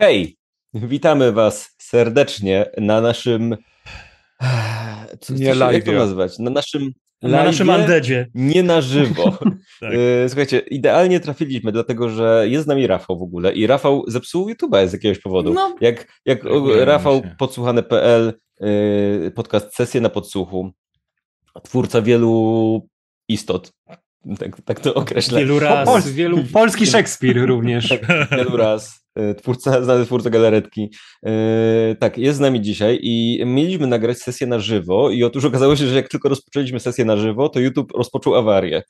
Hej, witamy Was serdecznie na naszym. Co, nie co, jak to nazwać? Na naszym. Na naszym Andedzie. Nie na żywo. tak. E, słuchajcie, idealnie trafiliśmy, dlatego że jest z nami Rafał w ogóle i Rafał zepsuł YouTube'a z jakiegoś powodu. No, jak jak tak, Rafał podsłuchane.pl, e, podcast Sesje na podsłuchu, twórca wielu istot, tak, tak to określę. Wielu raz. Pol wielu... Polski Szekspir również. Tak, wielu raz. E, twórca, znany twórca galaretki. Yy, tak, jest z nami dzisiaj i mieliśmy nagrać sesję na żywo i otóż okazało się, że jak tylko rozpoczęliśmy sesję na żywo, to YouTube rozpoczął awarię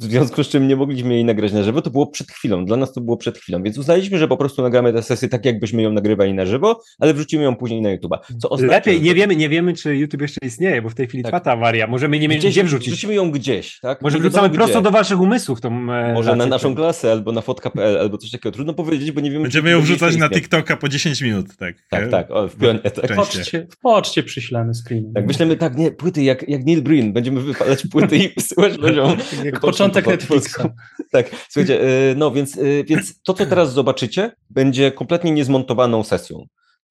w związku z czym nie mogliśmy jej nagrać na żywo, to było przed chwilą, dla nas to było przed chwilą, więc uznaliśmy, że po prostu nagramy tę sesję tak, jakbyśmy ją nagrywali na żywo, ale wrzucimy ją później na YouTube'a. Co oznacza, Lepiej, nie wiemy, nie wiemy, czy YouTube jeszcze istnieje, bo w tej chwili tak. trwa ta awaria, możemy nie mieć gdzie wrzucić. Wrzucimy ją gdzieś, tak? Może wrzucamy prosto do waszych umysłów tą e, Może na naszą klasę, albo na fotka.pl, albo coś takiego, trudno powiedzieć, bo nie wiemy, Będziemy ją wrzucać na TikToka po 10 minut, tak? Tak, tak, o, w pionie, tak. W poczcie, w poczcie przyślemy screen. Tak, wyślemy, tak, nie, płyty jak, jak Neil Breen, będziemy wypalać płyty i wysyłać ludziom. Jak początek Netflixa. Tak, słuchajcie, y, no więc, y, więc to, co teraz zobaczycie, będzie kompletnie niezmontowaną sesją.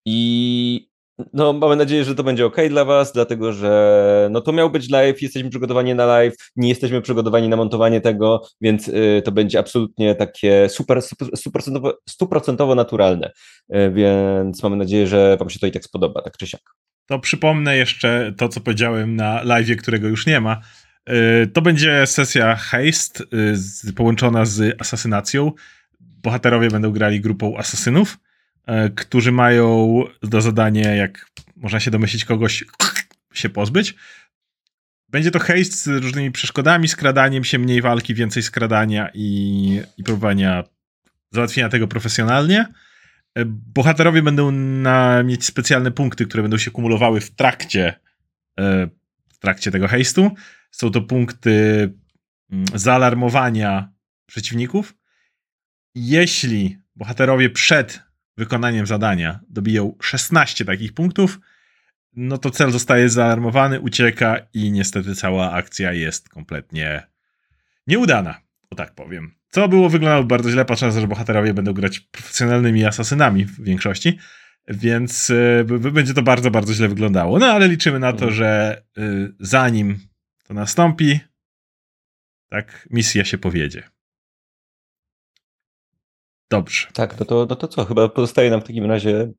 I no, mamy nadzieję, że to będzie ok dla Was, dlatego że no, to miał być live, jesteśmy przygotowani na live, nie jesteśmy przygotowani na montowanie tego, więc y, to będzie absolutnie takie super, super stuprocentowo, stuprocentowo naturalne. Y, więc mamy nadzieję, że Wam się to i tak spodoba, tak czy siak. To przypomnę jeszcze to, co powiedziałem na live, którego już nie ma, to będzie sesja heist y, połączona z asasynacją. Bohaterowie będą grali grupą asasynów, y, którzy mają do zadania, jak można się domyślić, kogoś się pozbyć. Będzie to heist z różnymi przeszkodami, skradaniem się, mniej walki, więcej skradania i, i próbowania załatwienia tego profesjonalnie. Bohaterowie będą na, mieć specjalne punkty, które będą się kumulowały w trakcie, w trakcie tego heistu. Są to punkty mm, zaalarmowania przeciwników. Jeśli bohaterowie przed wykonaniem zadania dobiją 16 takich punktów, no to cel zostaje zaalarmowany, ucieka i niestety cała akcja jest kompletnie nieudana, o tak powiem. Co było wyglądało bardzo źle, patrząc na to, że bohaterowie będą grać profesjonalnymi asasynami w większości, więc y, będzie to bardzo, bardzo źle wyglądało. No ale liczymy na to, mhm. że y, zanim to nastąpi, tak, misja się powiedzie. Dobrze. Tak, no to, no to co? Chyba pozostaje nam w takim razie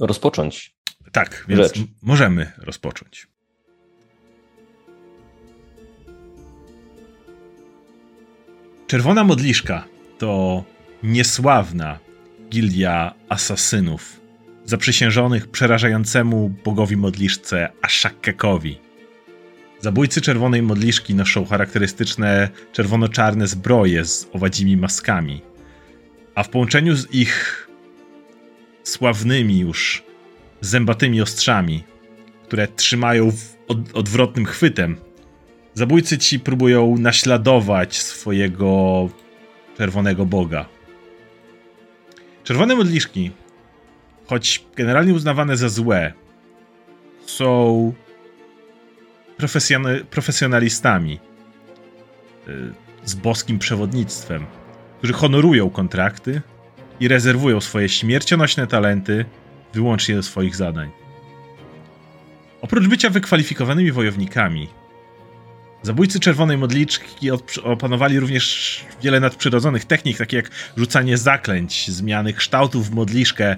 rozpocząć. Tak, więc rzecz. możemy rozpocząć. Czerwona Modliszka to niesławna gildia asasynów zaprzysiężonych przerażającemu bogowi modliszce Ashakekowi Zabójcy czerwonej modliszki noszą charakterystyczne czerwono-czarne zbroje z owadzimi maskami, a w połączeniu z ich sławnymi już zębatymi ostrzami, które trzymają od, odwrotnym chwytem, zabójcy ci próbują naśladować swojego czerwonego boga. Czerwone modliszki, choć generalnie uznawane za złe, są profesjonalistami y, z boskim przewodnictwem, którzy honorują kontrakty i rezerwują swoje śmiercionośne talenty wyłącznie do swoich zadań. Oprócz bycia wykwalifikowanymi wojownikami, zabójcy czerwonej modliczki opanowali również wiele nadprzyrodzonych technik, takie jak rzucanie zaklęć, zmiany kształtów w modliszkę,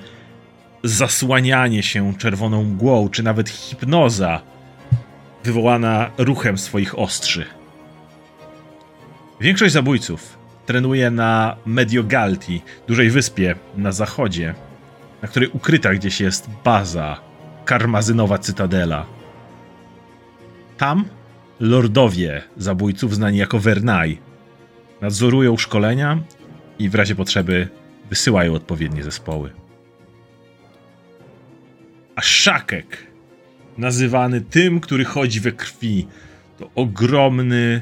zasłanianie się czerwoną mgłą, czy nawet hipnoza, wywołana ruchem swoich ostrzy. Większość zabójców trenuje na Mediogalti, dużej wyspie na zachodzie, na której ukryta gdzieś jest baza, karmazynowa cytadela. Tam lordowie zabójców, znani jako Vernai, nadzorują szkolenia i w razie potrzeby wysyłają odpowiednie zespoły. A Szakek nazywany tym, który chodzi we krwi. To ogromny,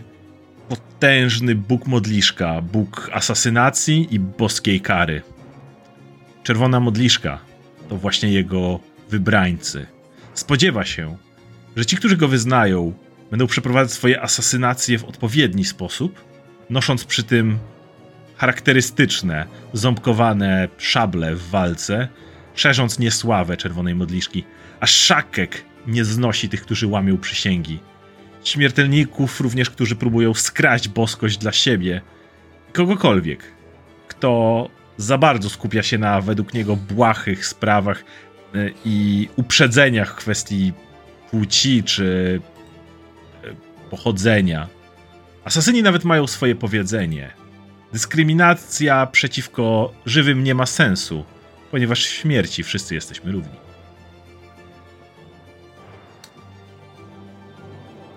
potężny Bóg modliszka, Bóg asasynacji i boskiej kary. Czerwona modliszka to właśnie jego wybrańcy. Spodziewa się, że ci, którzy go wyznają, będą przeprowadzać swoje asasynacje w odpowiedni sposób, nosząc przy tym charakterystyczne, ząbkowane szable w walce, szerząc niesławę czerwonej modliszki, a Szakek nie znosi tych, którzy łamią przysięgi. Śmiertelników również, którzy próbują skraść boskość dla siebie. Kogokolwiek, kto za bardzo skupia się na według niego błahych sprawach e, i uprzedzeniach w kwestii płci czy e, pochodzenia. Asasyni nawet mają swoje powiedzenie. Dyskryminacja przeciwko żywym nie ma sensu, ponieważ w śmierci wszyscy jesteśmy równi.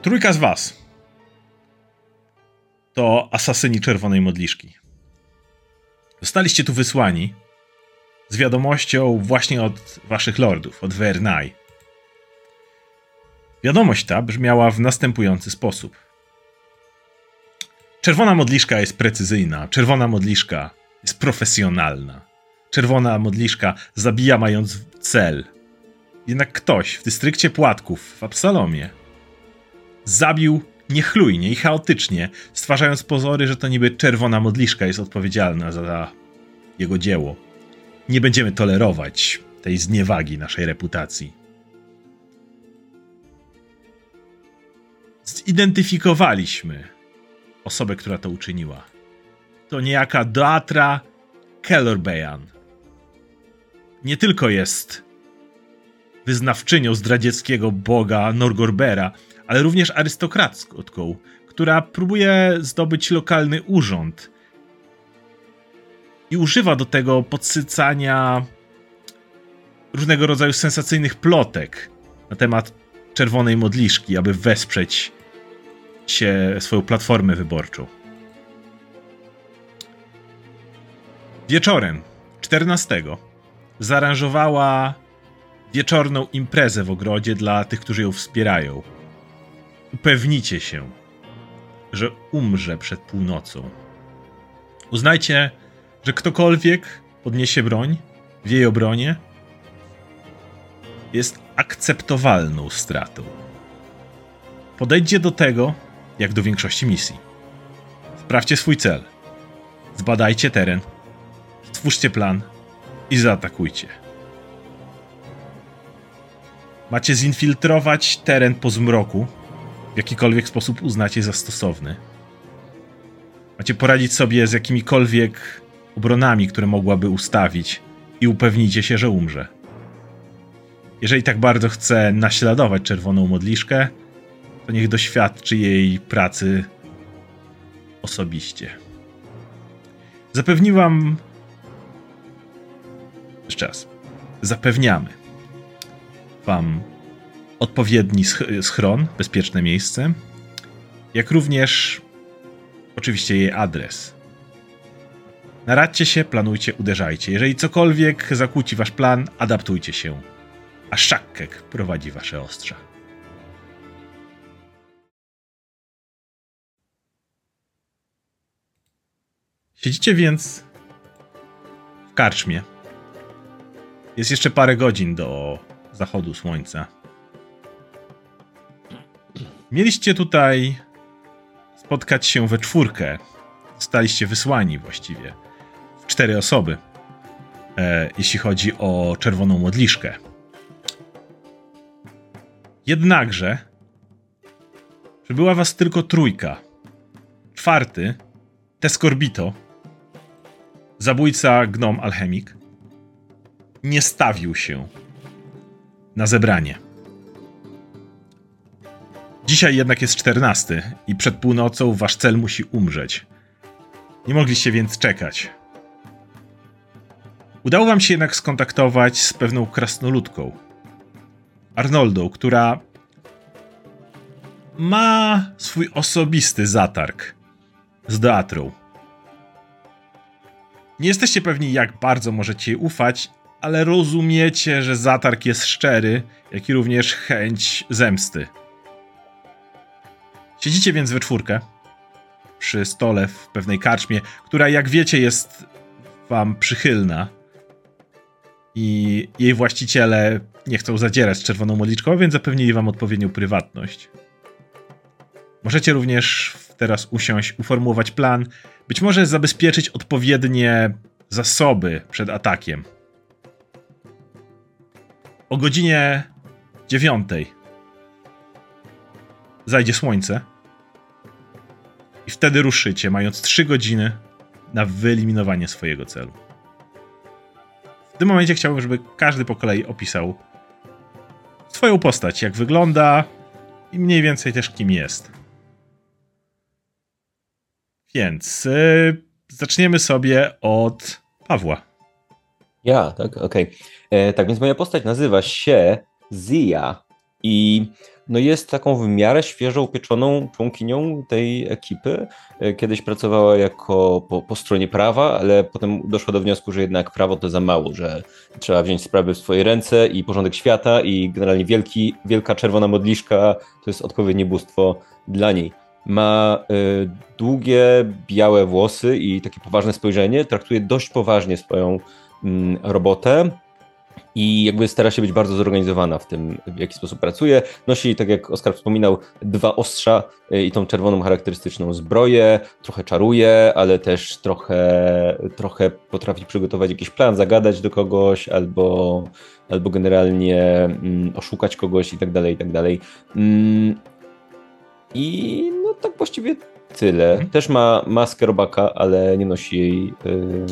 Trójka z was to asasyni czerwonej modliszki. Zostaliście tu wysłani z wiadomością właśnie od waszych lordów, od Vernai. Wiadomość ta brzmiała w następujący sposób. Czerwona modliszka jest precyzyjna, czerwona modliszka jest profesjonalna. Czerwona modliszka zabija mając cel. Jednak ktoś w dystrykcie płatków w Absalomie zabił niechlujnie i chaotycznie, stwarzając pozory, że to niby czerwona modliszka jest odpowiedzialna za jego dzieło. Nie będziemy tolerować tej zniewagi naszej reputacji. Zidentyfikowaliśmy osobę, która to uczyniła. To niejaka Doatra Kellerbeyan. Nie tylko jest wyznawczynią zdradzieckiego boga Norgorbera, ale również arystokratką, która próbuje zdobyć lokalny urząd i używa do tego podsycania różnego rodzaju sensacyjnych plotek na temat czerwonej modliszki, aby wesprzeć się swoją platformę wyborczą. Wieczorem 14 zaaranżowała wieczorną imprezę w ogrodzie dla tych, którzy ją wspierają. Upewnicie się, że umrze przed północą. Uznajcie, że ktokolwiek podniesie broń w jej obronie jest akceptowalną stratą. Podejdźcie do tego jak do większości misji. Sprawdźcie swój cel. Zbadajcie teren. Stwórzcie plan i zaatakujcie. Macie zinfiltrować teren po zmroku w jakikolwiek sposób uznacie za stosowny. Macie poradzić sobie z jakimikolwiek obronami, które mogłaby ustawić i upewnijcie się, że umrze. Jeżeli tak bardzo chce naśladować czerwoną modliszkę, to niech doświadczy jej pracy osobiście. Zapewniłam. Jeszcze raz. Zapewniamy Wam odpowiedni schron, bezpieczne miejsce, jak również oczywiście jej adres. Naradźcie się, planujcie, uderzajcie. Jeżeli cokolwiek zakłóci wasz plan, adaptujcie się. A Szakkek prowadzi wasze ostrza. Siedzicie więc w karczmie. Jest jeszcze parę godzin do zachodu słońca. Mieliście tutaj spotkać się we czwórkę. Zostaliście wysłani właściwie w cztery osoby, e, jeśli chodzi o czerwoną modliszkę. Jednakże przybyła was tylko trójka. Czwarty, Tescorbito, zabójca gnom alchemik, nie stawił się na zebranie. Dzisiaj jednak jest czternasty i przed północą wasz cel musi umrzeć. Nie mogliście więc czekać. Udało wam się jednak skontaktować z pewną krasnoludką. Arnoldą, która ma swój osobisty zatarg z Deatrą. Nie jesteście pewni, jak bardzo możecie jej ufać, ale rozumiecie, że zatarg jest szczery, jak i również chęć zemsty. Siedzicie więc we czwórkę przy stole w pewnej karczmie, która, jak wiecie, jest wam przychylna. I jej właściciele nie chcą zadzierać z czerwoną modliczką, więc zapewnili wam odpowiednią prywatność. Możecie również teraz usiąść, uformułować plan, być może zabezpieczyć odpowiednie zasoby przed atakiem. O godzinie dziewiątej zajdzie słońce wtedy ruszycie, mając trzy godziny na wyeliminowanie swojego celu. W tym momencie chciałbym, żeby każdy po kolei opisał swoją postać, jak wygląda i mniej więcej też kim jest. Więc yy, zaczniemy sobie od Pawła. Ja, tak, okej. Okay. Tak, więc moja postać nazywa się Zia i no jest taką w miarę świeżo upieczoną członkinią tej ekipy. E, kiedyś pracowała jako po, po, stronie prawa, ale potem doszła do wniosku, że jednak prawo to za mało, że trzeba wziąć sprawy w swoje ręce i porządek świata i generalnie wielki, wielka czerwona modliszka to jest odpowiednie bóstwo dla niej. Ma y, długie, białe włosy i takie poważne spojrzenie. Traktuje dość poważnie swoją y, robotę i jakby stara się być bardzo zorganizowana w tym, w jaki sposób pracuje. Nosi, tak jak Oskar wspominał, dwa ostrza y, i tą czerwoną charakterystyczną zbroję. Trochę czaruje, ale też trochę, trochę potrafi przygotować jakiś plan, zagadać do kogoś albo, albo generalnie mm, oszukać kogoś i tak dalej, i tak dalej. Mm, I no tak właściwie tyle. Mhm. Też ma maskę robaka, ale nie nosi jej yy,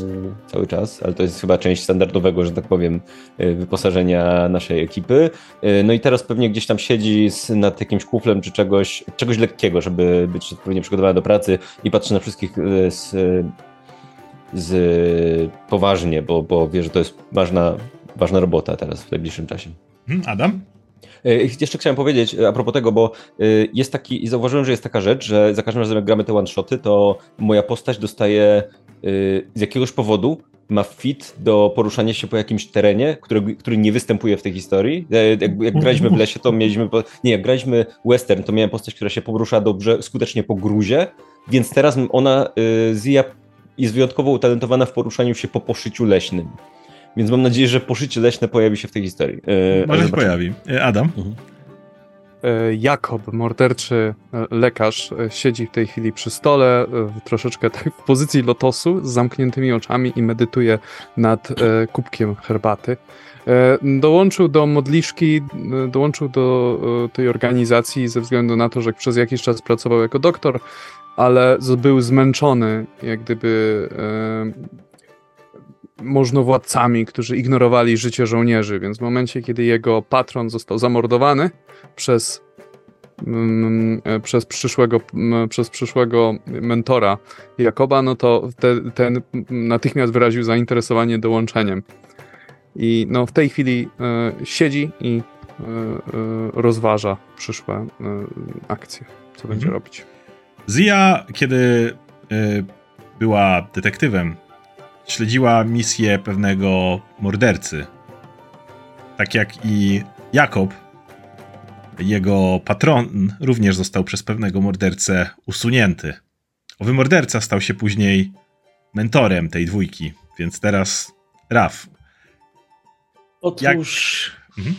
cały czas, ale to jest chyba część standardowego, że tak powiem, yy, wyposażenia naszej ekipy. Yy, no i teraz pewnie gdzieś tam siedzi z, nad jakimś kuflem czy czegoś, czegoś lekkiego, żeby być odpowiednio przygotowany do pracy i patrzy na wszystkich y, z, z poważnie, bo, bo wie, że to jest ważna, ważna robota teraz w najbliższym czasie. Mhm, Adam? E, jeszcze chciałem powiedzieć e, a propos tego, bo e, jest taki, zauważyłem, że jest taka rzecz, że za każdym razem jak gramy te one-shoty, to moja postać dostaje z jakiegoś powodu ma fit do poruszania się po jakimś terenie, który, który nie występuje w tej historii. Jak, jak graliśmy w lesie, to mieliśmy. Nie, jak graliśmy western, to miałem postać, która się porusza dobrze, skutecznie po gruzie, więc teraz ona, Zia, jest wyjątkowo utalentowana w poruszaniu się po poszyciu leśnym. Więc mam nadzieję, że poszycie leśne pojawi się w tej historii. E, Może się pojawi. E, Adam? Mhm. E, Jakob, morderczy lekarz, siedzi w tej chwili przy stole, troszeczkę tak w pozycji lotosu, z zamkniętymi oczami i medytuje nad kubkiem herbaty. Dołączył do modliszki, dołączył do tej organizacji ze względu na to, że przez jakiś czas pracował jako doktor, ale był zmęczony, jak gdyby możnowładcami, którzy ignorowali życie żołnierzy, więc w momencie, kiedy jego patron został zamordowany przez, mm, e, przez, przyszłego, przez przyszłego mentora Jakoba, no to te, ten natychmiast wyraził zainteresowanie dołączeniem. I no, w tej chwili e, siedzi i e, rozważa przyszłe akcje, co będzie mhm. robić. Zia, kiedy była detektywem śledziła misję pewnego mordercy. Tak jak i Jakob, jego patron również został przez pewnego mordercę usunięty. Owy morderca stał się później mentorem tej dwójki, więc teraz Raf. Otóż jak... mhm.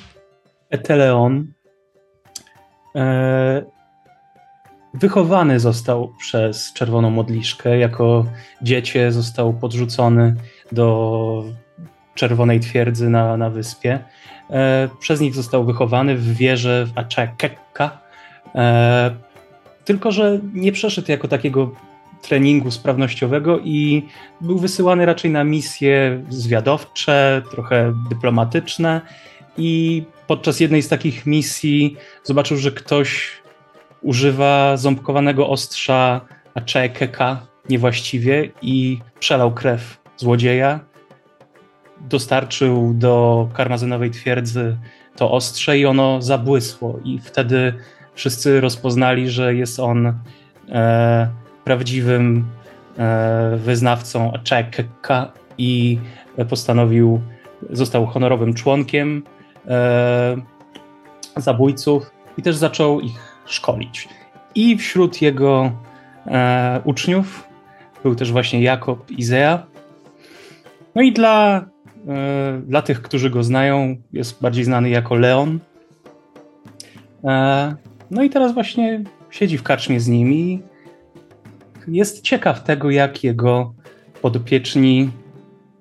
Eteleon e, Wychowany został przez Czerwoną Modliszkę. Jako dziecię został podrzucony do Czerwonej Twierdzy na, na wyspie. E, przez nich został wychowany w wieży w Achekeka. E, tylko, że nie przeszedł jako takiego treningu sprawnościowego i był wysyłany raczej na misje zwiadowcze, trochę dyplomatyczne. I podczas jednej z takich misji zobaczył, że ktoś używa ząbkowanego ostrza Achaekeka niewłaściwie i przelał krew złodzieja. Dostarczył do karmazynowej twierdzy to ostrze i ono zabłysło. I wtedy wszyscy rozpoznali, że jest on e, prawdziwym e, wyznawcą Achaekeka i postanowił, został honorowym członkiem e, zabójców i też zaczął ich szkolić. I wśród jego e, uczniów był też właśnie Jakob Izea. No i dla, e, dla tych, którzy go znają, jest bardziej znany jako Leon. E, no i teraz właśnie siedzi w karczmie z nimi jest ciekaw tego, jak jego podopieczni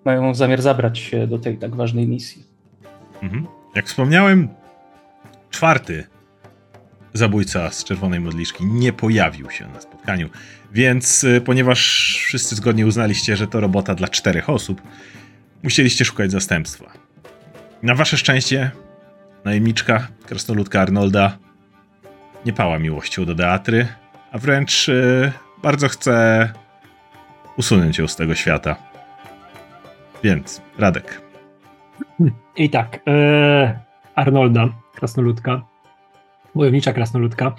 mają zamiar zabrać się do tej tak ważnej misji. Mhm. Jak wspomniałem, czwarty zabójca z czerwonej modliszki nie pojawił się na spotkaniu. Więc y, ponieważ wszyscy zgodnie uznaliście, że to robota dla czterech osób, musieliście szukać zastępstwa. Na wasze szczęście najemniczka, krasnoludka Arnolda nie pała miłością do Teatry, a wręcz yy, bardzo chce usunąć ją z tego świata. Więc, Radek. I tak, e, Arnolda, krasnoludka, wojownicza krasnoludka,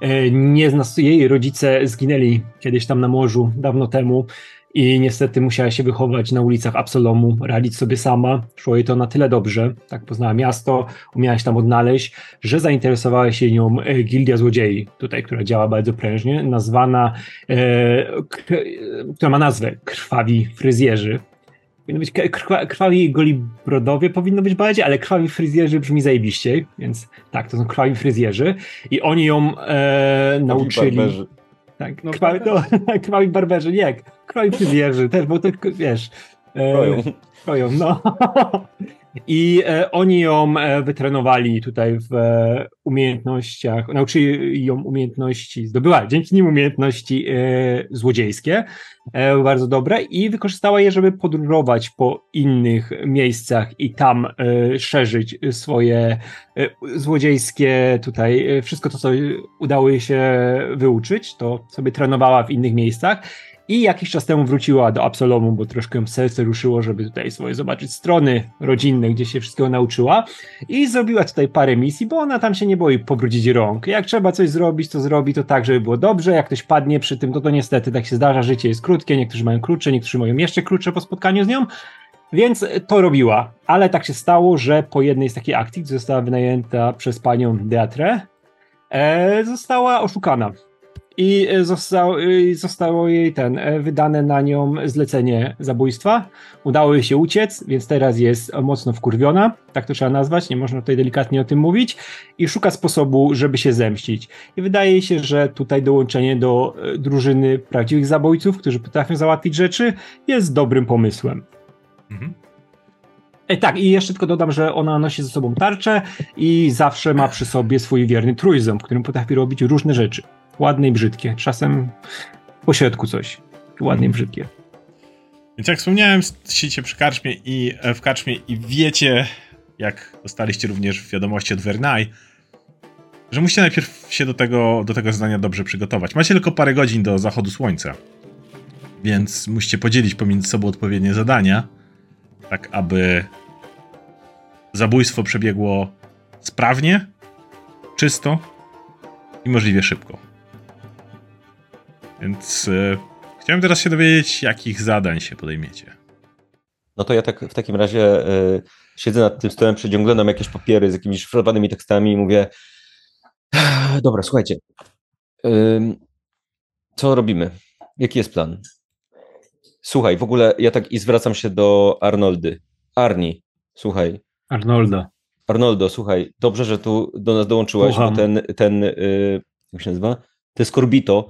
e, nie zna, jej rodzice zginęli kiedyś tam na morzu, dawno temu i niestety musiała się wychować na ulicach Absolomu, radzić sobie sama. Szło jej to na tyle dobrze, tak poznała miasto, umiała się tam odnaleźć, że zainteresowała się nią e, Gildia Złodziei, tutaj, która działa bardzo prężnie, nazwana, e, która ma nazwę Krwawi Fryzjerzy. Powinno być krwa, krwawi golibrodowie, powinno być bardziej, ale krwawi fryzjerzy brzmi zajebiście, więc tak, to są krwawi fryzjerzy i oni ją e, nauczyli... Barberzy. Tak, no, krwawi, to, krwawi barberzy, nie, krwawi fryzjerzy też, bo to wiesz... E, kroją. Kroją, no. I e, oni ją e, wytrenowali tutaj w e, umiejętnościach, nauczyli ją umiejętności, zdobyła dzięki nim umiejętności e, złodziejskie, e, bardzo dobre i wykorzystała je, żeby podróżować po innych miejscach i tam e, szerzyć swoje złodziejskie tutaj, wszystko to, co udało jej się wyuczyć, to sobie trenowała w innych miejscach i jakiś czas temu wróciła do Absolomu, bo troszkę ją serce ruszyło, żeby tutaj swoje zobaczyć strony rodzinne, gdzie się wszystkiego nauczyła. I zrobiła tutaj parę misji, bo ona tam się nie boi pobrudzić rąk. Jak trzeba coś zrobić, to zrobi to tak, żeby było dobrze. Jak ktoś padnie przy tym, to to niestety tak się zdarza. Życie jest krótkie, niektórzy mają klucze, niektórzy mają jeszcze klucze po spotkaniu z nią. Więc to robiła, ale tak się stało, że po jednej z takich akcji, która została wynajęta przez panią Deatre, e, została oszukana i e, został, zostało jej ten, e, wydane na nią zlecenie zabójstwa. Udało jej się uciec, więc teraz jest mocno wkurwiona, tak to trzeba nazwać, nie można tutaj delikatnie o tym mówić, i szuka sposobu, żeby się zemścić. I wydaje się, że tutaj dołączenie do e, drużyny prawdziwych zabójców, którzy potrafią załatwić rzeczy, jest dobrym pomysłem. Mhm. E, tak, i jeszcze tylko dodam, że ona nosi ze sobą tarczę i zawsze ma przy sobie swój wierny trójząb, którym potrafi robić różne rzeczy ładne i brzydkie. Czasem po środku coś. Ładne i mhm. brzydkie. Więc jak wspomniałem, siedzicie przy karczmie i e, w karczmie i wiecie, jak dostaliście również wiadomości od Vernay, że musicie najpierw się do tego, do tego zadania dobrze przygotować. Macie tylko parę godzin do zachodu słońca, więc musicie podzielić pomiędzy sobą odpowiednie zadania, tak aby zabójstwo przebiegło sprawnie, czysto i możliwie szybko. Więc e, chciałem teraz się dowiedzieć, jakich zadań się podejmiecie. No to ja tak w takim razie e, siedzę nad tym stołem, przeciągnę jakieś papiery z jakimiś szifrowanymi tekstami i mówię dobra, słuchajcie, co robimy? Jaki jest plan? Słuchaj, w ogóle ja tak i zwracam się do Arnoldy. Arni, słuchaj. Arnolda. Arnoldo, słuchaj, dobrze, że tu do nas dołączyłaś, bo ten, ten, y, jak się nazywa? Te Scorbito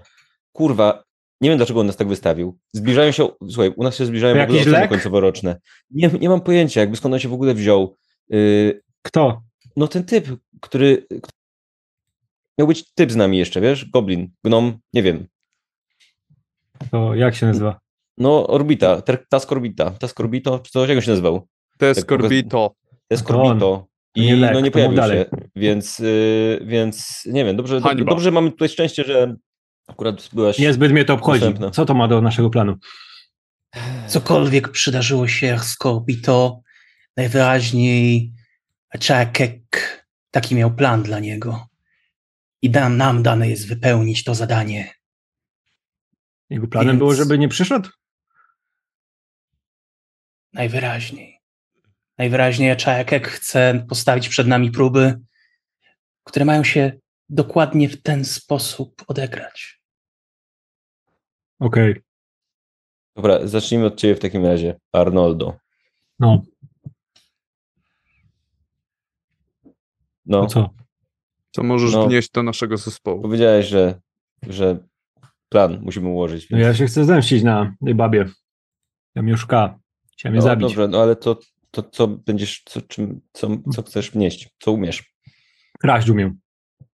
kurwa, nie wiem dlaczego on nas tak wystawił. Zbliżają się, słuchaj, u nas się zbliżają w ogóle oceny końcowo-roczne. Nie, nie mam pojęcia, jakby skąd on się w ogóle wziął. Yy, Kto? No ten typ, który, miał być typ z nami jeszcze, wiesz? Goblin, gnom, nie wiem. To jak się nazywa? No, Orbita, Task Orbita, Task Orbito, czy coś, jak on się nazywał? Task Orbito. Task Orbito. I no nie pojawił się, więc, yy, więc nie wiem, dobrze, dobrze mamy tutaj szczęście, że Akurat byłaś. Niezbyt mnie to obchodzi. Dostępna. Co to ma do naszego planu? Cokolwiek przydarzyło się Scorpito, najwyraźniej Czakek taki miał plan dla niego. I dam, nam dane jest wypełnić to zadanie. Jego planem Więc... było, żeby nie przyszedł? Najwyraźniej. Najwyraźniej Czakek chce postawić przed nami próby, które mają się dokładnie w ten sposób odegrać. Okej. Okay. Dobra, zacznijmy od ciebie w takim razie, Arnoldo. No. No. co? Co możesz no, wnieść do naszego zespołu? Powiedziałeś, że, że plan musimy ułożyć. No Więc... ja się chcę zemścić na tej babie. Jamiuszka. Chciałem je no, zabić. Dobrze, no ale to, to co będziesz, co, czym, co, co chcesz wnieść? Co umiesz? Kraść umiem.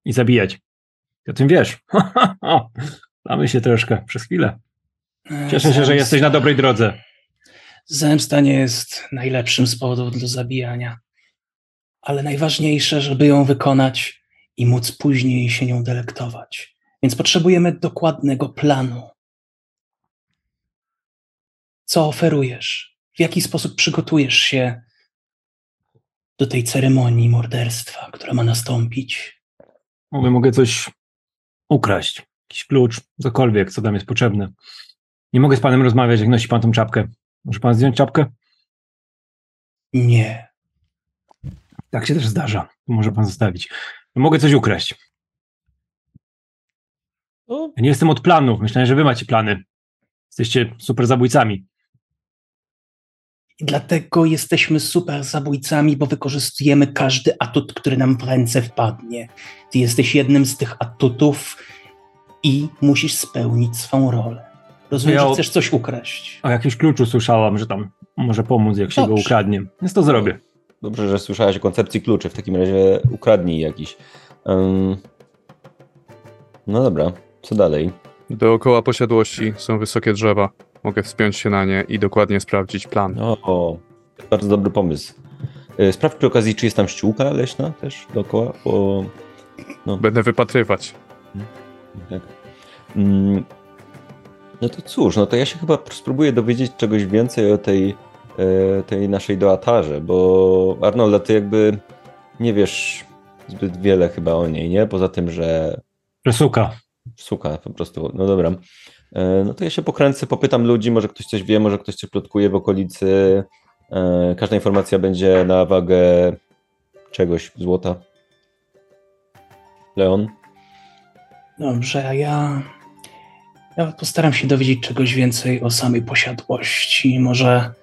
I zabijać. Ty o tym wiesz. Mamy się troszkę przez chwilę. Cieszę się, że jesteś na dobrej drodze. Zemsta nie jest najlepszym sposobem do zabijania, ale najważniejsze, żeby ją wykonać i móc później się nią delektować. Więc potrzebujemy dokładnego planu. Co oferujesz? W jaki sposób przygotujesz się do tej ceremonii morderstwa, która ma nastąpić? Mogę, mogę coś ukraść. Jakiś klucz, cokolwiek, co tam jest potrzebne. Nie mogę z panem rozmawiać, jak nosi pan tą czapkę. Może pan zdjąć czapkę? Nie. Tak się też zdarza. Może pan zostawić. Mogę coś ukraść. No, Ja nie jestem od planów. Myślałem, że wy macie plany. Jesteście super zabójcami. I dlatego jesteśmy super zabójcami, bo wykorzystujemy każdy atut, który nam w ręce wpadnie. Ty jesteś jednym z tych atutów i musisz spełnić swą rolę. Rozumiem, Ja że chcesz coś ukraść. O jakimś kluczu słyszałam, że tam może pomóc, jak się go Dobrze. ukradnie. Więc to zrobię. dobrze, że słyszałaś o koncepcji kluczy. W takim razie ukradnij jakiś. Ym, No dobra, co dalej? Dookoła posiadłości są wysokie drzewa. Mogę wspiąć się na nie i dokładnie sprawdzić plan. O, o bardzo dobry pomysł. Y, Sprawdź przy okazji, czy jest tam ściółka leśna też dookoła, bo... Będę wypatrywać. Tak. Mm, No to cóż, no to ja się chyba spróbuję dowiedzieć czegoś więcej o tej, e, tej naszej doatarze, bo Arnolda, ty jakby nie wiesz zbyt wiele chyba o niej, nie? Poza tym, że Przesuka. suka po prostu, no dobra. E, No to ja się pokręcę, popytam ludzi, może ktoś coś wie, może ktoś coś plotkuje w okolicy. E, Każda informacja będzie na wagę czegoś, złota. Leon? Dobrze, a ja, ja postaram się dowiedzieć czegoś więcej o samej posiadłości. Może,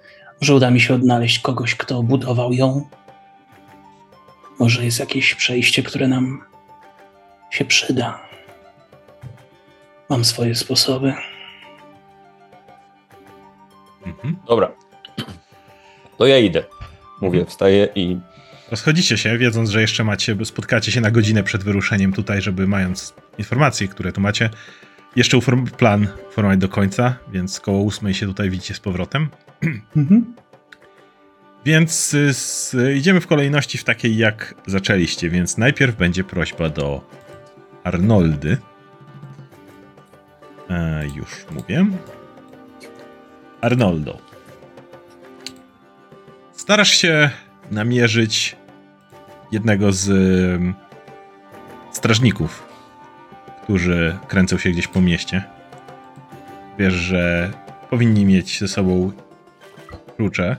może uda mi się odnaleźć kogoś, kto budował ją. Może jest jakieś przejście, które nam się przyda. Mam swoje sposoby. Mhm. Dobra. To ja idę. Mówię, wstaję i Rozchodzicie się, wiedząc, że jeszcze macie, spotkacie się na godzinę przed wyruszeniem tutaj, żeby mając informacje, które tu macie, jeszcze uform- plan formować do końca, więc koło ósmej się tutaj widzicie z powrotem. Więc y, s, idziemy w kolejności w takiej, jak zaczęliście, więc najpierw będzie prośba do Arnoldy. E, już mówię. Arnoldo. Starasz się namierzyć jednego z strażników, którzy kręcą się gdzieś po mieście. Wiesz, że powinni mieć ze sobą klucze.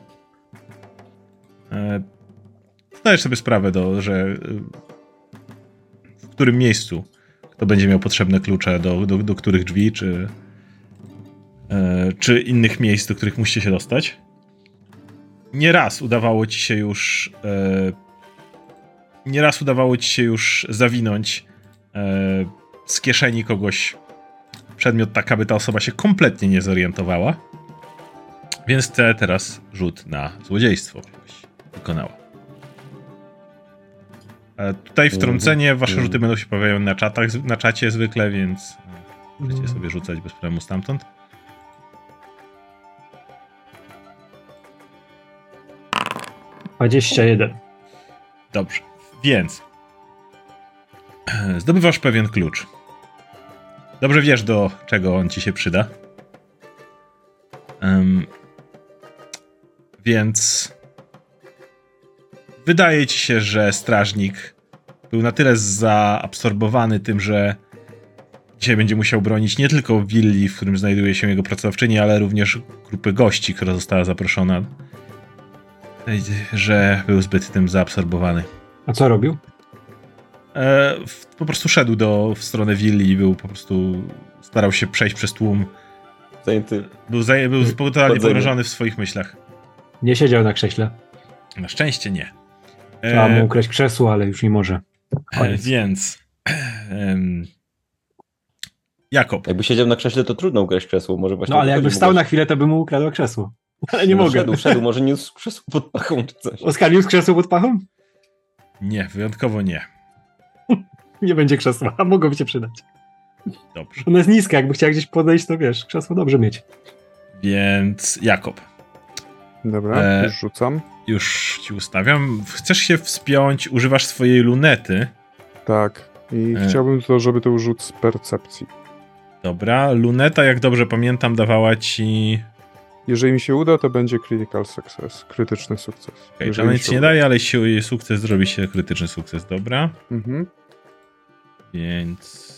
E, Zdajesz sobie sprawę, do, że y, w którym miejscu kto będzie miał potrzebne klucze do, do, do których drzwi, czy, e, czy innych miejsc, do których musicie się dostać. Nieraz udawało ci się już e, nieraz udawało ci się już zawinąć e, z kieszeni kogoś przedmiot tak, aby ta osoba się kompletnie nie zorientowała. Więc chcę teraz rzut na złodziejstwo, wykonała. E, tutaj wtrącenie, wasze rzuty będą się pojawiają na, czatach, na czacie zwykle, więc możecie sobie rzucać bez problemu stamtąd. Dwadzieścia jeden. Dobrze, więc zdobywasz pewien klucz. Dobrze wiesz, do czego on ci się przyda. Em, więc wydaje ci się, że strażnik był na tyle zaabsorbowany tym, że dzisiaj będzie musiał bronić nie tylko willi, w którym znajduje się jego pracowczyni, ale również grupy gości, która została zaproszona, że był zbyt tym zaabsorbowany. A co robił? E, w, po prostu szedł do, w stronę willi i był po prostu. starał się przejść przez tłum. zajęty. Był, zaje, był totalnie pogrążony w swoich myślach. Nie siedział na krześle. Na szczęście nie. Trzeba mu E, ukraść krzesło, ale już nie może. e, Koniec. więc. Jakob. Jakby siedział na krześle, to trudno ukraść krzesło. Może właśnie No ale jakby stał na chwilę, to by mu ukradł krzesło. Ale nie no, mogę. Szedł, szedł, może nie z krzesło pod pachą czy coś. Oskar niósł krzesło pod pachą? Nie, wyjątkowo nie. Nie będzie krzesła, a mogłoby się przydać. Dobrze. Ona jest niska, jakby chciała gdzieś podejść, to wiesz, krzesło dobrze mieć. Więc Jakob, Dobra, E, już rzucam. już ci ustawiam. Chcesz się wspiąć, używasz swojej lunety. Tak. I E. chciałbym to, żeby to rzut z percepcji. Dobra, luneta, jak dobrze pamiętam, dawała ci. Jeżeli mi się uda, to będzie critical success, krytyczny sukces. Okej, Jeżeli nic się nie uda. daje, ale jeśli sukces zrobi się krytyczny sukces, dobra. Mhm. Więc.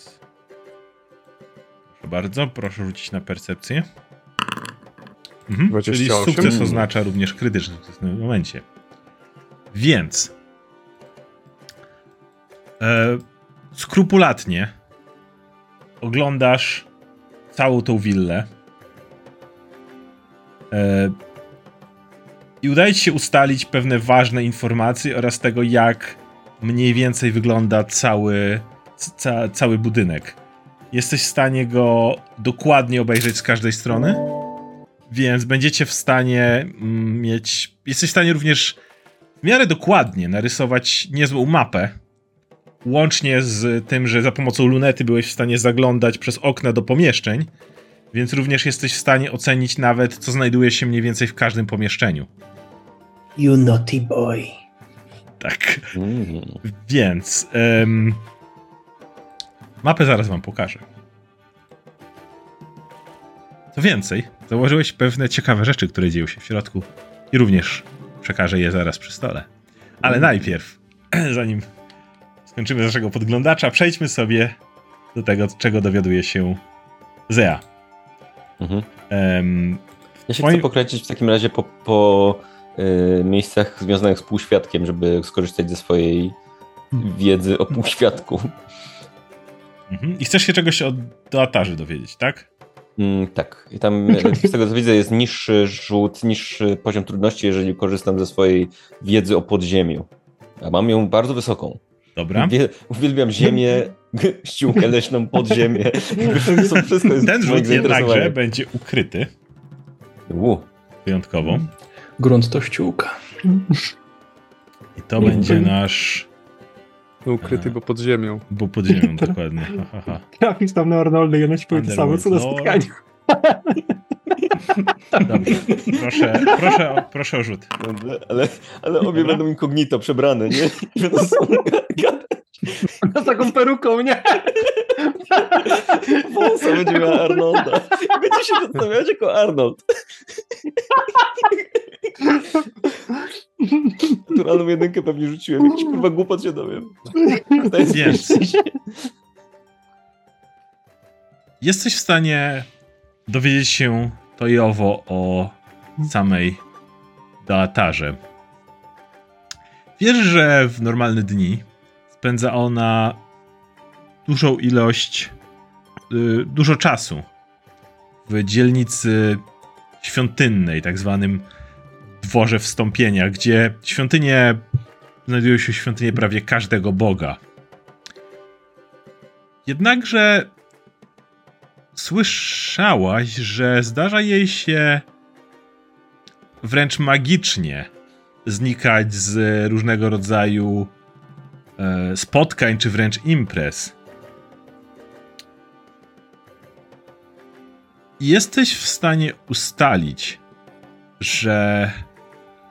Proszę bardzo, proszę rzucić na percepcję. Mhm, czyli 28. sukces oznacza również krytyczny sukces w tym momencie. Więc. E, skrupulatnie oglądasz całą tą willę. E, I udaje ci się ustalić pewne ważne informacje oraz tego, jak mniej więcej wygląda cały, ca, cały budynek. Jesteś w stanie go dokładnie obejrzeć z każdej strony, więc będziecie w stanie mm, mieć. Jesteś w stanie również w miarę dokładnie narysować niezłą mapę. Łącznie z tym, że za pomocą lunety byłeś w stanie zaglądać przez okna do pomieszczeń, więc również jesteś w stanie ocenić nawet, co znajduje się mniej więcej w każdym pomieszczeniu. You naughty boy. Tak. Mm. Więc em, mapę zaraz wam pokażę. Co więcej, zauważyłeś pewne ciekawe rzeczy, które dzieją się w środku i również przekażę je zaraz przy stole. Ale najpierw, zanim skończymy z naszego podglądacza, przejdźmy sobie do tego, czego dowiaduje się Zea. Mhm. Em, Ja się Moim- chcę pokręcić w takim razie po, po y, miejscach związanych z półświadkiem, żeby skorzystać ze swojej wiedzy o półświadku. mhm. I chcesz się czegoś o Doatarzy dowiedzieć, tak? Mm, tak. I tam z tego co widzę jest niższy rzut, niższy poziom trudności, jeżeli korzystam ze swojej wiedzy o podziemiu. A mam ją bardzo wysoką. Dobra. Wie, uwielbiam ziemię, ściółkę leśną, podziemię. To wszystko jest Ten rzut jednakże będzie ukryty U, wyjątkowo. Grunt to ściółka. I to będzie nasz. Ukryty, bo pod ziemią. Bo pod ziemią dokładnie. Ha, ha. Trafisz tam na Arnolda i ona ci powie to samo, co na spotkaniu. Dobrze. Proszę, proszę, o, proszę o rzut. ale, ale, ale obie Dobra. będą incognito przebrane, nie? I będą. Z taką peruką, nie? Wąsa będzie miała Arnolda. Będzie się przedstawiać jako Arnold. Naturalną jedynkę pewnie rzuciłem. Jakiś kurwa głupot się dowiem. To jest Więc. Jesteś w stanie dowiedzieć się to i owo o samej Doatarze. Wiesz, że w normalne dni spędza ona dużą ilość, y, dużo czasu w dzielnicy świątynnej, tak zwanym dworze wstąpienia, gdzie świątynie znajdują się świątynie prawie każdego boga. Jednakże słyszałaś, że zdarza jej się wręcz magicznie znikać z różnego rodzaju e, spotkań, czy wręcz imprez. Jesteś w stanie ustalić, że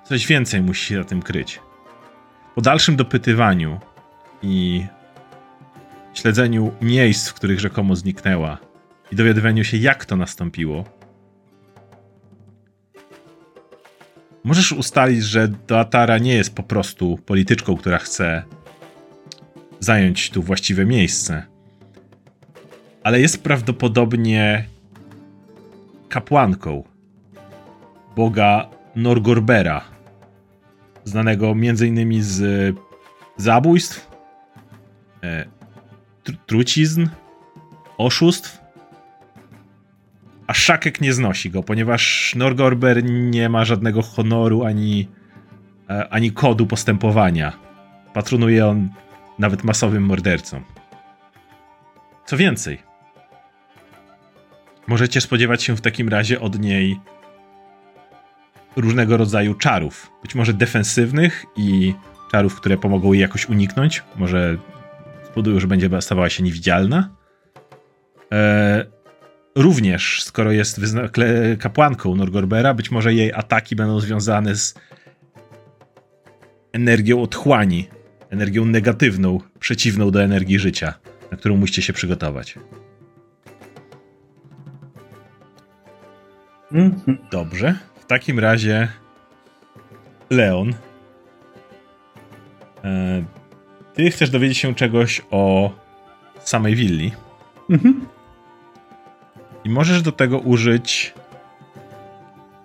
coś więcej musi się za tym kryć. Po dalszym dopytywaniu i śledzeniu miejsc, w których rzekomo zniknęła i dowiadywaniu się, jak to nastąpiło, możesz ustalić, że Doatara nie jest po prostu polityczką, która chce zająć tu właściwe miejsce, ale jest prawdopodobnie kapłanką boga Norgorbera, znanego m.in. z zabójstw, e, tr- trucizn, oszustw. A Szakek nie znosi go, ponieważ Norgorber nie ma żadnego honoru ani, e, ani kodu postępowania. Patronuje on nawet masowym mordercom. Co więcej, możecie spodziewać się w takim razie od niej różnego rodzaju czarów. Być może defensywnych i czarów, które pomogą jej jakoś uniknąć. Może spowodują, że będzie stawała się niewidzialna. E, również, skoro jest kapłanką Norgorbera, być może jej ataki będą związane z energią otchłani, energią negatywną, przeciwną do energii życia, na którą musicie się przygotować. Mhm. Dobrze. W takim razie Leon. E, ty chcesz dowiedzieć się czegoś o samej willi. Mhm. I możesz do tego użyć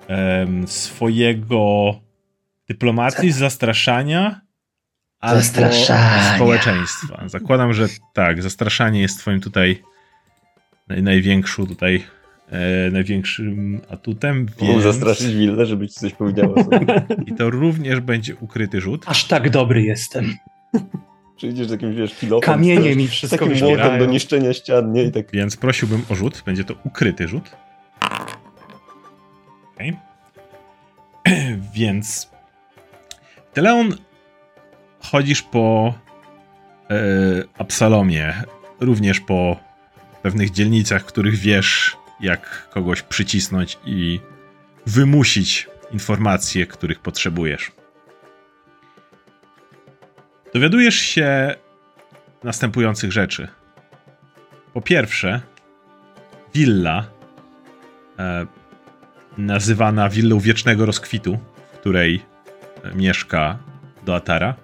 em, swojego dyplomacji, zastraszania albo Zastraszania. społeczeństwa. Zakładam, że tak, zastraszanie jest twoim tutaj naj, największą tutaj e, największym atutem, więc... zastraszyć willę, żeby ci coś powiedziała sobie. I to również będzie ukryty rzut. Aż tak dobry jestem. Przyjdziesz z jakimś, wiesz, pilotą. Kamienie z- mi z wszystko takim młotem do niszczenia ścian, nie? I tak Więc prosiłbym o rzut. Będzie to ukryty rzut. Okej. Więc ty, Leon, chodzisz po e, Absalomie, również po pewnych dzielnicach, w których wiesz, jak kogoś przycisnąć i wymusić informacje, których potrzebujesz. Dowiadujesz się następujących rzeczy. Po pierwsze, willa, e, nazywana willą wiecznego rozkwitu, w której e, mieszka Doatara,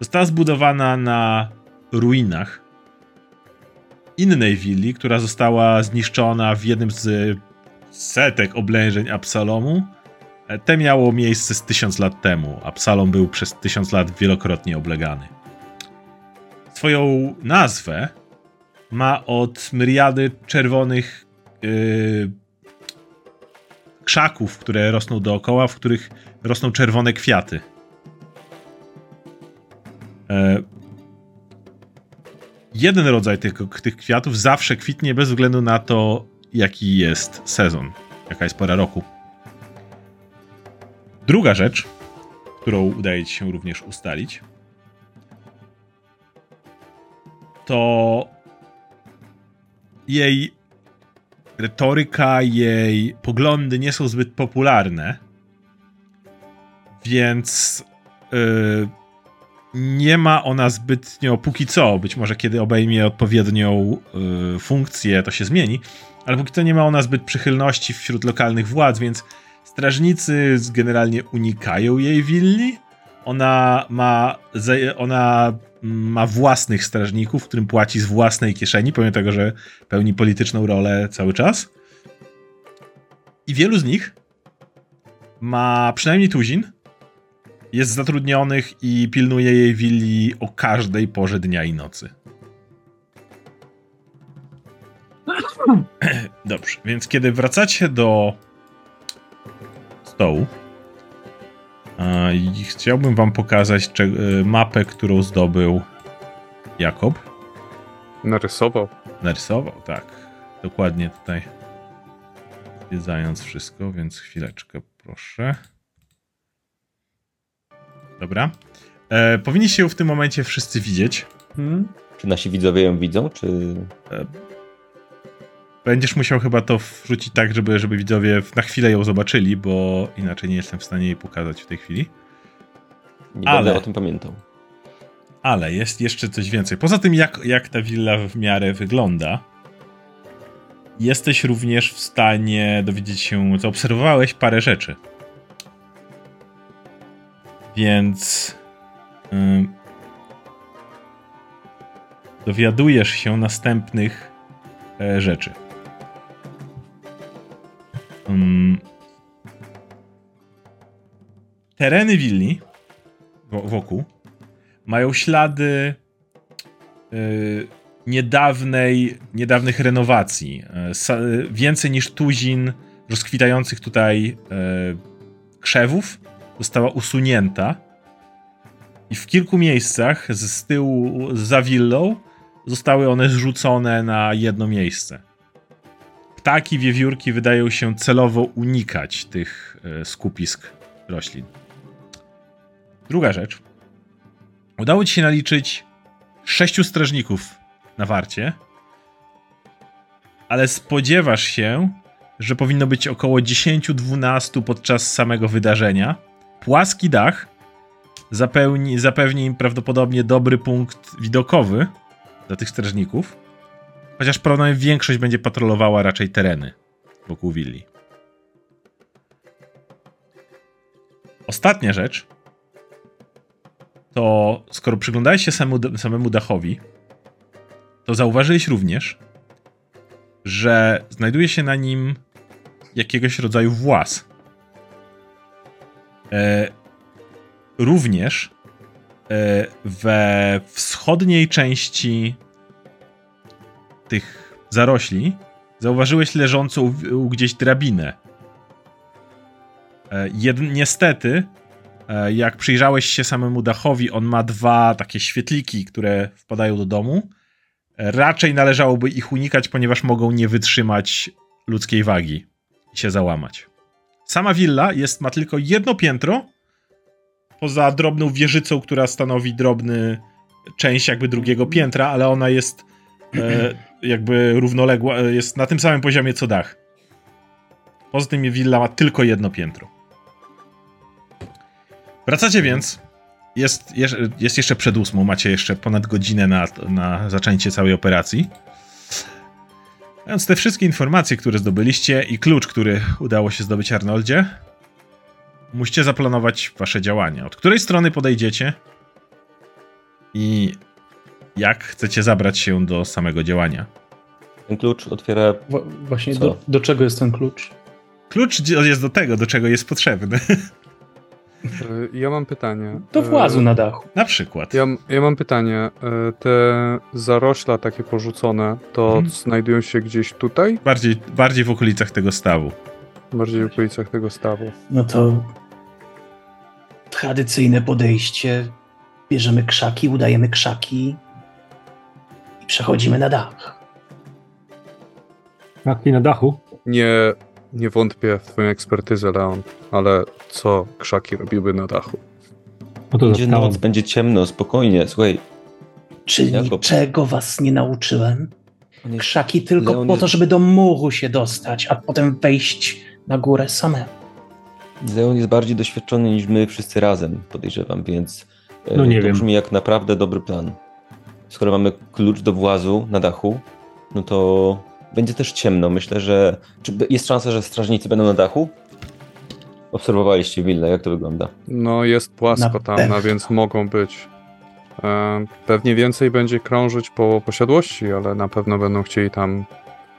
została zbudowana na ruinach innej willi, która została zniszczona w jednym z setek oblężeń Absalomu. Te miało miejsce z tysiąc lat temu. Absalom był przez tysiąc lat wielokrotnie oblegany. Swoją nazwę ma od myriady czerwonych yy, krzaków, które rosną dookoła, w których rosną czerwone kwiaty. E, jeden rodzaj tych, tych kwiatów zawsze kwitnie bez względu na to, jaki jest sezon, jaka jest pora roku. Druga rzecz, którą udaje ci się również ustalić, to jej retoryka, jej poglądy nie są zbyt popularne, więc yy, nie ma ona zbytnio póki co, być może kiedy obejmie odpowiednią yy, funkcję, to się zmieni, ale póki co nie ma ona zbyt przychylności wśród lokalnych władz, więc strażnicy generalnie unikają jej willi. Ona ma, ona ma własnych strażników, którym płaci z własnej kieszeni, pomimo tego, że pełni polityczną rolę cały czas. I wielu z nich ma przynajmniej tuzin, jest zatrudnionych i pilnuje jej willi o każdej porze dnia i nocy. Dobrze, więc kiedy wracacie do stołu, i chciałbym wam pokazać y, mapę, którą zdobył Jakob. Narysował. Narysował, tak. Dokładnie tutaj. Zwiedzając wszystko, więc chwileczkę, proszę. Dobra. E, powinniście ją w tym momencie wszyscy widzieć. Hmm? Czy nasi widzowie ją widzą, czy... Będziesz musiał chyba to wrzucić tak, żeby, żeby widzowie na chwilę ją zobaczyli, bo inaczej nie jestem w stanie jej pokazać w tej chwili. Nie Ale- będę o tym pamiętał. Ale jest jeszcze coś więcej. Poza tym, jak, jak ta willa w miarę wygląda, jesteś również w stanie dowiedzieć się, zaobserwowałeś parę rzeczy. Więc dowiadujesz się następnych e, rzeczy. Ym, tereny willi wo- wokół mają ślady y, niedawnej, niedawnych renowacji. Sa, y, więcej niż tuzin rozkwitających tutaj y, krzewów została usunięta i w kilku miejscach z, z tyłu, za willą, zostały one zrzucone na jedno miejsce. Ptaki, wiewiórki wydają się celowo unikać tych e, skupisk roślin. Druga rzecz. Udało ci się naliczyć sześciu strażników na warcie, ale spodziewasz się, że powinno być około 10-12 podczas samego wydarzenia. Płaski dach zapełni, zapewni im prawdopodobnie dobry punkt widokowy dla tych strażników, chociaż prawdopodobnie większość będzie patrolowała raczej tereny wokół willi. Ostatnia rzecz to skoro przyglądałeś się samemu, samemu dachowi, to zauważyłeś również, że znajduje się na nim jakiegoś rodzaju włas. E, również e, we wschodniej części tych zarośli zauważyłeś leżącą gdzieś drabinę. E, jed, niestety, e, jak przyjrzałeś się samemu dachowi, on ma dwa takie świetliki, które wpadają do domu. E, raczej należałoby ich unikać, ponieważ mogą nie wytrzymać ludzkiej wagi i się załamać. Sama willa jest, ma tylko jedno piętro, poza drobną wieżycą, która stanowi drobny część jakby drugiego piętra, ale ona jest e, jakby równoległa, jest na tym samym poziomie co dach. Poza tym willa ma tylko jedno piętro. Wracacie więc. Jest, jest jeszcze przed ósmą, macie jeszcze ponad godzinę na, na zaczęcie całej operacji. Więc te wszystkie informacje, które zdobyliście i klucz, który udało się zdobyć Arnoldzie, musicie zaplanować wasze działania. Od której strony podejdziecie i jak chcecie zabrać się do samego działania. Ten klucz otwiera. właśnie do, do, czego jest ten klucz? Klucz jest do tego, do czego jest potrzebny. E, ja mam pytanie. Do włazu na dachu. Na przykład. Ja, ja mam pytanie. E, te zarośla takie porzucone, to hmm. znajdują się gdzieś tutaj? Bardziej, bardziej w okolicach tego stawu. Bardziej w okolicach tego stawu. No to tradycyjne podejście. Bierzemy krzaki, udajemy krzaki przechodzimy na dach. Krzaki na dachu? Nie, nie wątpię w twoją ekspertyzę, Leon, ale co krzaki robiły na dachu? No to będzie noc, będzie ciemno, spokojnie, słuchaj. Czy niczego was nie nauczyłem? Krzaki tylko Leon po to, żeby do muru się dostać, a potem wejść na górę samemu. Leon jest bardziej doświadczony niż my wszyscy razem, podejrzewam, więc e, no nie to wiem. brzmi jak naprawdę dobry plan. Skoro mamy klucz do włazu na dachu, no to będzie też ciemno. Myślę, że czy jest szansa, że strażnicy będą na dachu? Obserwowaliście willę, jak to wygląda? No jest płasko tam, no, więc mogą być. E, pewnie więcej będzie krążyć po posiadłości, ale na pewno będą chcieli tam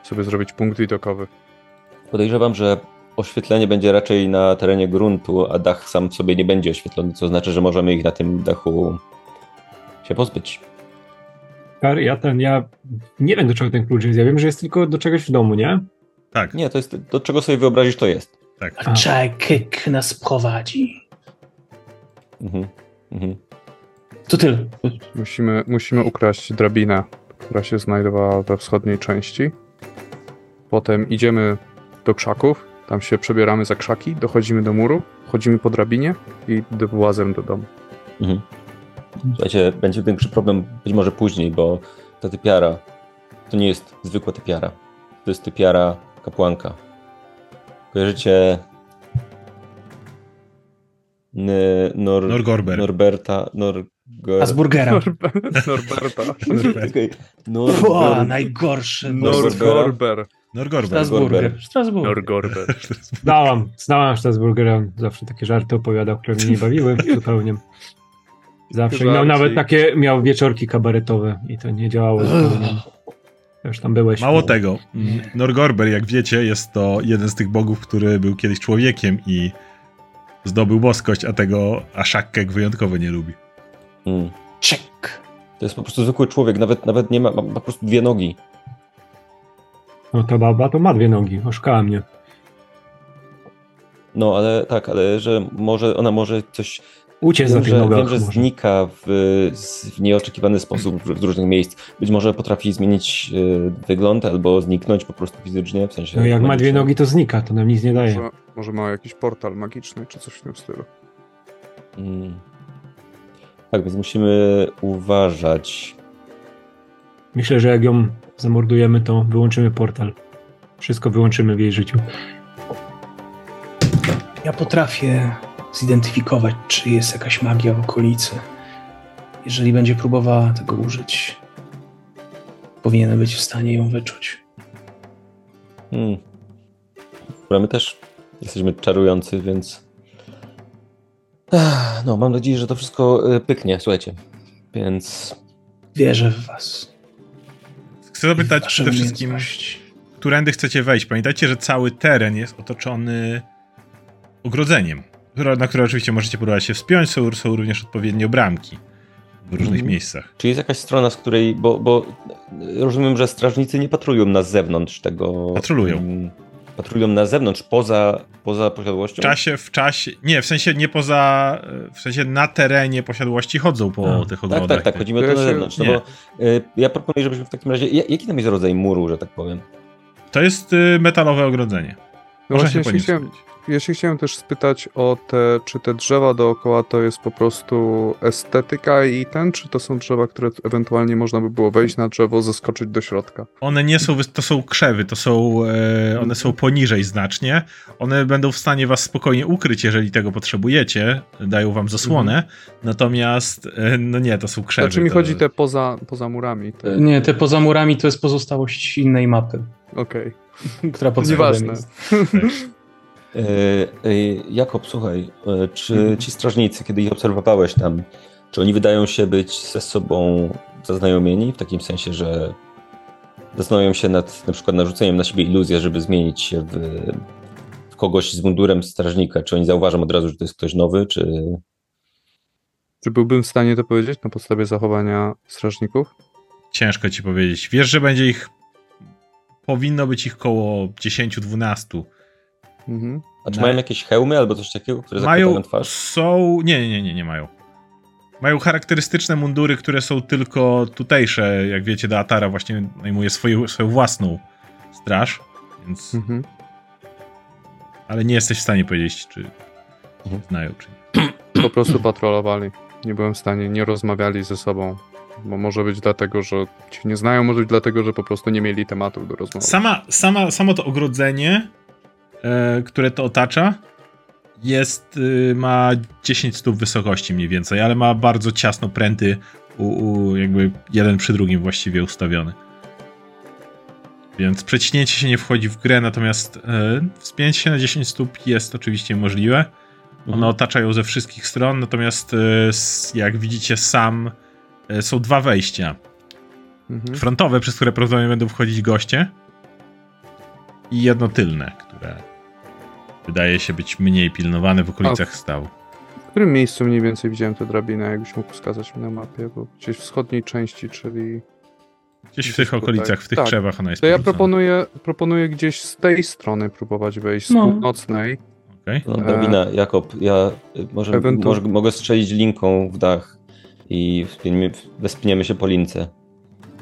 sobie zrobić punkt widokowy. Podejrzewam, że oświetlenie będzie raczej na terenie gruntu, a dach sam w sobie nie będzie oświetlony, co znaczy, że możemy ich na tym dachu się pozbyć. Ja ten, ja nie wiem do czego ten klucz jest. Ja wiem, że jest tylko do czegoś w domu, nie? Tak. Nie, to jest do czego sobie wyobrazisz, to jest. Tak. A Czajkyk nas prowadzi. Mhm. Mhm. To tyle. Musimy, musimy ukraść drabinę, która się znajdowała we wschodniej części. Potem idziemy do krzaków, tam się przebieramy za krzaki, dochodzimy do muru, chodzimy po drabinie i włazem do domu. Mhm. Słuchajcie, będzie większy problem być może później, bo ta typiara to nie jest zwykła typiara. To jest typiara kapłanka. Kojarzycie Nor Norgorber. Norberta, Norgor... Asburgera. Norberta. okay. Nor o, najgorszy. Norgorber. Norgorber. Strasburger. Strasburger. Norgorber. Znałam, znałam Strasburgera. Zawsze takie żarty opowiadał, które mnie nie bawiły zupełnie. Zawsze. Miał nawet takie, miał wieczorki kabaretowe i to nie działało zupełnie. Już tam byłeś. Mało tego. Norgorber, jak wiecie, jest to jeden z tych bogów, który był kiedyś człowiekiem i zdobył boskość, a tego Aszakkek wyjątkowo nie lubi. Hmm. Czek. To jest po prostu zwykły człowiek, nawet, nawet nie ma, ma, ma po prostu dwie nogi. No ta baba to ma dwie nogi, oszukała mnie. No, ale tak, ale że może ona może coś Uciec Wiem, tych że, nogach wiem, że może. znika w, w nieoczekiwany sposób w, w różnych miejsc. Być może potrafi zmienić e, wygląd albo zniknąć po prostu fizycznie, w sensie... No jak ma dwie nogi, to znika, to nam nic nie daje. Może, może ma jakiś portal magiczny, czy coś w tym stylu. Mm. Tak, więc musimy uważać. Myślę, że jak ją zamordujemy, to wyłączymy portal. Wszystko wyłączymy w jej życiu. Ja potrafię zidentyfikować, czy jest jakaś magia w okolicy. Jeżeli będzie próbowała tego użyć, powinienem być w stanie ją wyczuć. Hmm. Dobra, my też jesteśmy czarujący, więc... Ach, No, mam nadzieję, że to wszystko e, pyknie, słuchajcie. Więc... Wierzę w was. Chcę zapytać przede wszystkim, którędy chcecie wejść. Pamiętajcie, że cały teren jest otoczony ogrodzeniem, na które oczywiście możecie próbować się wspiąć. Są, są również odpowiednio bramki w różnych Mhm. miejscach. Czy jest jakaś strona, z której... Bo, bo rozumiem, że strażnicy nie patrują na zewnątrz tego... Patrolują. mm, Patrulują na zewnątrz, poza, poza posiadłością? W czasie, w czasie, nie, w sensie nie poza, w sensie na terenie posiadłości chodzą po A, tych Tak, ogrodach. tak, tak, chodzi mi o To na zewnątrz. No bo y, ja proponuję, żebyśmy w takim razie. ja- Jaki tam jest rodzaj muru, że tak powiem? To jest y, metalowe ogrodzenie. No Można właśnie, się po nim chciałem. Ja się chciałem też spytać o te, czy te drzewa dookoła to jest po prostu estetyka i ten, czy to są drzewa, które ewentualnie można by było wejść na drzewo, zeskoczyć do środka? One nie są, to są krzewy, to są, e, one są poniżej znacznie. One będą w stanie was spokojnie ukryć, jeżeli tego potrzebujecie, dają wam zasłonę. Natomiast, e, no nie, to są krzewy. Znaczy mi to... chodzi te poza, poza murami. Te... Nie, te poza murami to jest pozostałość innej mapy, Okej. która pod Nieważne. jest. Y, y, Jakob, słuchaj, y, czy Mhm. ci strażnicy, kiedy ich obserwowałeś tam, czy oni wydają się być ze sobą zaznajomieni? W takim sensie, że zastanawiają się nad na przykład narzuceniem na siebie iluzję, żeby zmienić się w, w kogoś z mundurem strażnika. Czy oni zauważą od razu, że to jest ktoś nowy, czy. Czy byłbym w stanie to powiedzieć na podstawie zachowania strażników? Ciężko ci powiedzieć. Wiesz, że będzie ich, powinno być ich koło 10-12. Mhm. A czy Na- mają jakieś hełmy albo coś takiego, które zakrywają Mają, twarz? są, nie, nie, nie, nie, mają. Mają charakterystyczne mundury, które są tylko tutejsze. Jak wiecie, Daatara właśnie najmuje swoją, swoją własną straż, więc, Mhm. ale nie jesteś w stanie powiedzieć, czy Mhm. znają, czy nie. Po prostu patrolowali. Nie byłem w stanie, nie rozmawiali ze sobą. Bo może być dlatego, że cię nie znają, może być dlatego, że po prostu nie mieli tematów do rozmowy. Sama, sama, samo to ogrodzenie, które to otacza, jest, y, ma 10 stóp wysokości mniej więcej, ale ma bardzo ciasno pręty, u, u, jakby jeden przy drugim właściwie ustawiony. Więc przeciśnięcie się nie wchodzi w grę, natomiast e, wspięcie się na 10 stóp jest oczywiście możliwe. One Mhm. otaczają ze wszystkich stron, natomiast e, jak widzicie sam e, są dwa wejścia Mhm. frontowe, przez które prawdopodobnie będą wchodzić goście i jedno tylne, które wydaje się być mniej pilnowane w okolicach stału. W którym miejscu mniej więcej widziałem tę drabinę, jakbyś mógł wskazać mi na mapie? Bo gdzieś w wschodniej części, czyli... Gdzieś w tych tutaj. okolicach, w tych Tak. krzewach ona jest To ja porzucona. proponuję, proponuję gdzieś z tej strony próbować wejść, z No. północnej. Okej. No, drabina, Jakob, ja y, może, może mogę strzelić linką w dach i wspięmy, wespniemy się po lince.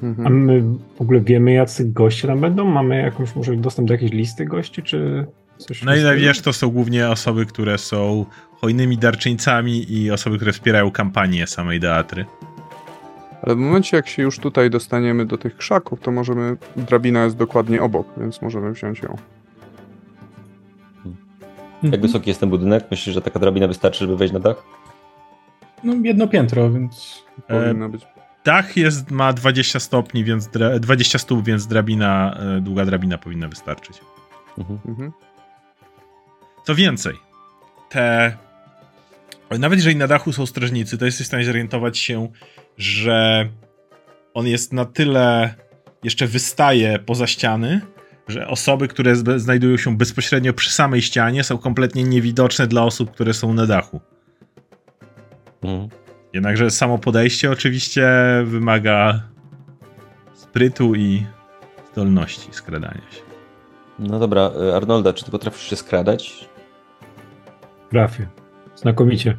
A Mhm. my w ogóle wiemy, jacy goście tam będą? Mamy jakąś, może dostęp do jakiejś listy gości, czy coś? No i stylu? wiesz, to są głównie osoby, które są hojnymi darczyńcami i osoby, które wspierają kampanię samej teatry. Ale w momencie, jak się już tutaj dostaniemy do tych krzaków, to możemy... Drabina jest dokładnie obok, więc możemy wziąć ją. Jak Mhm. wysoki jest ten budynek? Myślisz, że taka drabina wystarczy, żeby wejść na dach? No, jedno piętro, więc E, Powinno być. Dach jest, ma 20 stopni, więc dra- 20 stóp, więc drabina, e, długa drabina powinna wystarczyć. Mhm. Mhm. Co więcej, te. Nawet jeżeli na dachu są strażnicy, to jesteś w stanie zorientować się, że on jest na tyle jeszcze wystaje poza ściany, że osoby, które znajdują się bezpośrednio przy samej ścianie, są kompletnie niewidoczne dla osób, które są na dachu. Mhm. Jednakże samo podejście oczywiście wymaga sprytu i zdolności skradania się. No dobra, y, Arnolda, czy ty potrafisz się skradać? Trafię. Znakomicie.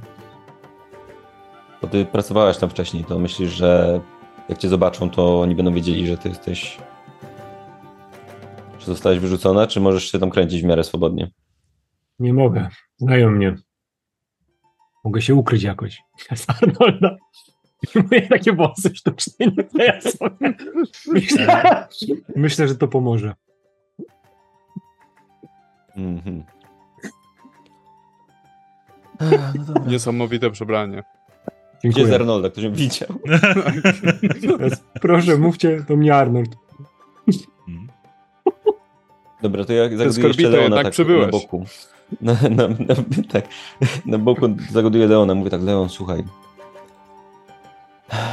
Bo ty pracowałeś tam wcześniej, to myślisz, że jak cię zobaczą, to oni będą wiedzieli, że ty jesteś... Że zostałeś wyrzucona, czy możesz się tam kręcić w miarę swobodnie? Nie mogę. Znają mnie. Mogę się ukryć jakoś. Z Arnolda. Moje takie włosy sztuczne nie myślę, że to pomoże. Mhm. Niesamowite przebranie. Gdzie jest Dziękuję. Arnolda, ktoś mnie widział? Teraz Proszę, mówcie do mnie Arnold. Dobra, to ja zagaduję jeszcze Leona tak przybyłeś. na boku. Na, na, na, tak, na boku zagaduję Leona, mówię tak, Leon, słuchaj.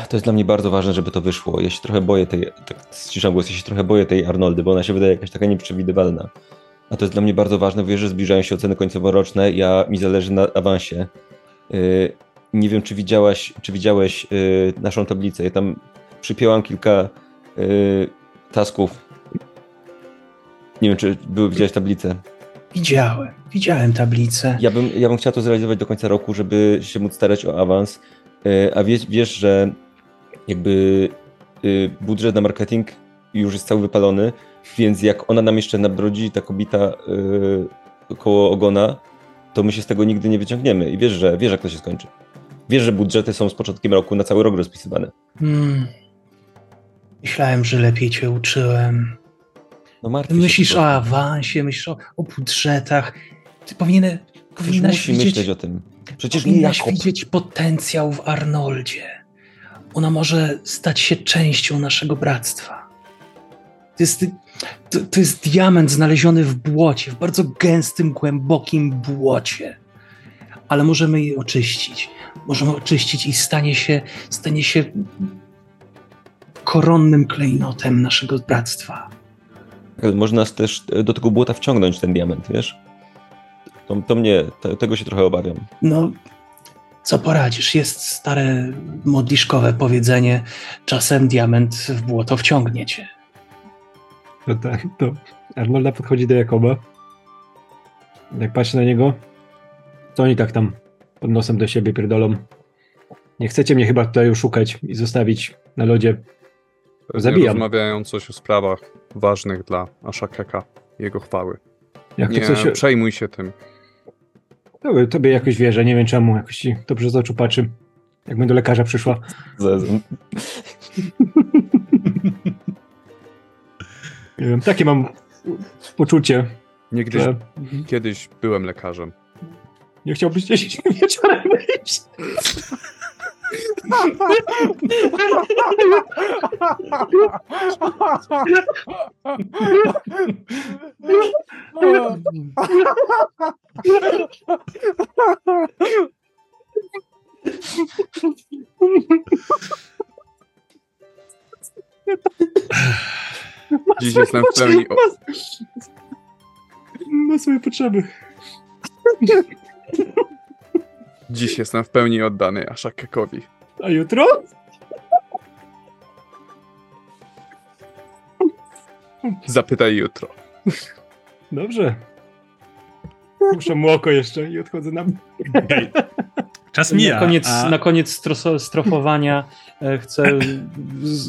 To jest dla mnie bardzo ważne, żeby to wyszło. Ja się trochę boję tej, tak ściszam głos, ja się trochę boję tej Arnoldy, bo ona się wydaje jakaś taka nieprzewidywalna. A to jest dla mnie bardzo ważne, wiesz, że zbliżają się oceny końcowo-roczne, ja, mi zależy na awansie. Yy, nie wiem, czy widziałaś, czy widziałeś yy, naszą tablicę. Ja tam przypięłam kilka yy, tasków. Nie wiem, czy były, widziałeś tablicę. Widziałem, widziałem tablicę. Ja bym, ja bym chciał to zrealizować do końca roku, żeby się móc starać o awans. Yy, A wiesz, wiesz że jakby yy, budżet na marketing już jest cały wypalony, więc jak ona nam jeszcze nabrodzi, ta kobita yy, koło ogona, to my się z tego nigdy nie wyciągniemy. I wiesz, że wiesz, jak to się skończy. Wiesz, że budżety są z początkiem roku na cały rok rozpisywane. Hmm. Myślałem, że lepiej cię uczyłem. No martw się Myślisz o awansie, myślisz o, o budżetach. Ty powinien, powinnaś musi widzieć, myśleć o tym. Przecież powinnaś widzieć potencjał w Arnoldzie. Ona może stać się częścią naszego bractwa. To jest, to, to jest diament znaleziony w błocie, w bardzo gęstym, głębokim błocie. Ale możemy jej oczyścić. Możemy oczyścić i stanie się, stanie się koronnym klejnotem naszego bractwa. Można nas też do tego błota wciągnąć ten diament, wiesz? To, to mnie, te, tego się trochę obawiam. No, co poradzisz? Jest stare modliszkowe powiedzenie: czasem diament w błoto wciągnie cię. To tak, to Arnolda podchodzi do Jakoba. Jak patrzy na niego, to oni tak tam pod nosem do siebie pierdolą. Nie chcecie mnie chyba tutaj oszukać i zostawić na lodzie. Zabijam. Rozmawiają coś o sprawach ważnych dla Ashakeka, jego chwały. Jak Nie coś... przejmuj się tym. Tobie, tobie jakoś wierzę, nie wiem czemu, jakoś ci dobrze z oczu patrzy. Jakbym do lekarza przyszła. Zezem. Nie wiem, takie mam poczucie, Niegdyś, że kiedyś byłem lekarzem. nie chciałbyś gdzieś wieczorem. Dziś jestem w pełni. O... Ma swoje potrzeby. Dziś jestem w pełni oddany Ashakekowi. A jutro? Zapytaj jutro. Dobrze. Muszę mu oko jeszcze i odchodzę na. Czas mija. na koniec, a... na koniec strofowania e, chcę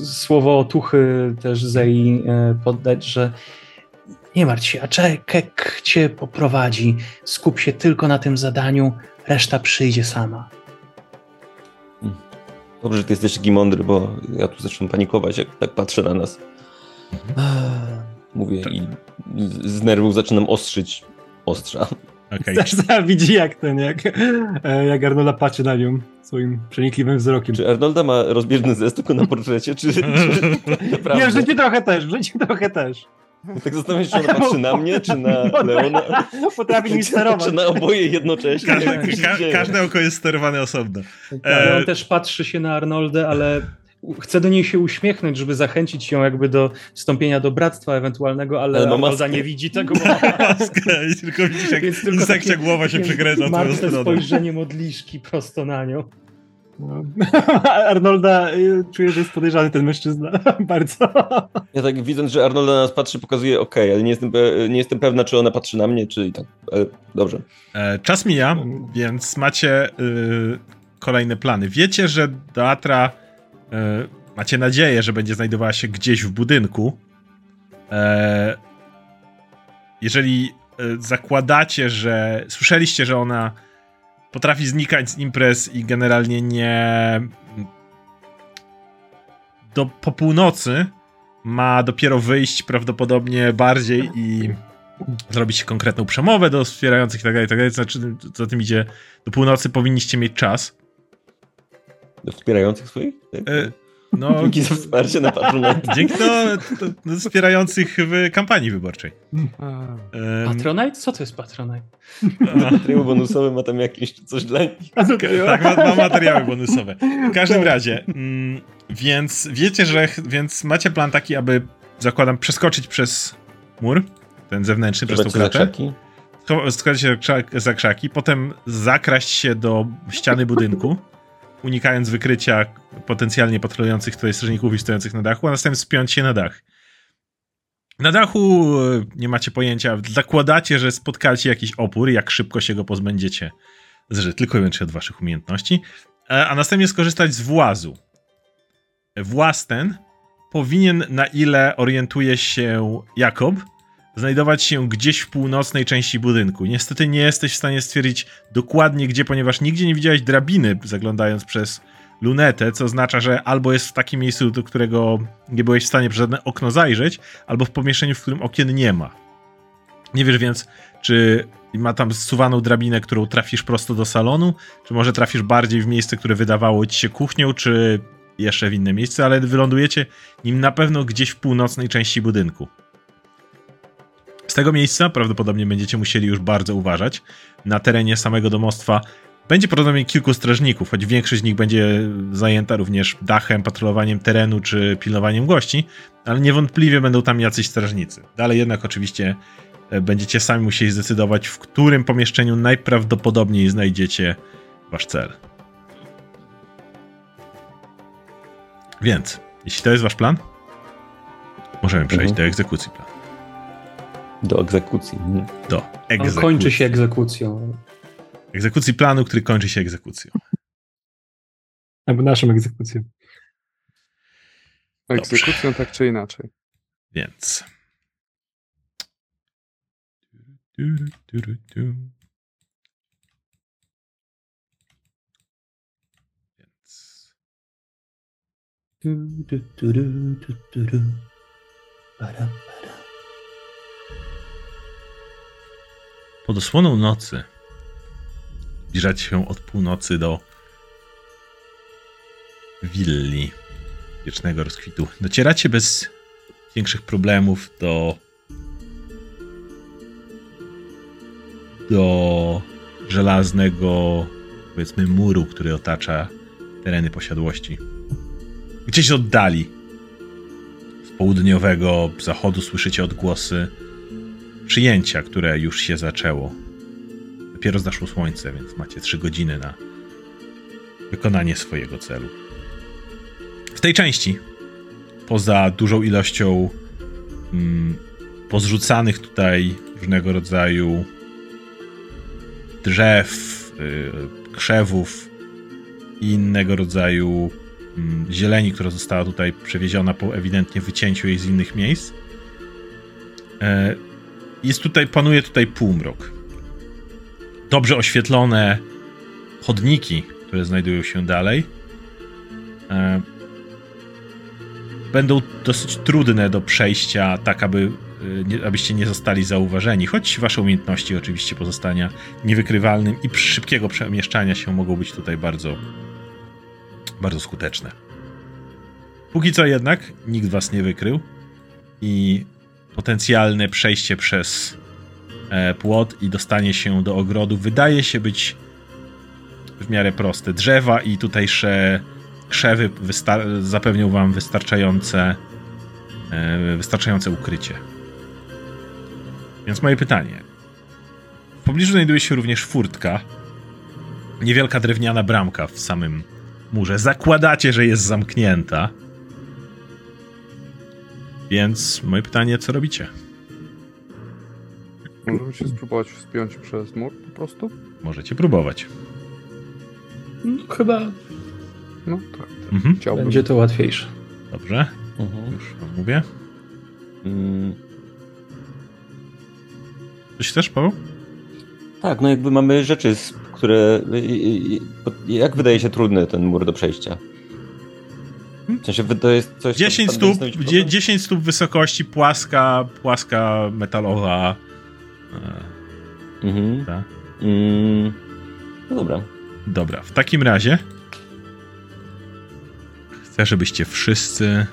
słowo otuchy też Zei e, poddać, że nie martw się, a Czekek cię poprowadzi. Skup się tylko na tym zadaniu, reszta przyjdzie sama. Dobrze, że ty jesteś taki mądry, bo ja tu zaczynam panikować, jak tak patrzę na nas. Mówię i z nerwów zaczynam ostrzyć ostrza. Okej. Też widzi jak ten, jak, e, jak Arnolda patrzy na nią swoim przenikliwym wzrokiem. Czy Arnolda ma rozbieżny zest tylko na portrecie, czy, czy naprawdę? Nie, w życiu trochę też, w życiu trochę też. Tak zastanawiam się, czy ona patrzy na mnie, czy na Leona, Potrafi mi sterować. czy na oboje jednocześnie. Każde, ka, każde oko jest sterowane osobno. Ale E, on też patrzy się na Arnoldę, ale chce do niej się uśmiechnąć, żeby zachęcić ją jakby do wstąpienia do bractwa ewentualnego, ale, Ale maskę. nie widzi tego, bo ma Maskę i tylko widzisz, jak Więc tylko insekcja takie- głowa się przekręca w twoją martwe stronę. spojrzenie modliszki prosto na nią. No. Arnolda y, czuje, że jest podejrzany ten mężczyzna. Bardzo. Ja tak widząc, że Arnolda na nas patrzy, pokazuję ok, ale nie jestem, nie jestem pewna, czy ona patrzy na mnie, czy i tak. Dobrze. E, Czas mija, więc macie y, kolejne plany. Wiecie, że Teatra e, macie nadzieję, że będzie znajdowała się gdzieś w budynku. E, jeżeli e, zakładacie, że słyszeliście, że ona potrafi znikać z imprez i generalnie nie do po północy ma dopiero wyjść prawdopodobnie bardziej i zrobić konkretną przemowę do wspierających i tak dalej, tak. Znaczy, za tym idzie do północy powinniście mieć czas. Wspierających swoich? Tak? E, no, Dzięki za wsparcie na Patronite. dzięki do, do, do wspierających w kampanii wyborczej. Em, Patronite? Co to jest Patronite? Materiał bonusowy ma tam jakieś coś dla nich. To, Tak, ma, ma materiały bonusowe. W każdym razie, mm, więc wiecie, że więc macie plan taki, aby zakładam przeskoczyć przez mur, ten zewnętrzny, przez tą kratę, schować się za krzaki, potem zakraść się do ściany budynku, unikając wykrycia potencjalnie patrolujących tutaj strażników i stojących na dachu, a następnie spiąć się na dach. Na dachu e, nie macie pojęcia, zakładacie, że spotkacie jakiś opór, jak szybko się go pozbędziecie. Zależy tylko i wyłącznie od waszych umiejętności. E, A następnie skorzystać z włazu. Właz ten powinien, na ile orientuje się Jakob, znajdować się gdzieś w północnej części budynku. Niestety nie jesteś w stanie stwierdzić dokładnie gdzie, ponieważ nigdzie nie widziałeś drabiny zaglądając przez lunetę, co oznacza, że albo jest w takim miejscu, do którego nie byłeś w stanie przez żadne okno zajrzeć, albo w pomieszczeniu, w którym okien nie ma. Nie wiesz więc, czy ma tam zsuwaną drabinę, którą trafisz prosto do salonu, czy może trafisz bardziej w miejsce, które wydawało ci się kuchnią, czy jeszcze w inne miejsce, ale wylądujecie nim na pewno gdzieś w północnej części budynku. Z tego miejsca prawdopodobnie będziecie musieli już bardzo uważać. Na terenie samego domostwa będzie prawdopodobnie kilku strażników, choć większość z nich będzie zajęta również dachem, patrolowaniem terenu czy pilnowaniem gości, ale niewątpliwie będą tam jacyś strażnicy. Dalej jednak oczywiście e, będziecie sami musieli zdecydować, w którym pomieszczeniu najprawdopodobniej znajdziecie wasz cel. Więc, jeśli to jest wasz plan, możemy przejść Mhm. do egzekucji planu. Do egzekucji. Mhm. Do On egzekucji. kończy się egzekucją. Egzekucji planu, który kończy się egzekucją. Albo naszą egzekucję. egzekucją tak czy inaczej. Więc. Więc. Du, du, du, du, du, du, du. Para, para. Pod osłoną nocy zbliżacie się od północy do willi wiecznego rozkwitu. Docieracie bez większych problemów do do żelaznego powiedzmy muru, który otacza tereny posiadłości. Gdzieś oddali z południowego zachodu słyszycie odgłosy przyjęcia, które już się zaczęło. Dopiero zaszło słońce, więc macie trzy godziny na wykonanie swojego celu. W tej części, poza dużą ilością mm, pozrzucanych tutaj różnego rodzaju drzew, y, krzewów i innego rodzaju mm, zieleni, która została tutaj przewieziona po ewidentnie wycięciu jej z innych miejsc, e, jest tutaj, panuje tutaj półmrok. Dobrze oświetlone chodniki, które znajdują się dalej, e, będą dosyć trudne do przejścia, tak aby, e, nie, abyście nie zostali zauważeni, choć wasze umiejętności oczywiście pozostania niewykrywalnym i szybkiego przemieszczania się mogą być tutaj bardzo, bardzo skuteczne. Póki co jednak nikt was nie wykrył i potencjalne przejście przez e, płot i dostanie się do ogrodu wydaje się być w miarę proste. Drzewa i tutejsze krzewy zapewnią wam wystarczające e, wystarczające ukrycie. Więc moje pytanie. W pobliżu znajduje się również furtka. Niewielka drewniana bramka w samym murze. Zakładacie, że jest zamknięta. Więc moje pytanie, co robicie? Możemy się spróbować wspiąć przez mur po prostu? Możecie próbować. No, chyba No tak, Mhm. chciałbym. będzie to łatwiejsze. Dobrze, Mhm. już wam mówię. Mm, Coś też, Paweł? tak, no jakby mamy rzeczy, które. Jak wydaje się trudny ten mur do przejścia? W sensie to jest coś. co 10 tam stóp, będzie stanowić dzie- problem? 10 stóp wysokości, płaska, płaska metalowa. E, Mhm. ta. Mm, no dobra. Dobra, w takim razie chcę, żebyście wszyscy...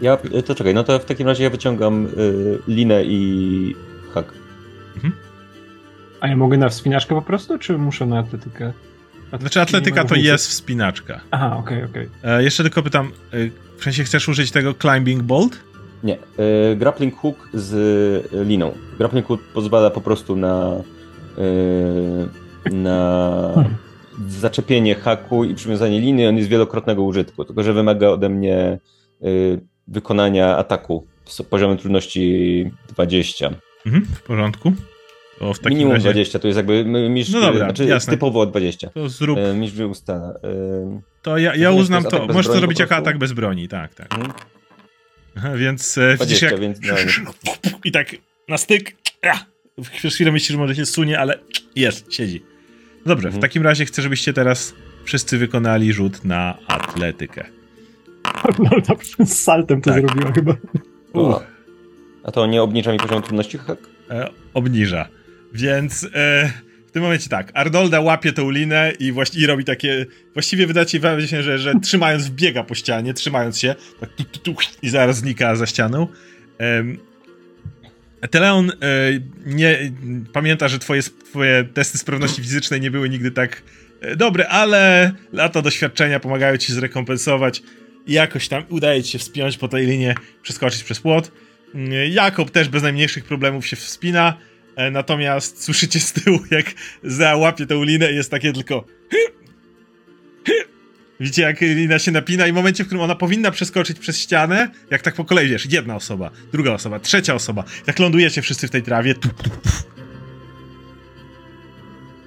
Ja, to czekaj, no to w takim razie ja wyciągam y, linę i hak. A ja mogę na wspinaczkę po prostu, czy muszę na atletykę? Znaczy atletyka to jest wspinaczka. Aha, okej, okej. E, jeszcze tylko pytam, e, w sensie chcesz użyć tego climbing bolt? Nie, y, grappling hook z liną. Grappling hook pozwala po prostu na y, na zaczepienie haku i przywiązanie liny. On jest wielokrotnego użytku, tylko że wymaga ode mnie y, wykonania ataku z poziomem trudności 20. Mhm, w porządku. To w takim Minimum razie 20 to jest jakby mistrz, No dobra, znaczy jasne. typowo 20. to zrób, Y, Mistrz ustala. Y, to ja, ja uznam to, możesz to zrobić po jako atak bez broni, tak, tak. mhm, Więc e, widzisz 20, jak... więc no, I tak na styk, przez chwilę myślisz, że może się sunie, ale jest, siedzi. Dobrze, w Mhm. takim razie chcę, żebyście teraz wszyscy wykonali rzut na atletykę. Arnolda z saltem to Tak. zrobiła chyba. o. A to nie obniża mi poziomu trudności hak? e, obniża. Więc e, w tym momencie tak, Arnolda łapie tą linę i, właści- i robi takie, właściwie wydacie wrażenie, że, że trzymając biega po ścianie, trzymając się, tak tu, tu, tu, i zaraz znika za ścianą. Teleon e, nie pamięta, że twoje, twoje testy sprawności fizycznej nie były nigdy tak e, dobre, ale lata doświadczenia pomagają ci zrekompensować i jakoś tam udaje ci się wspiąć po tej linie, przeskoczyć przez płot. Mm, Jakob też bez najmniejszych problemów się wspina, natomiast słyszycie z tyłu, jak załapie tą linę i jest takie tylko Widzicie, jak lina się napina i w momencie, w którym ona powinna przeskoczyć przez ścianę, jak tak po kolei, wiesz, jedna osoba, druga osoba, trzecia osoba, jak lądujecie wszyscy w tej trawie, tu, tu,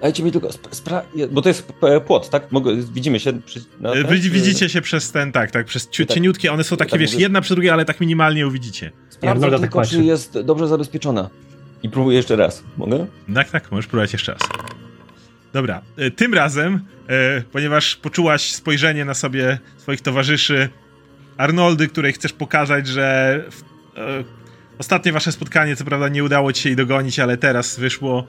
Dajcie mi tylko spra- bo to jest płot, tak? Mogę, widzimy się przy, e, wy, czy- widzicie się przez ten, tak, tak, przez ciu, Tak. cieniutkie, one są takie, tak wiesz, mówię. jedna przy drugiej, ale tak minimalnie ją widzicie. Sprawdzam Arnolda tak tylko, patrzy. czy jest dobrze zabezpieczona. I próbuję jeszcze raz. Mogę? Tak, tak, możesz próbować jeszcze raz. Dobra, e, tym razem, e, ponieważ poczułaś spojrzenie na sobie swoich towarzyszy, Arnoldy, której chcesz pokazać, że e, ostatnie wasze spotkanie, co prawda nie udało ci się jej dogonić, ale teraz wyszło.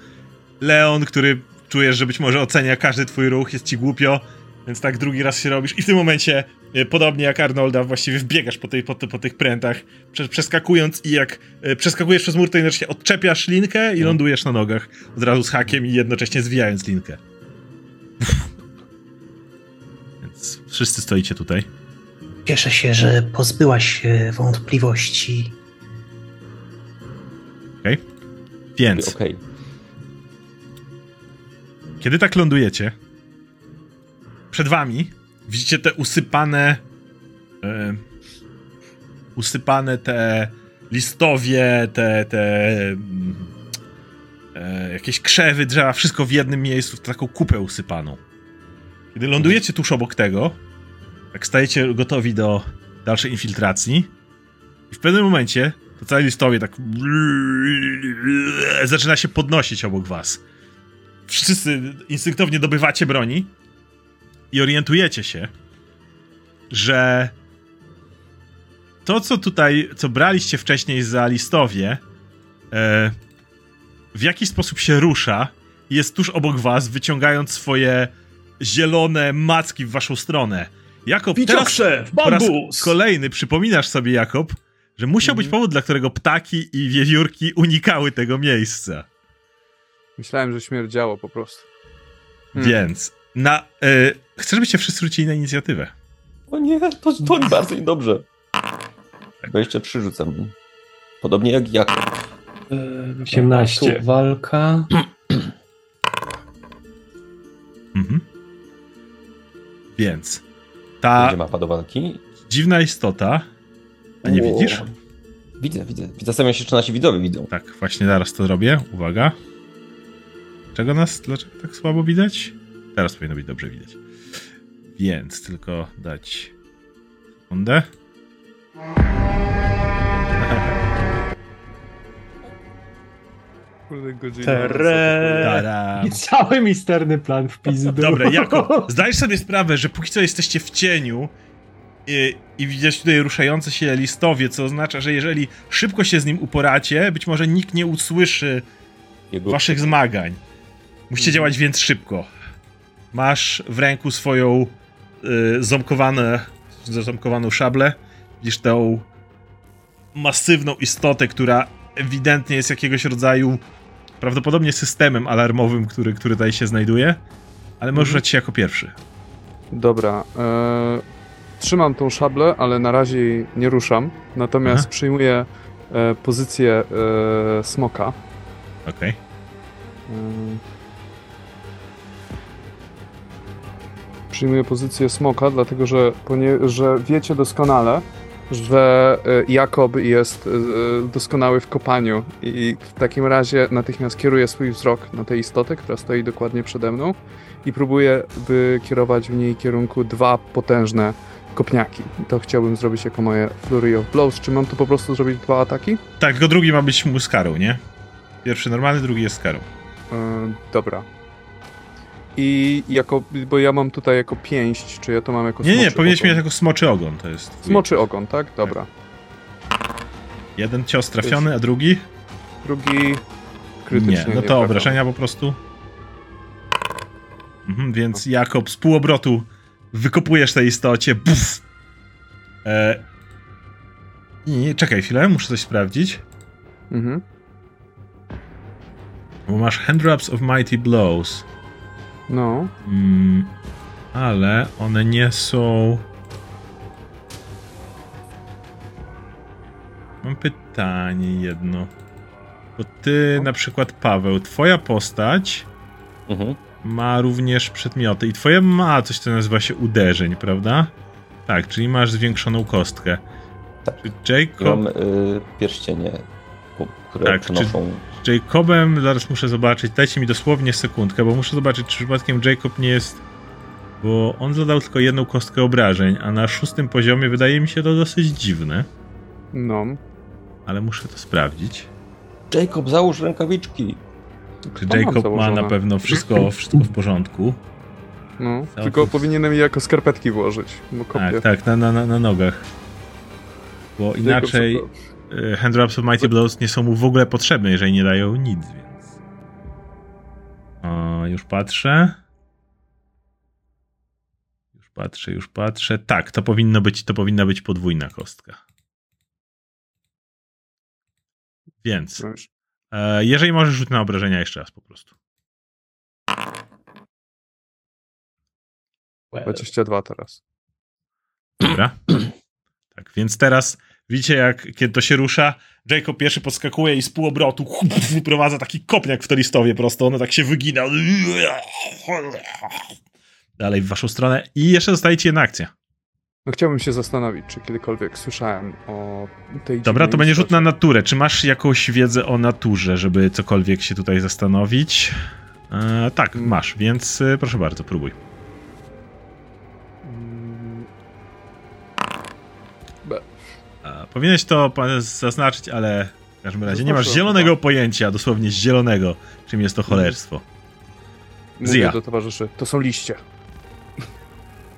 Leon, który czujesz, że być może ocenia każdy twój ruch, jest ci głupio, więc tak drugi raz się robisz i w tym momencie, e, podobnie jak Arnolda, właściwie wbiegasz po, tej, po, po tych prętach, prze- przeskakując i jak e, przeskakujesz przez mur, to jednocześnie odczepiasz linkę i lądujesz na nogach od razu z hakiem i jednocześnie zwijając linkę. Więc wszyscy stoicie tutaj. Cieszę się, że pozbyłaś się wątpliwości. Więc, Okej. kiedy tak lądujecie, przed wami widzicie te usypane e, usypane te listowie, te, te e, jakieś krzewy, drzewa, wszystko w jednym miejscu, w taką kupę usypaną. Kiedy lądujecie tuż obok tego, tak stajecie gotowi do dalszej infiltracji i w pewnym momencie to całe listowie tak zaczyna się podnosić obok was. Wszyscy instynktownie dobywacie broni i orientujecie się, że to, co tutaj, co braliście wcześniej za listowie, e, w jakiś sposób się rusza i jest tuż obok was, wyciągając swoje zielone macki w waszą stronę. Jakob, teraz Wiciokrzew, po raz kolejny przypominasz sobie, Jakob, że musiał być powód, dla którego ptaki i wiewiórki unikały tego miejsca. Myślałem, że śmierdziało po prostu. Hmm. Więc na. E, chcę, żebyście wszyscy rzucili na inicjatywę. O nie, to, to bardzo niedobrze. 23 rzucam. Podobnie jak. Yy, 18. Tu walka. Mhm. Więc ta Gdzie mapa do walki? dziwna istota. A nie O. widzisz? Widzę, widzę. Zastanawiam się, czy nasi widzowie widzą. Tak, właśnie zaraz to robię. Uwaga. Czego nas, dlaczego tak słabo widać? Teraz powinno być dobrze widać. Więc tylko dać sekundę. Kurde. I cały misterny plan w pizdu. Dobra, jako zdajesz sobie sprawę, że póki co jesteście w cieniu i, i widzisz tutaj ruszające się listowie, co oznacza, że jeżeli szybko się z nim uporacie, być może nikt nie usłyszy Jego... waszych zmagań. Musicie działać więc szybko. Masz w ręku swoją y, ząbkowane, ząbkowaną szablę. Widzisz tą masywną istotę, która ewidentnie jest jakiegoś rodzaju prawdopodobnie systemem alarmowym, który, który tutaj się znajduje. Ale możesz ruszać się jako pierwszy. Dobra. E, trzymam tą szablę, ale na razie nie ruszam. Natomiast Aha. przyjmuję e, pozycję e, smoka. Okej. Ym. Przyjmuję pozycję smoka, dlatego że, ponie, że wiecie doskonale, że e, Jakob jest e, doskonały w kopaniu i w takim razie natychmiast kieruję swój wzrok na tę istotę, która stoi dokładnie przede mną i próbuję wykierować w niej kierunku dwa potężne kopniaki. To chciałbym zrobić jako moje Flurry of Blows. Czy mam tu po prostu zrobić dwa ataki? Tak, tylko drugi ma być mu z karą, nie? Pierwszy normalny, drugi jest z karą. E, dobra. I jako, bo ja mam tutaj jako pięść, czy ja to mam jako Nie, nie, ogon? mieć jako smoczy ogon, to jest. twój. Smoczy ogon, tak? Dobra. Jeden cios trafiony, a drugi? Drugi krytycznie Nie, no to trafiony. obrażenia po prostu. Mhm, więc Jakob z półobrotu wykopujesz tej istocie. Buf! E... Nie, nie, czekaj chwilę, muszę coś sprawdzić. Mhm. Bo masz Handraps of Mighty Blows. No. Mm, ale one nie są. Mam pytanie jedno. Bo ty, na przykład, Paweł, twoja postać Mhm. ma również przedmioty i twoja ma coś, co nazywa się uderzeń, prawda? Tak, czyli masz zwiększoną kostkę. Tak. Czy Jacob, Mam y, pierścienie, które Tak, czy- przenoszą... z Jacobem, zaraz muszę zobaczyć, dajcie mi dosłownie sekundkę, bo muszę zobaczyć, czy przypadkiem Jacob nie jest... Bo on zadał tylko jedną kostkę obrażeń, a na szóstym poziomie wydaje mi się to dosyć dziwne, No. ale muszę to sprawdzić. Jacob, załóż rękawiczki. Czy To Jacob ma na pewno wszystko, wszystko w porządku? No. Co Tylko ty- powinienem je jako skarpetki włożyć, bo kopię. Tak, tak, na, na, na, na nogach. Bo Jacob inaczej sobie- y, Handraps of Mighty Blows nie są mu w ogóle potrzebne, jeżeli nie dają nic, więc... O, już patrzę. Już patrzę, już patrzę. Tak, to powinno być, to powinna być podwójna kostka. Więc, e, jeżeli możesz rzucić na obrażenia jeszcze raz po prostu. 22 teraz. Dobra. Tak, więc teraz widzicie, jak kiedy to się rusza, Jacob pierwszy podskakuje i z półobrotu wyprowadza taki kopniak w listowie prosto, ono tak się wygina. Dalej w waszą stronę i jeszcze dostajecie jedna akcja. No chciałbym się zastanowić, czy kiedykolwiek słyszałem o tej Dobra, to będzie rzut na naturę. Czy masz jakąś wiedzę o naturze, żeby cokolwiek się tutaj zastanowić? E, tak, Mm. masz, więc e, proszę bardzo, próbuj. Powinieneś to zaznaczyć, ale w każdym razie nie masz zielonego pojęcia, dosłownie zielonego, czym jest to cholerstwo. Mówię Zja. do towarzyszy, to są liście.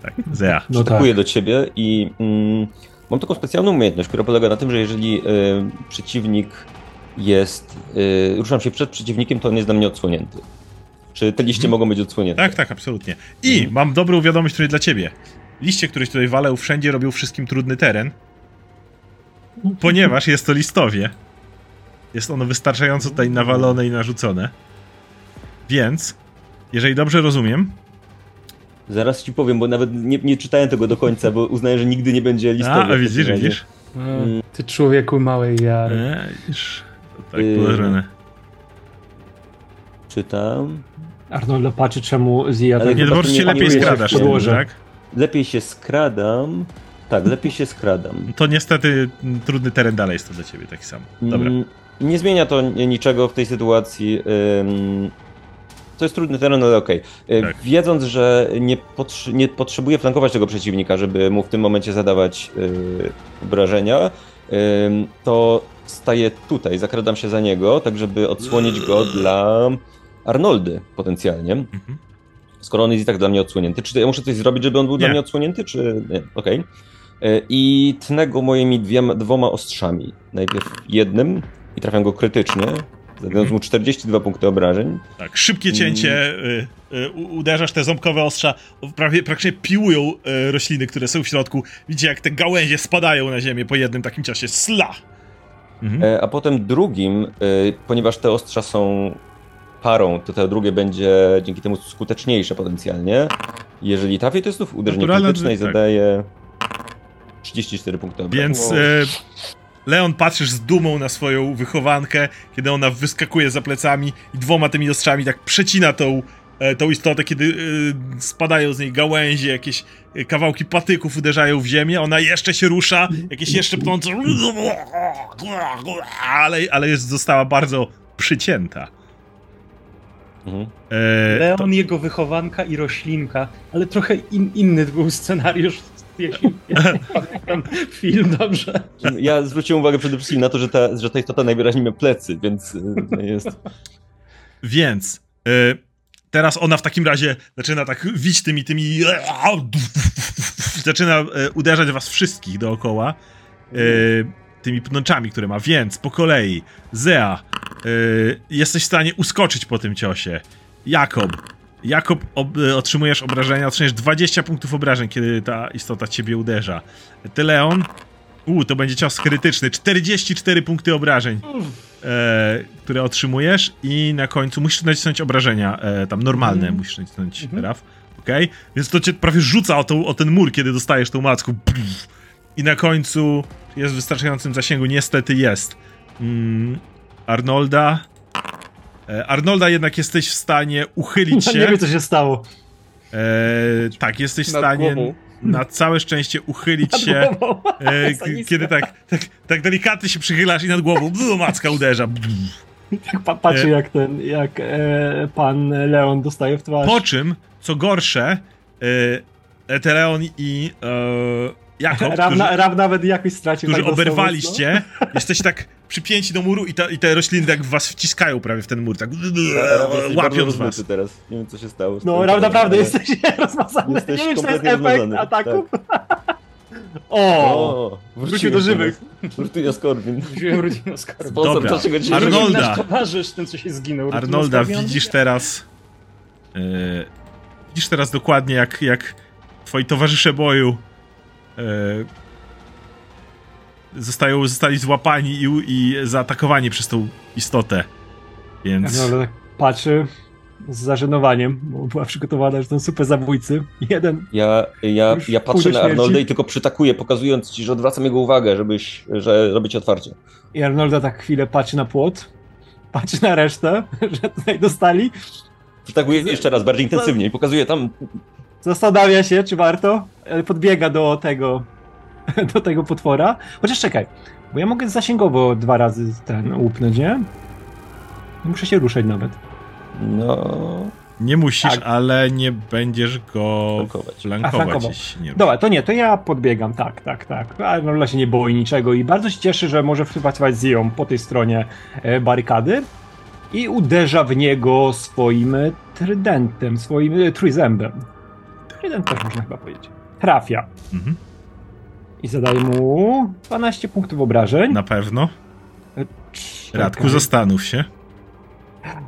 Tak, Zea. No tak. Do ciebie i mm, mam taką specjalną umiejętność, która polega na tym, że jeżeli y, przeciwnik jest. Y, ruszam się przed przeciwnikiem, to on jest dla mnie odsłonięty. Czy te liście Mhm. mogą być odsłonięte? Tak, tak, absolutnie. I Mhm. mam dobrą wiadomość tutaj dla ciebie. Liście, które tutaj walę wszędzie robią wszystkim trudny teren, ponieważ jest to listowie. Jest ono wystarczająco tutaj nawalone i narzucone. Więc, jeżeli dobrze rozumiem, Zaraz ci powiem, bo nawet nie, nie czytałem tego do końca, bo uznaję, że nigdy nie będzie listowy. a, widzisz, widzisz? Mm. Ty człowieku małej jary. E, to tak Yy. położone. Czytam. Arnoldo patrzy, czemu tak Nie, no po nie- lepiej nie skradasz, podłoże. tak? Lepiej się skradam. Tak, lepiej się skradam. To niestety trudny teren dalej jest to dla ciebie taki sam. Dobra. Mm, Nie zmienia to ni- niczego w tej sytuacji. To jest trudny teren, ale okej. E, Tak. Wiedząc, że nie, potrzy- nie potrzebuję flankować tego przeciwnika, żeby mu w tym momencie zadawać yy, obrażenia, to staję tutaj, zakradam się za niego, tak żeby odsłonić go dla Arnoldy potencjalnie. Mhm. Skoro on jest i tak dla mnie odsłonięty. Czy ja muszę coś zrobić, żeby on był dla Nie. mnie odsłonięty, czy nie? Okej. Y, I tnę go moimi dwiema, dwoma ostrzami. Najpierw jednym i trafiam go krytycznie, zadając mu 42 punkty obrażeń. Tak, szybkie cięcie, y, y, uderzasz te ząbkowe ostrza, prawie praktycznie piłują y, rośliny, które są w środku. Widzicie, jak te gałęzie spadają na ziemię po jednym takim czasie. Sla! Mhm. E, A potem drugim, ponieważ te ostrza są parą, to te drugie będzie dzięki temu skuteczniejsze potencjalnie. Jeżeli trafię, to jest znów uderzenie Naturalne, krytyczne i tak. Zadaje 34 punkty obrażeń. Więc y, Leon patrzysz z dumą na swoją wychowankę, kiedy ona wyskakuje za plecami i dwoma tymi ostrzami tak przecina tą, e, tą istotę, kiedy y, spadają z niej gałęzie, jakieś y, kawałki patyków uderzają w ziemię, ona jeszcze się rusza, jakieś jeszcze pnące, ale, ale jest, została bardzo przycięta. Mhm. E, Leon, to, jego wychowanka i roślinka, ale trochę in, inny był scenariusz, jeśli ja pamiętam film dobrze. Ja zwróciłem uwagę przede wszystkim na to, że ta, że ta istota najwyraźniej ma plecy, więc y, to jest... Więc e, teraz ona w takim razie zaczyna tak wić tymi, tymi zaczyna e, uderzać was wszystkich dookoła e, tymi pnączami, które ma, więc po kolei Zea jesteś w stanie uskoczyć po tym ciosie. Jakob Jakob ob, e, otrzymujesz obrażenia, otrzymujesz 20 punktów obrażeń, kiedy ta istota ciebie uderza. Ty Leon U, to będzie cios krytyczny. 44 punkty obrażeń, e, które otrzymujesz i na końcu musisz nacisnąć obrażenia, e, tam normalne Mhm. musisz nacisnąć, Raf. Okej? Więc to cię prawie rzuca o, tą, o ten mur, kiedy dostajesz tą macką. I na końcu jest w wystarczającym zasięgu, niestety jest. Mm, Arnolda. E, Arnolda jednak jesteś w stanie uchylić Nie się. wiem, co się stało. E, tak, jesteś w Nad stanie głową. na całe szczęście uchylić się. Głową. E, kiedy tak, tak, tak delikatnie się przychylasz i nad głową blu, macka uderza. Tak pa patrzy, E. jak ten, jak e, pan Leon dostaje w twarz. Po czym, co gorsze, e, Eteleon i e, Jakob, Raw, na, którzy, nawet jakoś stracił. którzy tak dostał oberwaliście, jesteście tak przypięci do muru i, ta, i te rośliny tak w was wciskają prawie w ten mur, tak łapiąc was. teraz. Nie wiem, co się stało. No, naprawdę ale- jesteś rozmazany. Jesteś nie wiem, czy to jest kompletnie efekt rozmazany, ataków. tak. o! O, Wrócił do żywych. Wrócił Skorbin. Wziąłem rodzinę Skarbu. Sposób, Dobra. dlaczego cię Arnolda. Towarzysz, ten co się zginął. Arnolda, widzisz teraz. E, widzisz teraz dokładnie, jak, jak twoi towarzysze boju e, zostają, zostali złapani i, i zaatakowani przez tą istotę. Więc. No, ale tak patrzy z zażenowaniem, bo była przygotowana, że to super zabójcy. Jeden. Ja, ja, ja patrzę na. Arnoldę i tylko przytakuję, pokazując ci, że odwracam jego uwagę, żebyś, że robić otwarcie. I Arnolda tak chwilę patrzy na płot, patrzy na resztę, że tutaj dostali. Przytakuję jeszcze raz, bardziej intensywnie i pokazuję tam Zastanawia się, czy warto. ale Podbiega do tego, do tego potwora. Chociaż czekaj, bo ja mogę zasięgowo dwa razy ten łupnąć, nie? Nie muszę się ruszać nawet. No. Nie musisz, Tak. ale nie będziesz go Flankować. Flankować. jeśli nie Dobra, to nie, to ja podbiegam, tak, tak, tak. Arnolda się nie boi niczego i bardzo się cieszy, że może współpracować z Zią po tej stronie e, barykady i uderza w niego swoim trydentem, swoim e, trójzębem. Trydent też można chyba powiedzieć. Trafia Mhm. I zadaje mu 12 punktów obrażeń. Na pewno. Czekaj. Radku, zastanów się.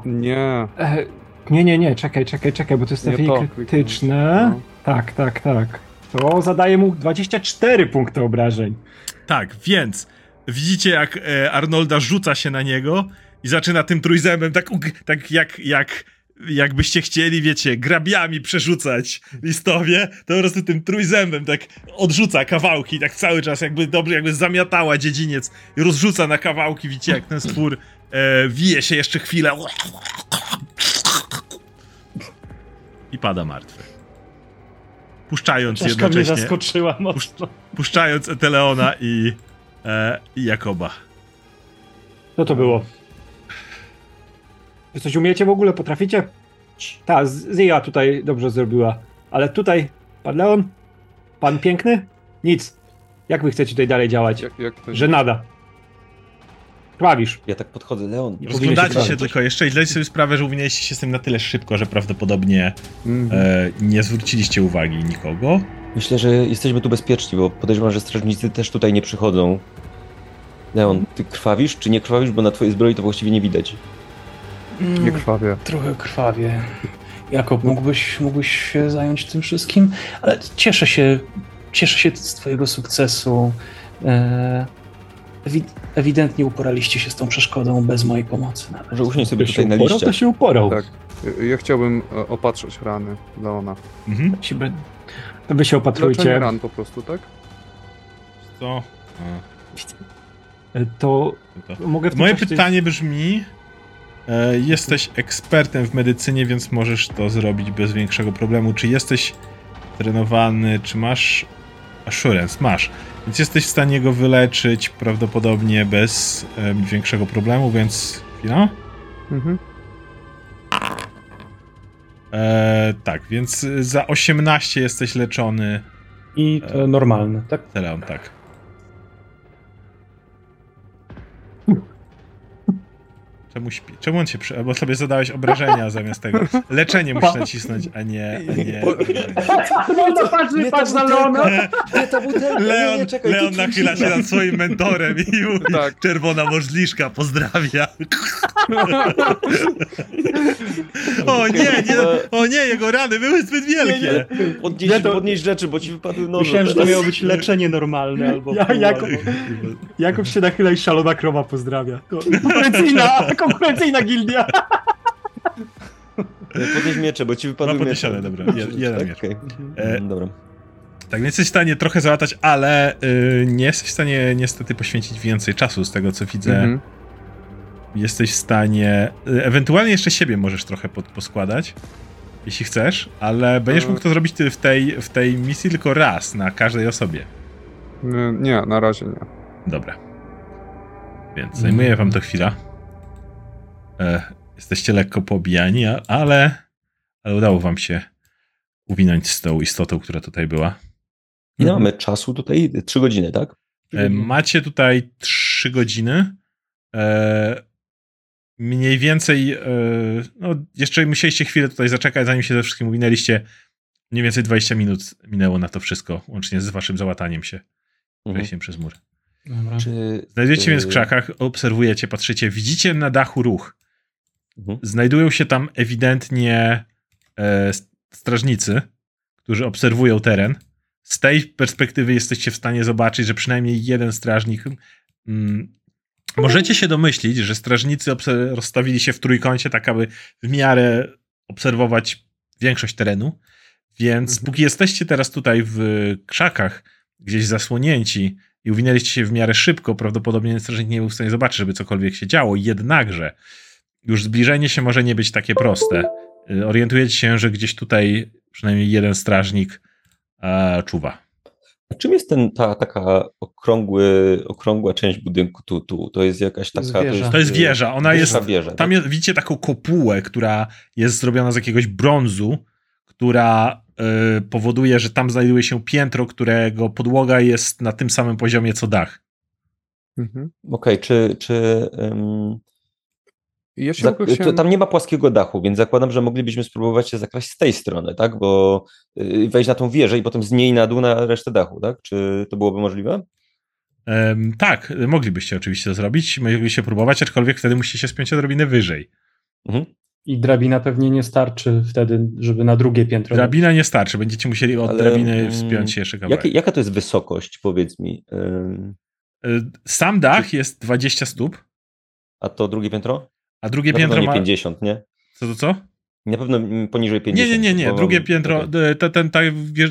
Nie. E, nie, nie, nie, czekaj, czekaj, czekaj, bo to jest Nie trafienie krytyczne. no. Tak, tak, tak. To zadaje mu 24 punkty obrażeń. Tak, więc widzicie, jak e, Arnolda rzuca się na niego i zaczyna tym trójzębem, tak, tak jak, jak, jakbyście chcieli, wiecie, grabiami przerzucać listowie, to po prostu tym trójzębem tak odrzuca kawałki, tak cały czas jakby dobrze, jakby zamiatała dziedziniec i rozrzuca na kawałki, widzicie, jak ten stwór e, wije się jeszcze chwilę i pada martwy. Puszczając Czaszka mnie jednocześnie zaskoczyła mocno. puszczając Eteleona i, e, i Jakoba. Co to było? Wy coś umiecie w ogóle? Potraficie? Ta, Zia tutaj dobrze zrobiła. Ale tutaj, pan Leon, pan piękny? Nic. Jak wy chcecie tutaj dalej działać? Jak, jak to Że nada. Krwawisz. Ja tak podchodzę, Leon. Nie Rozglądacie się się tylko jeszcze i zdajcie sobie sprawę, że uwinęliście się z tym na tyle szybko, że prawdopodobnie Mhm. e, nie zwróciliście uwagi nikogo. Myślę, że jesteśmy tu bezpieczni, bo podejrzewam, że strażnicy też tutaj nie przychodzą. Leon, ty krwawisz czy nie krwawisz, bo na twojej zbroi to właściwie nie widać. Mm, Nie krwawie. Trochę krwawie. Jakob, mógłbyś, mógłbyś się zająć tym wszystkim? Ale cieszę się, cieszę się z twojego sukcesu. E, ewi- ewidentnie uporaliście się z tą przeszkodą bez mojej pomocy nawet. Może usiądź sobie tutaj się na uporał, liście. to się uporał. Tak. Ja- chciałbym e, opatrzeć rany Leona. Mhm. To wy się Leczenie opatrujcie. ran po prostu, tak? Co? To to. mogę Moje pytanie brzmi: jesteś ekspertem w medycynie, więc możesz to zrobić bez większego problemu. Czy jesteś trenowany, czy masz assurance? Masz. Więc jesteś w stanie go wyleczyć prawdopodobnie bez e, większego problemu, więc chwila. Mhm. E, tak, więc za 18 jesteś leczony. I to normalne, tak? Teleon, tak. Czemu śpi? Czemu on się przy... Bo sobie zadałeś obrażenia zamiast tego. Leczenie musisz nacisnąć, a nie... A nie... No to patrz, patrz na Leona. Nie, butelka, Leon, nie, nie, czekaj. Leon nachyla się nad swoim mentorem i mówi Tak. czerwona możliszka, pozdrawia. o nie, nie, o nie, jego rany były zbyt wielkie. Podnieś, Nie, to- podnieś rzeczy, bo ci wypadły noże. Myślałem, że to miało być leczenie normalne albo... Ja, Jakub, Jakub się nachyla i szalona krowa pozdrawia. Konkurencyjna, konkurencyjna gildia. Podnieś miecze, bo ci wypadły Ma podniesione, miecze. dobra, jed- jeden Tak? miecz. Okej. E, Mm, Dobra. Tak, więc jesteś w stanie trochę załatać, ale y, nie jesteś w stanie niestety poświęcić więcej czasu z tego, co widzę. Mhm. Jesteś w stanie. y, Ewentualnie jeszcze siebie możesz trochę pod, poskładać, jeśli chcesz, ale będziesz mógł to zrobić ty w tej, w tej misji tylko raz na każdej osobie. Nie, Nie, na razie nie. Dobra. Więc zajmuje wam to chwila. E, jesteście lekko pobijani, ale, ale udało wam się uwinąć z tą istotą, która tutaj była. Ile mamy czasu tutaj? Trzy godziny, tak? E, Macie tutaj 3 godziny. E, mniej więcej, no jeszcze musieliście chwilę tutaj zaczekać, zanim się ze wszystkim uwinęliście. Mniej więcej 20 minut minęło na to wszystko, łącznie z waszym załataniem się Mhm. wejściem przez mur. Dobra. Czy... Znajdujecie więc w Yy. krzakach, obserwujecie, patrzycie, widzicie na dachu ruch. Mhm. Znajdują się tam ewidentnie e, strażnicy, którzy obserwują teren. Z tej perspektywy jesteście w stanie zobaczyć, że przynajmniej jeden strażnik. Mm, możecie się domyślić, że strażnicy rozstawili się w trójkącie, tak aby w miarę obserwować większość terenu. Więc póki jesteście teraz tutaj w krzakach, gdzieś zasłonięci i uwinęliście się w miarę szybko, prawdopodobnie strażnik nie był w stanie zobaczyć, żeby cokolwiek się działo. Jednakże już zbliżenie się może nie być takie proste. Y, Orientujecie się, że gdzieś tutaj przynajmniej jeden strażnik e, czuwa. A czym jest ten, ta taka okrągły, okrągła część budynku tu, tu? To jest jakaś taka... jest wieża. To jest wieża, ona jest. Wieża, Tam tak? jest, widzicie taką kopułę, która jest zrobiona z jakiegoś brązu, która y, powoduje, że tam znajduje się piętro, którego podłoga jest na tym samym poziomie co dach. Mhm. Okej, czy... czy I Ja się za, tylko to, chciałem... tam nie ma płaskiego dachu, więc zakładam, że moglibyśmy spróbować się zakraść z tej strony, tak? Bo y, wejść na tą wieżę i potem z niej na dół na resztę dachu, tak? Czy to byłoby możliwe? Em, tak, moglibyście oczywiście to zrobić, moglibyście próbować, aczkolwiek wtedy musicie się spiąć odrobinę wyżej. Mhm. I drabina pewnie nie starczy wtedy, żeby na drugie piętro. Drabina nie starczy, będziecie musieli od Ale, drabiny mm, wspiąć się jeszcze kawałek. Jakie, jaka to jest wysokość, powiedz mi? Ym, Y, Sam dach jest 20 stóp, a to drugie piętro? A drugie Na pewno piętro nie ma... 50, nie? Co to co? Na pewno poniżej Nie, 50. nie, nie, nie. bo- Drugie piętro, ta, ten, ta,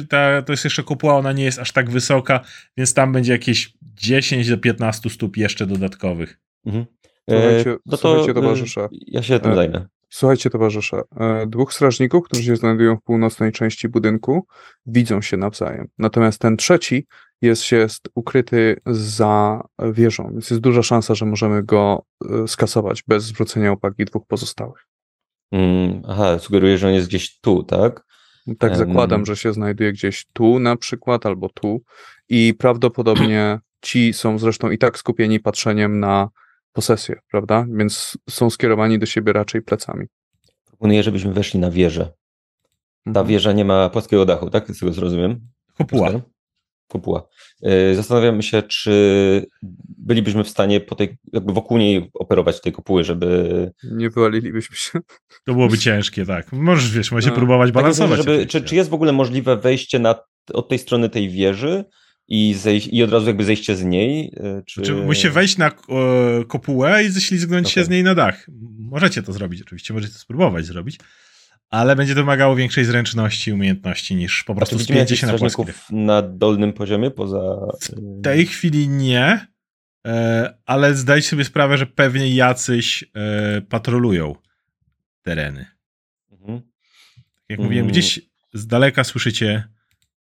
ta, to jest jeszcze kopuła, ona nie jest aż tak wysoka, więc tam będzie jakieś 10 do 15 stóp jeszcze dodatkowych. Mhm. Słuchajcie- E, no to, słuchajcie, e, towarzysze. Ja się tym E, zajmę. Słuchajcie, towarzysze, e, dwóch strażników, którzy się znajdują w północnej części budynku, widzą się nawzajem. Natomiast ten trzeci jest, jest ukryty za wieżą, więc jest duża szansa, że możemy go e, skasować bez zwrócenia uwagi dwóch pozostałych. Mm, aha, sugeruję, że on jest gdzieś tu, tak? Tak Em. zakładam, że się znajduje gdzieś tu na przykład, albo tu. I prawdopodobnie ci są zresztą i tak skupieni patrzeniem na posesję, prawda? Więc są skierowani do siebie raczej plecami. Proponuję, żebyśmy weszli na wieżę. Ta Mhm. wieża nie ma płaskiego dachu, tak? Z tego zrozumiem. Kopuła. Kopuła. Y, Zastanawiamy się, czy bylibyśmy w stanie po tej, jakby wokół niej operować tej kopuły, żeby... Nie wywalilibyśmy się. To byłoby ciężkie, tak. Możesz, wiesz, się No. próbować Tak, myślę, balansować. żeby, czy, czy jest w ogóle możliwe wejście na, od tej strony tej wieży i, zejść, i od razu jakby zejście z niej? y, Czy... Czy musicie wejść na e, kopułę i ześlizgnąć się Okej. z niej na dach. Możecie to zrobić, oczywiście, możecie to spróbować zrobić, ale będzie to wymagało większej zręczności i umiejętności niż po prostu spięcie jakichś się na płaski dach. strażników na dolnym poziomie poza... W tej chwili nie, e, ale zdaj sobie sprawę, że pewnie jacyś e, patrolują tereny. Mhm. Jak mówiłem, Mm. gdzieś z daleka słyszycie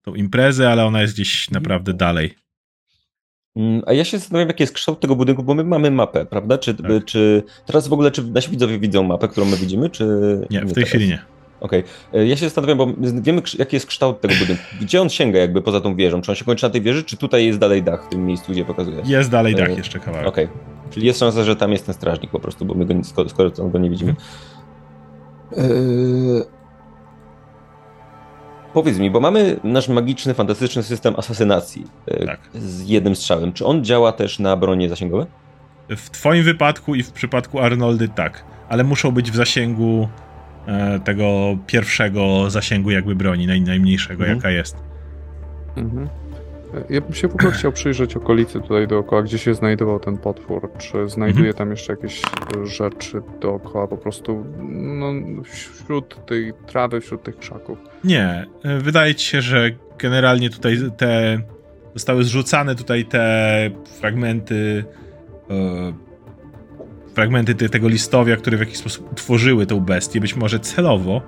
tą imprezę, ale ona jest gdzieś naprawdę dalej. Mm, A ja się zastanawiam, jaki jest kształt tego budynku, bo my mamy mapę, prawda? Czy, Tak. czy teraz w ogóle, czy nasi widzowie widzą mapę, którą my widzimy, czy Nie, w tej teraz? chwili nie. Okej. E, Ja się zastanawiam, bo wiemy, jaki jest kształt tego budynku. Gdzie on sięga jakby poza tą wieżą? Czy on się kończy na tej wieży, czy tutaj jest dalej dach w tym miejscu, gdzie pokazuje? Jest dalej dach E, jeszcze kawałek. Okej. Czyli jest szansa, że tam jest ten strażnik po prostu, bo my go, nie- skoro, skoro go nie widzimy. Eee, Powiedz mi, bo mamy nasz magiczny, fantastyczny system asasynacji e, Tak. z jednym strzałem. Czy on działa też na bronie zasięgowe? W twoim wypadku i w przypadku Arnoldy tak, ale muszą być w zasięgu e, tego pierwszego zasięgu jakby broni, naj, najmniejszego Mhm. jaka jest. Mhm. Ja bym się w ogóle chciał przyjrzeć okolicy tutaj dookoła, gdzie się znajdował ten potwór. Czy znajduje tam jeszcze jakieś e, rzeczy dookoła, po prostu no, wśród tej trawy, wśród tych krzaków. Nie, e, wydaje ci się, że generalnie tutaj te zostały zrzucane tutaj te fragmenty e, fragmenty te, tego listowia, które w jakiś sposób utworzyły tą bestię, być może celowo,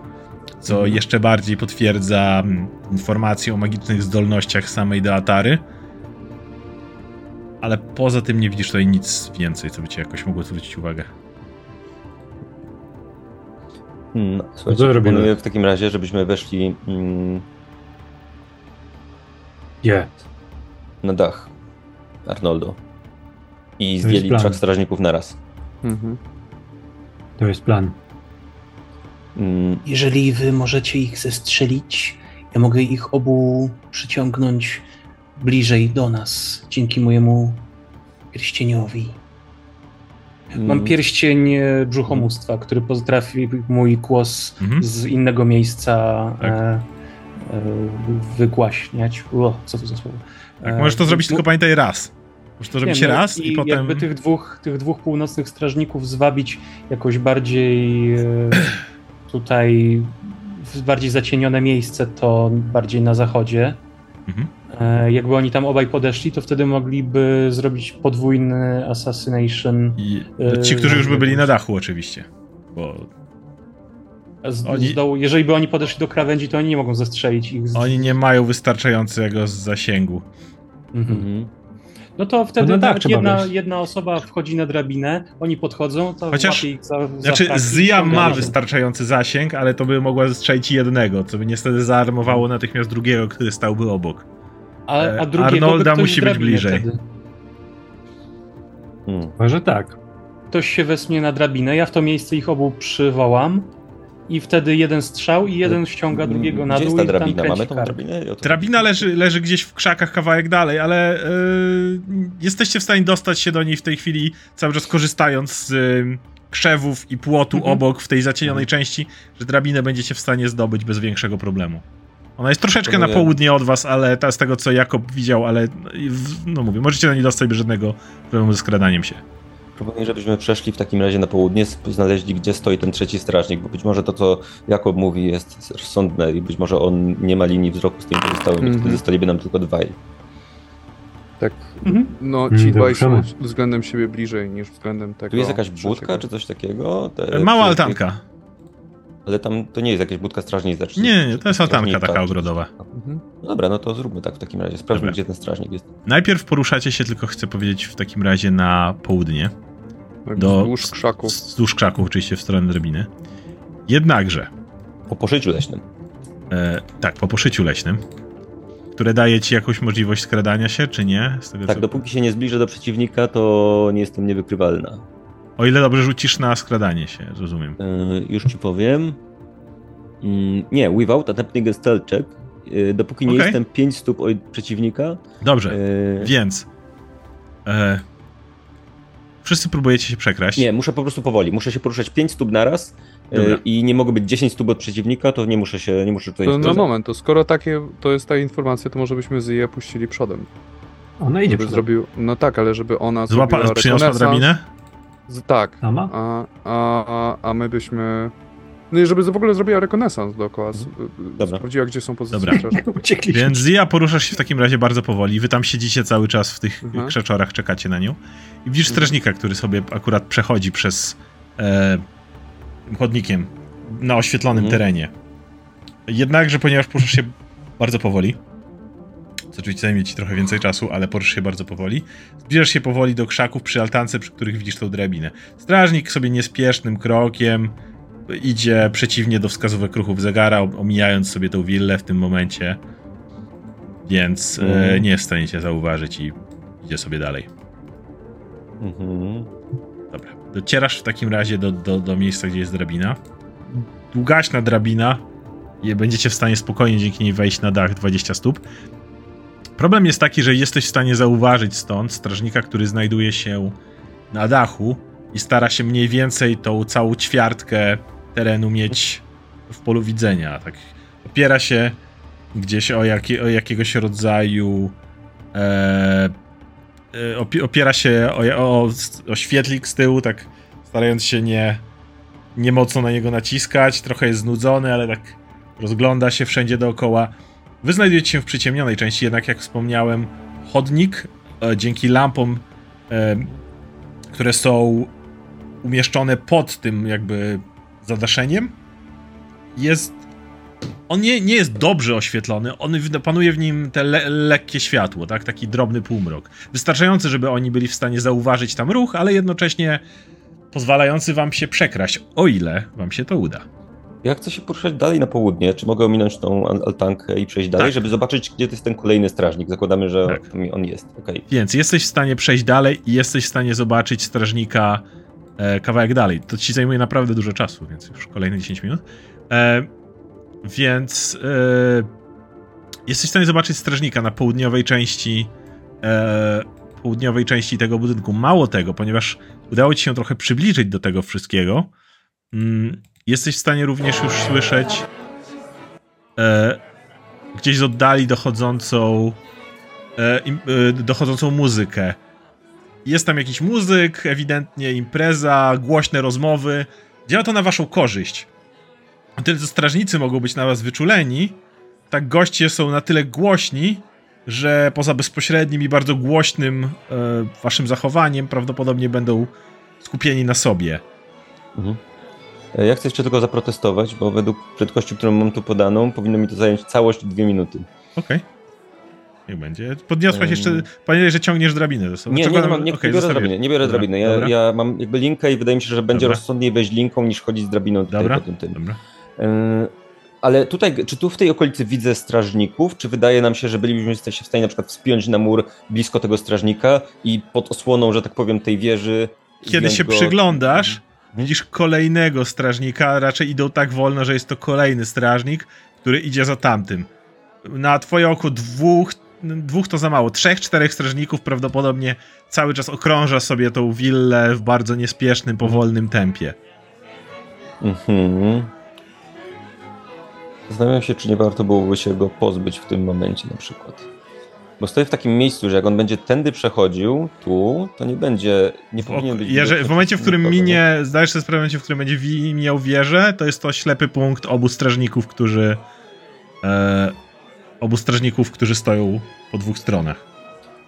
co Mhm. jeszcze bardziej potwierdza mm, informację o magicznych zdolnościach samej Deatary. Ale poza tym nie widzisz tutaj nic więcej, co by ci jakoś mogło zwrócić uwagę. Hmm, Co słuchajcie, robimy? proponuję w takim razie, żebyśmy weszli mm, Nie. na dach Arnoldo i zdjęli trzech strażników naraz. Mhm. To jest plan. Jeżeli wy możecie ich zestrzelić, ja mogę ich obu przyciągnąć bliżej do nas dzięki mojemu pierścieniowi. Mam mm, pierścień e, brzuchomóstwa, który potrafi mój głos Mhm. z innego miejsca Tak. e, e, wygłaśniać. O, co to za słowo? Tak, E, możesz to zrobić, tylko pamiętaj raz. Możesz to zrobić nie, no raz i, potem... jakby tych dwóch, tych dwóch północnych strażników zwabić jakoś bardziej tutaj w bardziej zacienione miejsce, to bardziej na zachodzie. Mhm. E, Jakby oni tam obaj podeszli, to wtedy mogliby zrobić podwójny assassination. I Yy, ci, którzy już by byli na dachu oczywiście. Bo Z, Oni- z dołu, jeżeli by oni podeszli do krawędzi, to oni nie mogą zestrzelić ich. Z... oni nie mają wystarczającego Mhm. zasięgu. mhm. No to wtedy No tak, tak, jedna, jedna osoba wchodzi na drabinę, oni podchodzą, to Chociaż- ich za, za Znaczy, Zia ma wystarczający zasięg, ale to by mogła zestrzelić jednego, co by niestety zaarmowało natychmiast drugiego, który stałby obok. A, a e, drugiego Arnolda musi być bliżej. Wtedy. Hmm. Może tak. Ktoś się wesmie na drabinę, ja w to miejsce ich obu przywołam i wtedy jeden strzał i jeden ściąga drugiego na Gdzie dół jest ta i tam drabina? Mamy tą drabinę? Drabina leży, leży gdzieś w krzakach kawałek dalej, ale yy, jesteście w stanie dostać się do niej w tej chwili, cały czas korzystając z yy, krzewów i płotu Mhm. obok w tej zacienionej części, że drabinę będziecie w stanie zdobyć bez większego problemu. Ona jest troszeczkę na południe od was, ale ta z tego co Jakob widział, ale w- no mówię, możecie na nie dostać bez żadnego problemu ze skradaniem się. Proponuję, żebyśmy przeszli w takim razie na południe, znaleźli gdzie stoi ten trzeci strażnik, bo być może to, co Jakob mówi jest rozsądne i być może on nie ma linii wzroku z tymi pozostałymi, Mhm. wtedy zostaliby nam tylko dwaj. Tak, Mhm. no Mm, ci dwaj są względem siebie bliżej niż względem tego Tu jest jakaś budka czy coś takiego? Te- Mała czy- altanka. Ale tam to nie jest jakaś budka strażnicza. czy- Nie, nie, to jest altanka taka ogrodowa. Mhm. No dobra, no to zróbmy tak w takim razie. Sprawdźmy, Dobra. gdzie ten strażnik jest. Najpierw poruszacie się, tylko chcę powiedzieć w takim razie na południe. Tak, Do- Wzdłuż krzaków. Wzdłuż krzaków, oczywiście w stronę drabiny. Jednakże, Po poszyciu leśnym. e, tak, po poszyciu leśnym, które daje ci jakąś możliwość skradania się, czy nie? Z tego, Tak, co... dopóki się nie zbliżę do przeciwnika, to nie jestem niewykrywalna. O ile dobrze rzucisz na skradanie się, rozumiem. Yy, już ci powiem. Mm, nie, without attempting a stealth check. Yy, dopóki nie Okej. jestem 5 stóp od przeciwnika. Dobrze, Yy, więc e, wszyscy próbujecie się przekraść. nie, muszę po prostu powoli. Muszę się poruszać 5 stóp naraz. yy, Dobra. I nie mogę być 10 stóp od przeciwnika, to nie muszę się, nie muszę tutaj... To no moment, to skoro takie, to jest ta informacja, to może byśmy Zyję puścili przodem. Ona idzie Żeby przed zrobił, no tak, ale żeby ona Złapa, zrobiła przyniosła drabinę? Z, tak, Sama? a, a, a, a my byśmy... No i żeby w ogóle zrobiła rekonesans dookoła, s- Dobra. sprawdziła, gdzie są pozycje. Uciekliśmy. Więc Zia poruszasz się w takim razie bardzo powoli. Wy tam siedzicie cały czas w tych Mhm. krzeczorach, czekacie na nią. I widzisz Mhm. strażnika, który sobie akurat przechodzi przez e, chodnikiem na oświetlonym Mhm. terenie. Jednakże, ponieważ poruszasz się bardzo powoli, co oczywiście zajmie ci trochę więcej czasu, ale poruszasz się bardzo powoli, zbliżasz się powoli do krzaków przy altance, przy których widzisz tą drabinę. Strażnik sobie niespiesznym krokiem idzie przeciwnie do wskazówek ruchów zegara, omijając sobie tą willę w tym momencie. Więc e, Mhm. nie jest w stanie cię zauważyć i idzie sobie dalej. Mhm. Dobra. Docierasz w takim razie do, do, do miejsca, gdzie jest drabina. Długaśna drabina. I będziecie w stanie spokojnie dzięki niej wejść na dach 20 stóp. Problem jest taki, że jesteś w stanie zauważyć stąd strażnika, który znajduje się na dachu i stara się mniej więcej tą całą ćwiartkę terenu mieć w polu widzenia. Tak opiera się gdzieś o, jakie, o jakiegoś rodzaju e, e, opi- opiera się o, o, o świetlik z tyłu, tak starając się nie, nie mocno na niego naciskać. Trochę jest znudzony, ale tak rozgląda się wszędzie dookoła. Wy znajdujecie się w przyciemnionej części, jednak jak wspomniałem, chodnik e, dzięki lampom, e, które są umieszczone pod tym jakby zadaszeniem, jest. On nie, nie jest dobrze oświetlony, on panuje w nim te le, lekkie światło, tak? Taki drobny półmrok. Wystarczający, żeby oni byli w stanie zauważyć tam ruch, ale jednocześnie pozwalający wam się przekraść, o ile wam się to uda. Ja chcę się poruszać dalej na południe. Czy mogę ominąć tą al- altankę i przejść dalej, Tak. żeby zobaczyć, gdzie to jest ten kolejny strażnik? Zakładamy, że Tak. on- jest. Okej. Więc jesteś w stanie przejść dalej i jesteś w stanie zobaczyć strażnika kawałek dalej. To ci zajmuje naprawdę dużo czasu, więc już kolejne 10 minut. E, więc e, jesteś w stanie zobaczyć strażnika na południowej części e, południowej części tego budynku. Mało tego, ponieważ udało ci się trochę przybliżyć do tego wszystkiego, mm, jesteś w stanie również już słyszeć e, gdzieś z oddali dochodzącą e, e, dochodzącą muzykę. Jest tam jakiś muzyk, ewidentnie impreza, głośne rozmowy. Działa to na waszą korzyść. Tyle, co strażnicy mogą być na was wyczuleni, tak goście są na tyle głośni, że poza bezpośrednim i bardzo głośnym e, waszym zachowaniem prawdopodobnie będą skupieni na sobie. Mhm. E, Ja chcę jeszcze tylko zaprotestować, bo według prędkości, którą mam tu podaną, powinno mi to zająć całość dwie minuty. Okej. Niech będzie. Podniosłaś jeszcze... Pamiętaj, że ciągniesz drabinę ze sobą. Nie, Czego nie, mam, nie, nie biorę drabiny, nie biorę Dobra, drabiny. Ja, ja mam jakby linkę i wydaje mi się, że będzie Dobra. rozsądniej wejść linką niż chodzić z drabiną tutaj Dobra, po tym tym. dobra. Ale tutaj, czy tu w tej okolicy widzę strażników, czy wydaje nam się, że bylibyśmy się w stanie na przykład wspiąć na mur blisko tego strażnika i pod osłoną, że tak powiem, tej wieży. Kiedy się go- przyglądasz, widzisz kolejnego strażnika, raczej idą tak wolno, że jest to kolejny strażnik, który idzie za tamtym. Na twoje oko dwóch, dwóch to za mało, trzech, czterech strażników prawdopodobnie cały czas okrąża sobie tą willę w bardzo niespiesznym, powolnym tempie. Mhm. Zastanawiam się, czy nie warto byłoby się go pozbyć w tym momencie na przykład. Bo stoję w takim miejscu, że jak on będzie tędy przechodził, tu, to nie będzie, nie powinien być... Jeżeli, w momencie, w którym minie, zdajesz sobie sprawę, w momencie, w którym będzie wi- mijał wieżę, to jest to ślepy punkt obu strażników, którzy e, obu strażników, którzy stoją po dwóch stronach.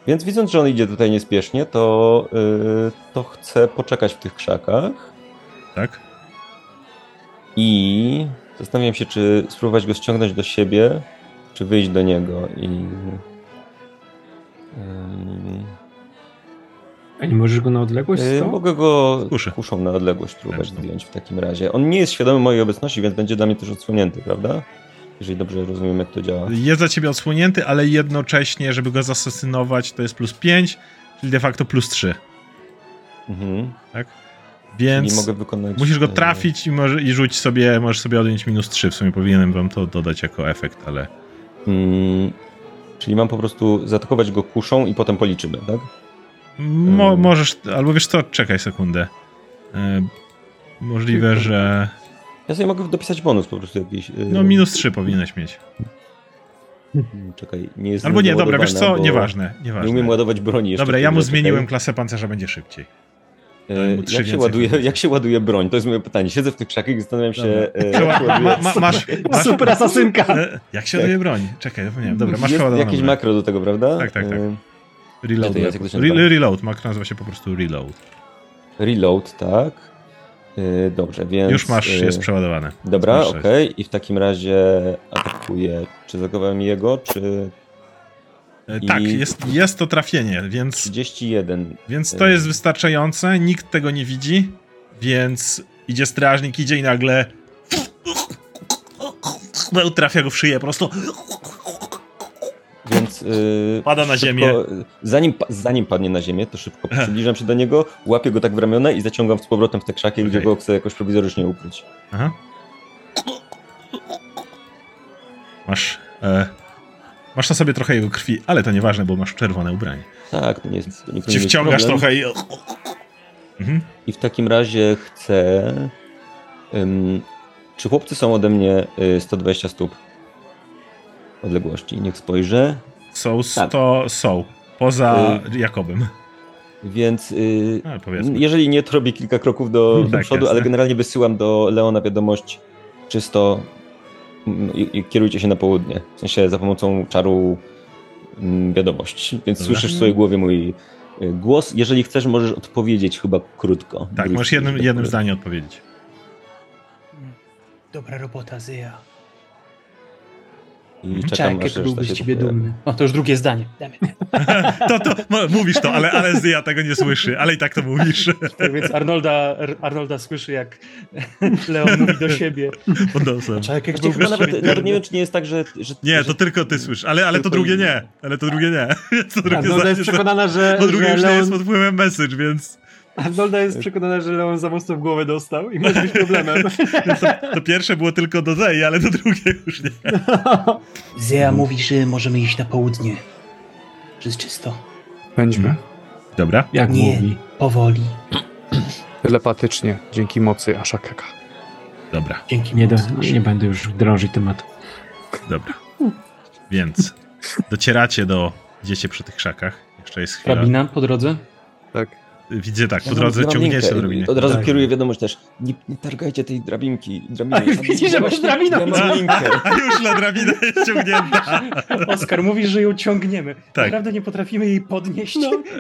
Więc widząc, że on idzie tutaj niespiesznie, to, yy, to chcę poczekać w tych krzakach Tak? i zastanawiam się, czy spróbować go ściągnąć do siebie, czy wyjść do niego i... Yy, A nie możesz go na odległość? Yy, mogę go Kuszę. kuszą na odległość próbować Dobrze. zdjąć w takim razie. On nie jest świadomy mojej obecności, więc będzie dla mnie też odsłonięty, prawda? Jeżeli dobrze rozumiem, jak to działa. Jest za ciebie odsłonięty, ale jednocześnie, żeby go zasasynować, to jest plus 5, czyli de facto plus 3, Mhm. tak? Więc wykonać... musisz go e, trafić i, może, i rzuć sobie, możesz sobie odjąć minus 3. W sumie powinienem wam to dodać jako efekt, ale... Mm, czyli mam po prostu zaatakować go kuszą i potem policzymy, tak? Mo, Mm. możesz, albo wiesz co, czekaj sekundę. E, możliwe, że... Ja sobie mogę dopisać bonus po prostu jakiś. yy, No minus 3 powinieneś mieć. mm, Czekaj, nie jest Albo nie, dobra, wiesz co, bo nieważne, Nie nieważne. umiem ładować broni jeszcze. Dobra, ja mu zmieniłem czekaj. klasę pancerza, będzie szybciej. E, jak, się ładuje, jak się ładuje broń? To jest moje pytanie. Siedzę w tych krzakach i zastanawiam się. e, jak się Ma, ładuje. ma, masz, masz, Super asasynka! e, jak się ładuje broń? Czekaj, zapomniałem. Dobra, masz jest jakieś broń. makro do tego, prawda? Tak, tak, tak. E, Reload. Re, reload, makro nazywa się po prostu reload. Reload, tak. E, Dobrze, więc. Już masz, e, jest przeładowane. Dobra, okej. sześć. I w takim razie atakuję. Czy zakowałem jego, czy E, I- Tak, jest, jest to trafienie, więc, 31? więc to E. jest wystarczające. Nikt tego nie widzi, więc idzie strażnik, idzie i nagle trafia go w szyję po prostu. Więc. e, Pada na szybko, ziemię. Zanim, zanim padnie na ziemię, to szybko przybliżam się do niego, łapię go tak w ramiona i zaciągam z powrotem w te krzaki, gdzie Okej. go chcę jakoś prowizorycznie ukryć. Aha. Masz. E, masz na sobie trochę jego krwi, ale to nieważne, bo masz czerwone ubranie. Tak, to nie jest. To nie być wciągasz problem. trochę i. Mhm. I w takim razie chcę. ym, czy chłopcy są ode mnie y, 120 stóp odległości? Niech spojrzę. Są Tak. 100. Są. Poza Jakobem. Więc y, powiedzmy. jeżeli nie, to robię kilka kroków do, do Tak, przodu, jasne. ale generalnie wysyłam do Leona wiadomość czysto mm, i, i kierujcie się na południe. W sensie za pomocą czaru mm, wiadomość. Więc Dobra. słyszysz w swojej głowie mój y, głos. Jeżeli chcesz, możesz odpowiedzieć chyba krótko. Tak, możesz jednym, tak jednym zdaniem odpowiedzieć. Dobra robota, Zyja. I czekam, Czekaj, aż to reszta byłby się z ciebie dumny. O, to już drugie zdanie. To, to, mówisz to, ale, ale Zyja tego nie słyszy, ale i tak to mówisz. Tak więc Arnolda, Arnolda słyszy, jak Leon mówi do siebie. Pod nosem. Czekaj, jak Właściwie byłby chyba nawet, nawet nie wiem, czy nie jest tak, że... że Nie, że to tylko ty słyszysz, ale, ale to drugie nie. Ale to drugie nie. To drugie Arnolda jest przekonana, że, Bo drugie że już nie jest Leon, pod wpływem message, więc Arnolda jest przekonana, że Leon za mocno w głowę dostał i może być problemem. to, to pierwsze było tylko do Zei, ale to drugie już nie. Zyja mówi, że możemy iść na południe. Że jest czysto. Pędźmy. Dobra. Jak Nie. mówi. Powoli. Telepatycznie, dzięki mocy Ashakaka. Dobra, Dzięki Nie, do, mocy nie, będę już drążyć tematu. dobra. Więc docieracie do... Idziecie przy tych krzakach. Jeszcze jest chwila. Hrabina po drodze? Tak. Widzicie tak, po Ja mam- drodze linkę. drabinie. Od razu Tak. kieruję wiadomość też. Nie, nie targajcie tej drabinki. drabiny. A, już widzisz, że masz drabinę. Linkę. A już na drabinę jest ciągnięta. Oskar mówi, że ją ciągniemy. Tak. Naprawdę nie potrafimy jej podnieść.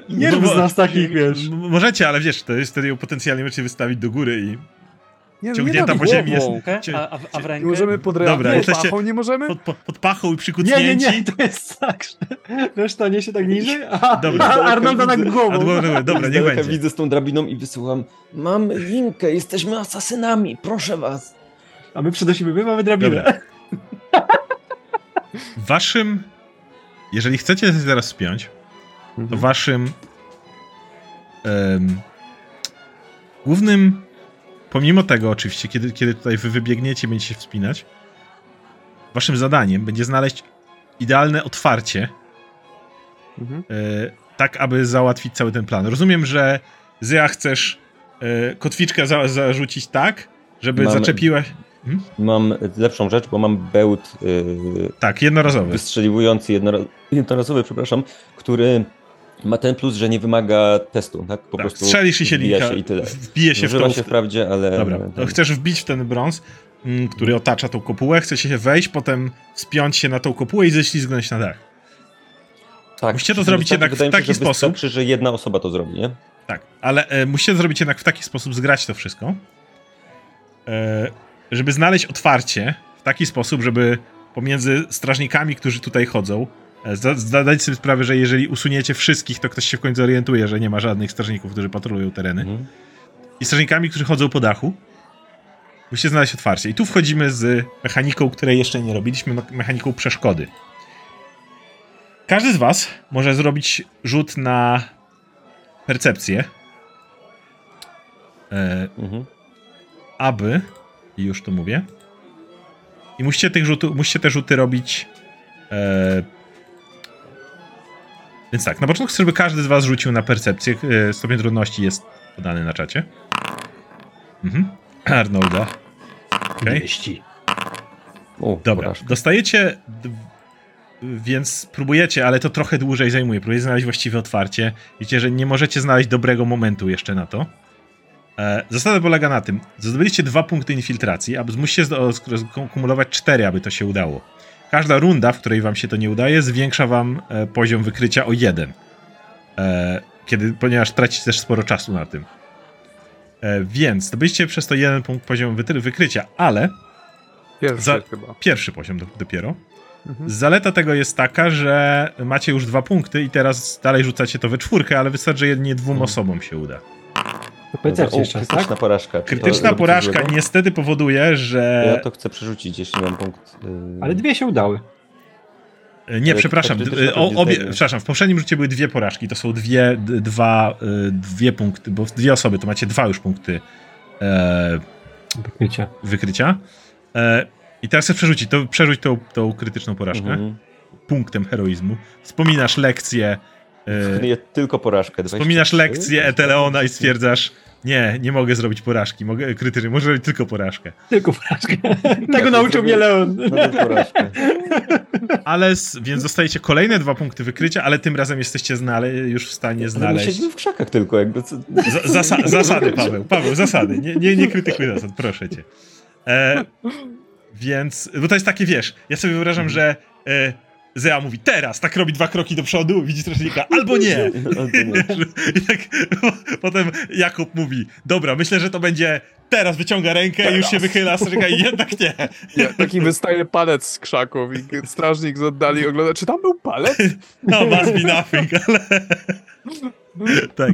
Nie No rób z nas takich, wiesz. Możecie, ale wiesz, to jest wtedy ją potencjalnie możecie wystawić do góry i Nie, Ciągnięta nie po na ziemi jest- głową. A, a, a w Nie rękę? możemy pod Dobra, Dobra, jesteście- pachą nie możemy? pod, pod, pod pachą i Nie, przykucnięci. nie, nie, to jest tak, że reszta niesie tak niżej, a, Dobra. a Arnolda nad A głową. dobra, dobra, dobra, Z niech będzie. widzę z tą drabiną i wysyłam. Mam linkę, jesteśmy asasynami, proszę was. A my przenosimy, my mamy drabinę. Dobra. Waszym, jeżeli chcecie się teraz spiąć, to Mhm. waszym em, głównym, pomimo tego oczywiście, kiedy, kiedy tutaj wy wybiegniecie i będziecie się wspinać, waszym zadaniem będzie znaleźć idealne otwarcie, Mhm. e, tak aby załatwić cały ten plan. Rozumiem, że Zya chcesz e, kotwiczkę za, zarzucić tak, żeby Mam- zaczepiła... Mam lepszą rzecz, bo mam bełt yy, Tak, jednorazowy. wystrzeliwujący jednora- jednorazowy, przepraszam, który ma ten plus, że nie wymaga testu, tak? Po Tak, prostu strzelisz i się linka, się i tyle. wbije się w Używa tą... się wprawdzie, ale... Dobra, to chcesz wbić w ten brąz, mm, który otacza tą kopułę, chcecie się wejść, potem spiąć się na tą kopułę i ześlizgnąć na dach. Tak, Musicie to zrobić jednak w taki sposób. Wystarczy, że jedna osoba to zrobi, nie? Tak, ale e, musicie zrobić jednak w taki sposób, zgrać to wszystko, e, żeby znaleźć otwarcie w taki sposób, żeby pomiędzy strażnikami, którzy tutaj chodzą, Zda- Zdajcie sobie sprawę, że jeżeli usuniecie wszystkich, to ktoś się w końcu orientuje, że nie ma żadnych strażników, którzy patrolują tereny. Mhm. I strażnikami, którzy chodzą po dachu. Musicie znaleźć otwarcie. I tu wchodzimy z mechaniką, której jeszcze nie robiliśmy, me- mechaniką przeszkody. Każdy z was może zrobić rzut na percepcję, e, Mhm. aby, i już to mówię, i musicie, tych rzutu, musicie te rzuty robić. E, więc tak, na początku chcę, żeby każdy z was rzucił na percepcję. E, stopień trudności jest podany na czacie. Mhm. Arnolda. Okej. Wieści. O, Dobra, porażka. dostajecie, więc próbujecie, ale to trochę dłużej zajmuje. Próbujecie znaleźć właściwe otwarcie. Widzicie, że nie możecie znaleźć dobrego momentu jeszcze na to. E, zasada polega na tym, zdobyliście dwa punkty infiltracji, aby musicie zdo- sk- kumulować cztery, aby to się udało. Każda runda, w której wam się to nie udaje, zwiększa wam e, poziom wykrycia o jeden. E, kiedy, ponieważ tracicie też sporo czasu na tym. E, więc zdobyliście przez to jeden punkt poziom wykrycia, ale Pierwszy Za- chyba. pierwszy poziom do, dopiero. Mhm. Zaleta tego jest taka, że macie już dwa punkty i teraz dalej rzucacie to we czwórkę, ale wystarczy, że jedynie dwóm Mhm. osobom się uda. O, jeszcze raz, krytyczna tak? porażka. Krytyczna porażka złego? niestety powoduje, że... Ja to chcę przerzucić, jeśli mam punkt. Yy... Ale dwie się udały. E, Nie, Ale przepraszam. ta d- krytyczna O, obie, przepraszam, w poprzednim rzucie były dwie porażki. To są dwie, dwa, y, dwie punkty, bo dwie osoby to macie dwa już punkty e, Wykrycia. wykrycia. E, I teraz chcę przerzucić, to, przerzuć tą, tą krytyczną porażkę Mhm. punktem heroizmu. Wspominasz lekcję. E, Nie, tylko porażkę. Wspominasz 23? lekcję Eteleona i stwierdzasz, nie, nie mogę zrobić porażki, mogę krytycznie, mogę zrobić tylko porażkę. Tylko porażkę. Tego nauczył mnie Leon. No porażkę. Ale, s- więc dostajecie kolejne dwa punkty wykrycia, ale tym razem jesteście znale, już w stanie znaleźć. siedzimy w krzakach tylko, jakby. Zasa, zasady, Paweł, Paweł, zasady. Nie, nie, nie krytykuj zasad, proszę cię. E, więc, bo to jest takie, wiesz, ja sobie wyobrażam, że e, Zea mówi teraz, tak robi dwa kroki do przodu, widzi strażnika, albo nie. I tak potem Jakub mówi, dobra, myślę, że to będzie teraz, wyciąga rękę i już się wychyla, strażnika i jednak nie. Nie, taki wystaje palec z krzaków i strażnik z oddali ogląda, czy tam był palec? No, must be nothing, ale... tak.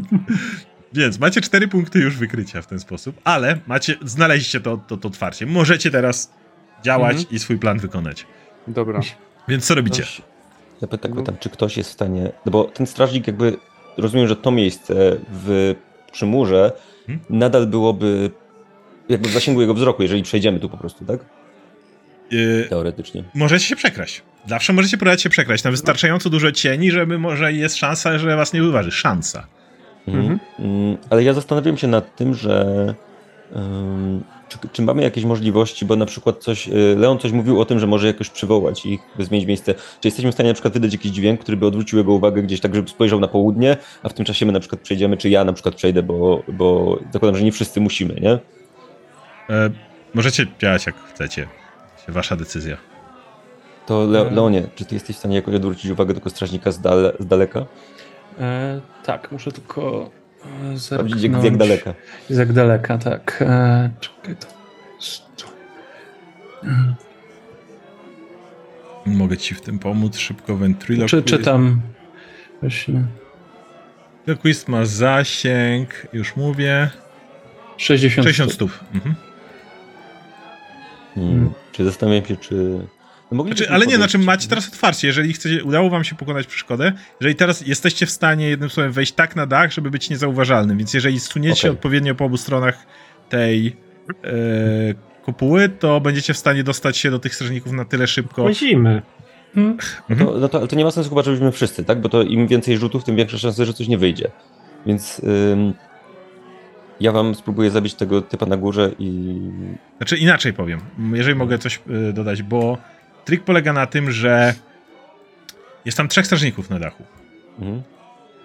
Więc macie cztery punkty już wykrycia w ten sposób, ale macie, znaleźliście to, to, to otwarcie. Możecie teraz działać Mhm. i swój plan wykonać. Dobra. Więc co robicie? Ktoś, ja pytam, pytam, czy ktoś jest w stanie. No bo ten strażnik, jakby. Rozumiem, że to miejsce w przy murze Hmm? nadal byłoby jakby w zasięgu jego wzroku, jeżeli przejdziemy tu po prostu, tak? Yy, Teoretycznie. możecie się przekraść. Zawsze możecie próbować się przekraść na wystarczająco dużo cieni, żeby może jest szansa, że was nie uważy. Szansa. Mhm. Mm, Ale ja zastanawiam się nad tym, że czy, czy mamy jakieś możliwości, bo na przykład coś, y, Leon coś mówił o tym, że może jakoś przywołać ich, by zmienić miejsce. Czy jesteśmy w stanie na przykład wydać jakiś dźwięk, który by odwrócił jego uwagę gdzieś tak, żeby spojrzał na południe, a w tym czasie my na przykład przejdziemy, czy ja na przykład przejdę, bo, bo zakładam, że nie wszyscy musimy, nie? E, możecie działać jak chcecie. Wasza decyzja. To Le Leonie, czy ty jesteś w stanie jakoś odwrócić uwagę tego strażnika z, dal z daleka? E, tak, muszę tylko e, zerknąć. jak, jak daleka. Jak daleka, tak. E, czekaj, to Mogę ci w tym pomóc. Szybko ventriloquist. Czy, czytam właśnie Ventriloquist ma zasięg, już mówię. 60, 60 stóp. Mhm. Hmm. Czy zastanawiam się, czy... No Znaczy, ale nie, podejść- znaczy macie teraz otwarcie, jeżeli chcecie, udało wam się pokonać przeszkodę, jeżeli teraz jesteście w stanie jednym słowem wejść tak na dach, żeby być niezauważalnym, więc jeżeli stuniecie Okej. odpowiednio po obu stronach tej e, kopuły, to będziecie w stanie dostać się do tych strażników na tyle szybko. Łazimy. Hmm? No to, no to, ale to nie ma sensu chyba, żebyśmy wszyscy, tak? Bo to im więcej rzutów, tym większa szansa, że coś nie wyjdzie. Więc ym, ja wam spróbuję zabić tego typa na górze i... Znaczy inaczej powiem, jeżeli mogę coś y, dodać, bo trik polega na tym, że jest tam trzech strażników na dachu. Mhm.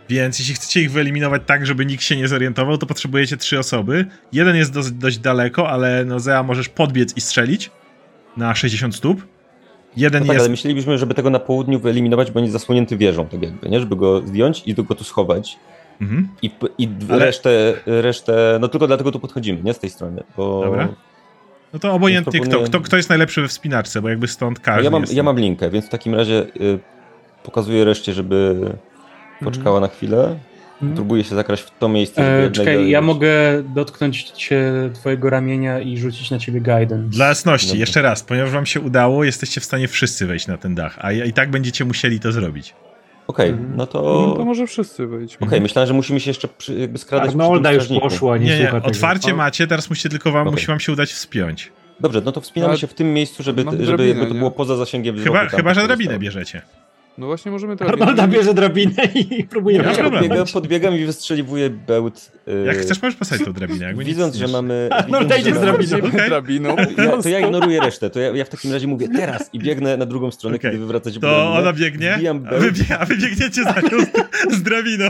Więc jeśli chcecie ich wyeliminować tak, żeby nikt się nie zorientował, to potrzebujecie trzy osoby. Jeden jest dość, dość daleko, ale no Zea możesz podbiec i strzelić na 60 stóp. Jeden No tak, jest... ale myślelibyśmy, żeby tego na południu wyeliminować, bo on jest zasłonięty wieżą, tak jakby, nie? Żeby go zdjąć i go tu schować. Mhm. I, i Ale- resztę, resztę, no tylko dlatego tu podchodzimy, nie? Z tej strony, bo... Dobra. No to obojętnie kto, kto, kto jest najlepszy we wspinaczce, bo jakby stąd No każdy ja, mam, jest... ja mam linkę, więc w takim razie y, pokazuję reszcie, żeby poczekała na chwilę. Mhm. Próbuję się zakraść w to miejsce, E, czekaj, ja mogę dotknąć cię, twojego ramienia i rzucić na ciebie guidance. Dla jasności, Dobra. jeszcze raz, ponieważ wam się udało, jesteście w stanie wszyscy wejść na ten dach, a i tak będziecie musieli to zrobić. Okej, Mhm. no to... No Okej, to może wszyscy wyjdź. myślałem, że musimy się jeszcze przy, jakby skradać Arnolda tym już strażniku. poszła, nie, Nie, nie, słucha tego. otwarcie macie, teraz musicie tylko wam, Okej. musi wam się udać wspiąć. Dobrze, no to wspinamy Ale się w tym miejscu, żeby, żeby drabinę, jakby to było poza zasięgiem. Chyba, chyba że drabinę bierzecie. No właśnie możemy to Arnolda bierze drabinę i próbuje Ja podbiegam, podbiegam i wystrzeliwuję bełt. Yy, Jak chcesz, możesz postawić tą drabinę. Jakby Widząc, że mamy... Arnolda idzie z drabiną. Okej. drabiną. Ja, to ja ignoruję resztę, to ja, ja w takim razie mówię teraz i biegnę na drugą stronę, Okej. kiedy wy wracacie po To drabinę. ona biegnie, a bełt, wy, a wy biegniecie za nią z, z drabiną.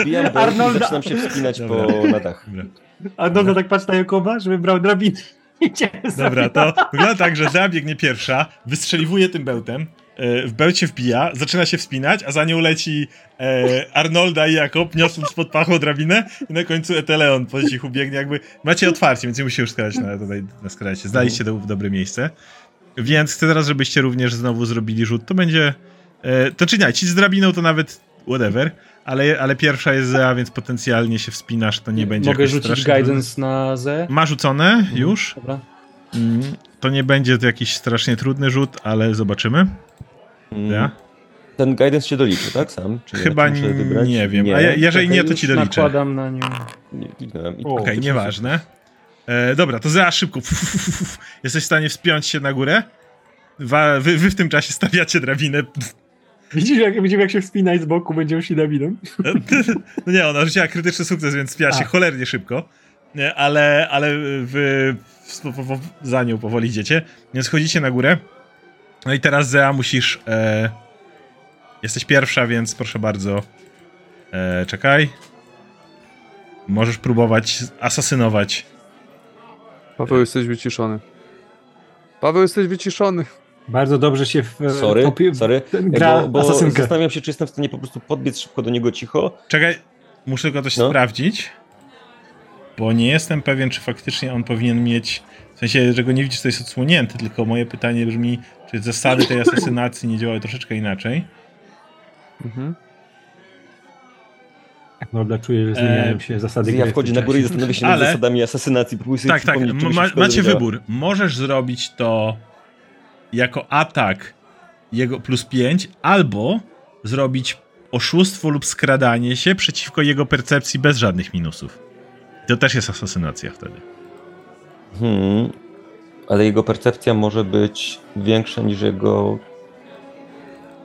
Wbijam bełt Arnolda- i zaczynam się wspinać Dobra. po. Dobra. Arnolda tak patrzy na Jakoba, żeby brał drabinę. Dobra, to wygląda tak, że Zea biegnie pierwsza, wystrzeliwuje tym bełtem, w bełcie wbija, zaczyna się wspinać, a za nią leci e, Arnolda i Jakob, niosąc pod pachą drabinę i na końcu Eteleon po cichu biegnie, jakby macie otwarcie, więc nie musicie już skradać na, tutaj na skracie. Zdaliście to w dobre miejsce. Więc chcę teraz, żebyście również znowu zrobili rzut. To będzie... E, to czy nie, ci z drabiną to nawet whatever, ale, ale pierwsza jest Zea, więc potencjalnie się wspinasz, to nie będzie Mogę rzucić guidance na Z? Ma rzucone już. Dobra. Mm, To nie będzie to jakiś strasznie trudny rzut, ale zobaczymy. Mm, Ja? Ten guidance się doliczy, tak? Sam? Czy nie? Chyba wybrać? nie wiem. A je- jeżeli nie, to ci doliczę. nakładam na nią. Nie, kliknąłem. I O, Okej, nieważne. E, dobra, to za szybko. Jesteś w stanie wspiąć się na górę? Wy, wy w tym czasie stawiacie drabinę. Widzisz, jak, widzimy, jak się wspinać z boku, będzie już drabiną. No nie, ona rzuciła krytyczny sukces, więc wspięła się A. cholernie szybko. Nie, ale, ale wy za nią powoli idziecie. Więc chodzicie na górę. No i teraz Zea musisz... E, jesteś pierwsza, więc proszę bardzo. E, czekaj. Możesz próbować asasynować. Paweł, jesteś wyciszony. Paweł, jesteś wyciszony. Bardzo dobrze się w... Sorry, popi- sorry. Gra bo, bo asasynkę. zastanawiam się, czy jestem w stanie po prostu podbiec szybko do niego cicho. Czekaj, muszę tylko coś No. sprawdzić. Bo nie jestem pewien, czy faktycznie on powinien mieć. W sensie, że go nie widzisz, to jest odsłonięty, tylko moje pytanie brzmi, czy zasady tej asasynacji nie działają troszeczkę inaczej. Mhm. Arnolda czuje, że zmieniają się zasady Ja wchodzi na górę i zastanawia się nad Ale- zasadami asasynacji. Próbuję sobie Tak, tak, ma, macie wybór. Możesz zrobić to jako atak jego plus 5, albo zrobić oszustwo lub skradanie się przeciwko jego percepcji bez żadnych minusów. To też jest asasynacja wtedy. Hmm, ale jego percepcja może być większa niż jego...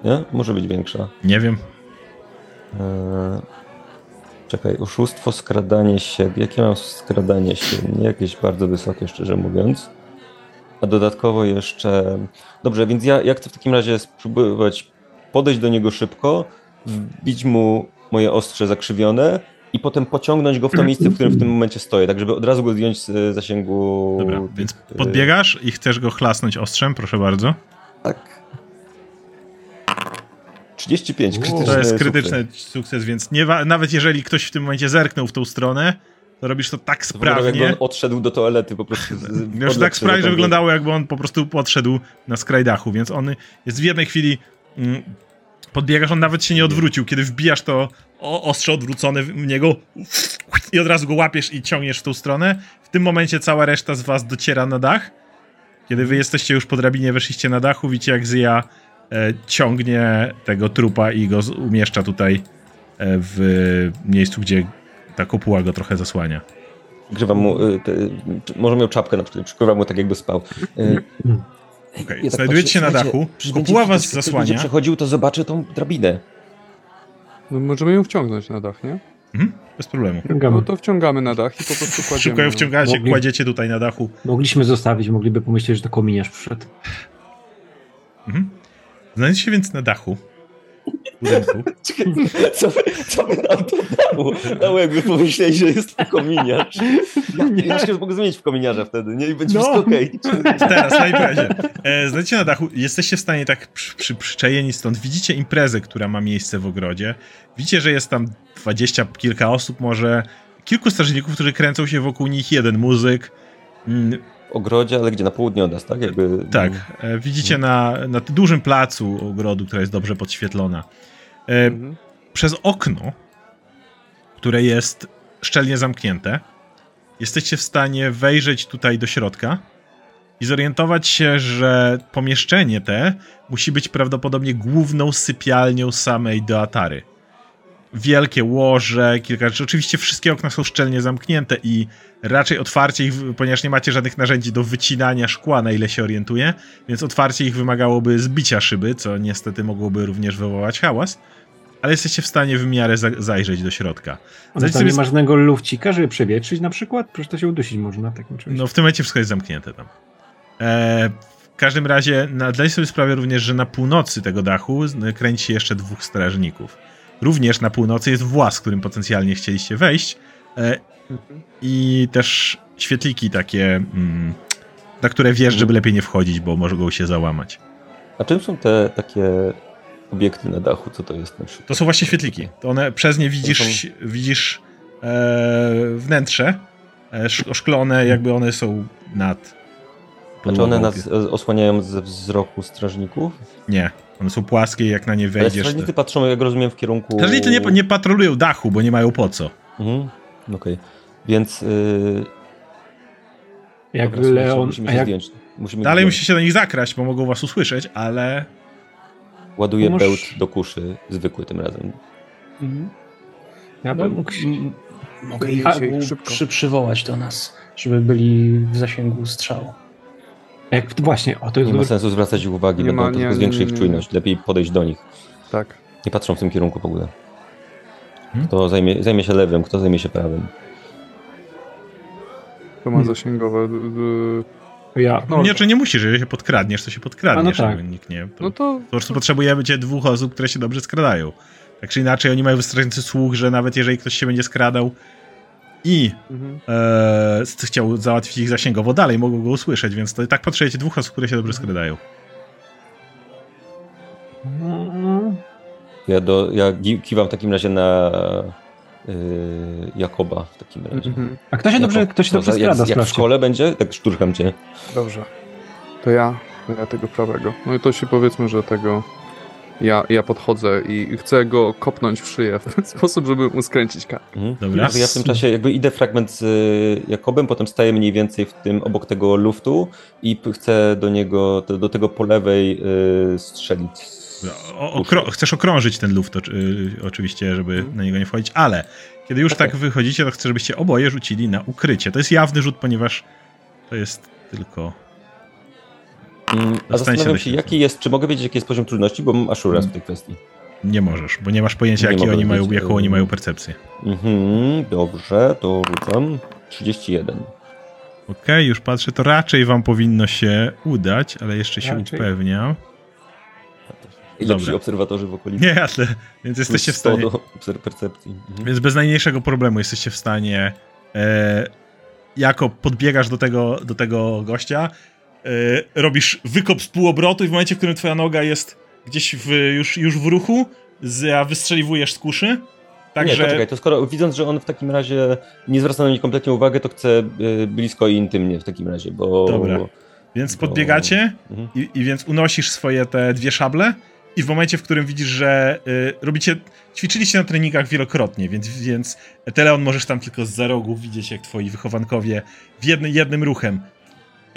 Nie? Może być większa. Nie wiem. Eee, czekaj, oszustwo, skradanie się. Jakie mam skradanie się? Nie jakieś bardzo wysokie, szczerze mówiąc. A dodatkowo jeszcze... Dobrze, więc ja, ja chcę w takim razie spróbować podejść do niego szybko, wbić mu moje ostrze zakrzywione i potem pociągnąć go w to miejsce, w którym w tym momencie stoję, tak żeby od razu go zdjąć z e, zasięgu... Dobra, więc e, podbiegasz i chcesz go chlasnąć ostrzem, proszę bardzo. Tak. 35, O, krytyczny To jest sukces. krytyczny sukces, więc nie nawet jeżeli ktoś w tym momencie zerknął w tą stronę, to robisz to tak To wyglądało, jakby sprawnie. on odszedł do toalety po prostu. odległ tak sprawnie, że wyglądało jakby on po prostu podszedł na skrajdachu, więc on jest w jednej chwili mm, podbiegasz, on nawet się nie odwrócił, kiedy wbijasz to ostrze odwrócone w niego i od razu go łapiesz i ciągniesz w tą stronę. W tym momencie cała reszta z was dociera na dach. Kiedy wy jesteście już po drabinie, weszliście na dachu, widzicie jak Zia e, ciągnie tego trupa i go z- umieszcza tutaj e, w miejscu, gdzie ta kopuła go trochę zasłania. Grywam mu, y, te, może miał czapkę na przykład, przykrywam mu tak jakby spał. Okej, ja tak znajdujecie patrzę, się na dachu, kopuła was ktoś zasłania. będzie przechodził, to zobaczy tą drabinę. No, możemy ją wciągnąć na dach, nie? Mhm, bez problemu. No to wciągamy na dach i po prostu kładziemy. Szybko ją wciągacie, Mogli- kładziecie tutaj na dachu. Mogliśmy zostawić, mogliby pomyśleć, że to kominiarz przyszedł. Mhm. Znajdziecie więc na dachu budynku. Czekaj, co, by- co by nam to Dało jakby pomyśleli, że jest to kominiarz. Ja, ja się mogę zmienić w kominiarza wtedy, nie? I będzie No. wszystko okej. Teraz, na imprezie. E, znajdziecie na dachu, jesteście w stanie tak przy, przy, przyczajeni stąd. Widzicie imprezę, która ma miejsce w ogrodzie. Widzicie, że jest tam dwadzieścia kilka osób, może kilku strażników, którzy kręcą się wokół nich, jeden muzyk. Mm, ogrodzie, ale gdzie? Na południe od nas, tak? Jakby, Tak, e, widzicie na, na tym dużym placu ogrodu, która jest dobrze podświetlona. E, Mhm. przez okno, które jest szczelnie zamknięte, jesteście w stanie wejrzeć tutaj do środka i zorientować się, że pomieszczenie te musi być prawdopodobnie główną sypialnią samej Deatary. Wielkie łoże, kilka rzeczy. Oczywiście wszystkie okna są szczelnie zamknięte i raczej otwarcie ich, ponieważ nie macie żadnych narzędzi do wycinania szkła, na ile się orientuję, więc otwarcie ich wymagałoby zbicia szyby, co niestety mogłoby również wywołać hałas, ale jesteście w stanie w miarę za zajrzeć do środka. Ale Znajdź tam nie sobie- ma żadnego lufcika, żeby przewietrzyć na przykład? Przecież to się udusić można takim czymś. No w tym momencie wszystko jest zamknięte tam. E, w każdym razie na- zdaj sobie sprawę również, że na północy tego dachu kręci się jeszcze dwóch strażników. Również na północy jest włas, którym potencjalnie chcieliście wejść e, i też świetliki takie, mm, na które wiesz, żeby lepiej nie wchodzić, bo mogą się załamać. A czym są te takie obiekty na dachu? Co to jest na przykład? To są właśnie świetliki. To one przez nie widzisz, widzisz e, wnętrze e, sz- oszklone, jakby one są nad. Znaczy one podłogą. nas e, osłaniają ze wzroku strażników? Nie, one są płaskie, jak na nie Ale wejdziesz. strażnicy To... patrzą, jak rozumiem, w kierunku... Strażnicy nie, nie patrolują dachu, bo nie mają po co. Mhm. Okej. Więc... Yy... Jak dobra, Leon... Musimy a się jak... zdjąć. Musimy Dalej zdjąć. musicie do nich zakraść, bo mogą was usłyszeć, ale Ładuję Pomóż- bełt do kuszy, zwykły tym razem. Ja bym mógł... Mogę ich. Przy, przywołać do nas, żeby byli w zasięgu strzału. Jak... Właśnie, o to jest Nie ma sensu zwracać ich uwagi, Nie będą tylko ich czujność. Lepiej podejść do nich. Tak. Nie patrzą w tym kierunku w ogóle. Hmm? Kto zajmie, zajmie się lewym, kto zajmie się prawym. To ma zasięgowe. d- d- Ja... No, nie, czy nie musisz, jeżeli się podkradniesz, to się podkradniesz, A, no tak. nikt nie. To, No to Po prostu potrzebujemy cię dwóch osób, które się dobrze skradają. Tak czy inaczej, oni mają wystarczający słuch, że nawet jeżeli ktoś się będzie skradał i mhm. e, chciał załatwić ich zasięgowo, dalej mogą go usłyszeć, więc to i tak potrzebujecie dwóch osób, które się dobrze skradają. Mm, Ja, do, ja kiwam w takim razie na Jakoba w takim razie. Mhm. A kto się dobrze, Jako- kto się dobrze za- skrada, jak, jak w szkole będzie? Tak szturcham cię. Dobrze. To ja, ja tego prawego. No i to się powiedzmy, że tego ja, ja podchodzę i chcę go kopnąć w szyję w ten sposób, żeby mu skręcić kark. Mhm. Dobra. Ja w tym czasie jakby idę fragment z y, Jakobem, potem staję mniej więcej w tym obok tego luftu i chcę do niego, do, do tego po lewej y, strzelić. O, okro chcesz okrążyć ten luft y, oczywiście, żeby na niego nie wchodzić, ale kiedy już tak wychodzicie, to chcę, żebyście oboje rzucili na ukrycie. To jest jawny rzut, ponieważ to jest tylko... Mm, A zastanawiam się, jaki jest, czy mogę wiedzieć, jaki jest poziom trudności, bo mam assurance w tej kwestii. Nie możesz, bo nie masz pojęcia, Nie mogę oni mają, jaką oni y- mają percepcję. Mhm, dobrze, to rzucam. 31. Okej, już patrzę, to raczej wam powinno się udać, ale jeszcze się Raczej. upewniam. I Dobra. lepsi obserwatorzy w okolicy. Nie, ale, więc jesteście w Plus 100 stanie... do percepcji. Mhm. Więc bez najmniejszego problemu jesteście w stanie, e, jako podbiegasz do tego, do tego gościa, e, robisz wykop z półobrotu i w momencie, w którym twoja noga jest gdzieś w, już, już w ruchu, z, a wystrzeliwujesz z kuszy. Nie, Także poczekaj, to skoro widząc, że on w takim razie nie zwraca na mnie kompletnie uwagi, to chcę y, blisko i intymnie w takim razie, bo... Dobra. Więc bo- podbiegacie Mhm. i, i więc unosisz swoje te dwie szable i w momencie, w którym widzisz, że y, robicie, ćwiczyliście na treningach wielokrotnie, więc, więc Teleon możesz tam tylko z za rogu widzieć, jak twoi wychowankowie w jednym, jednym ruchem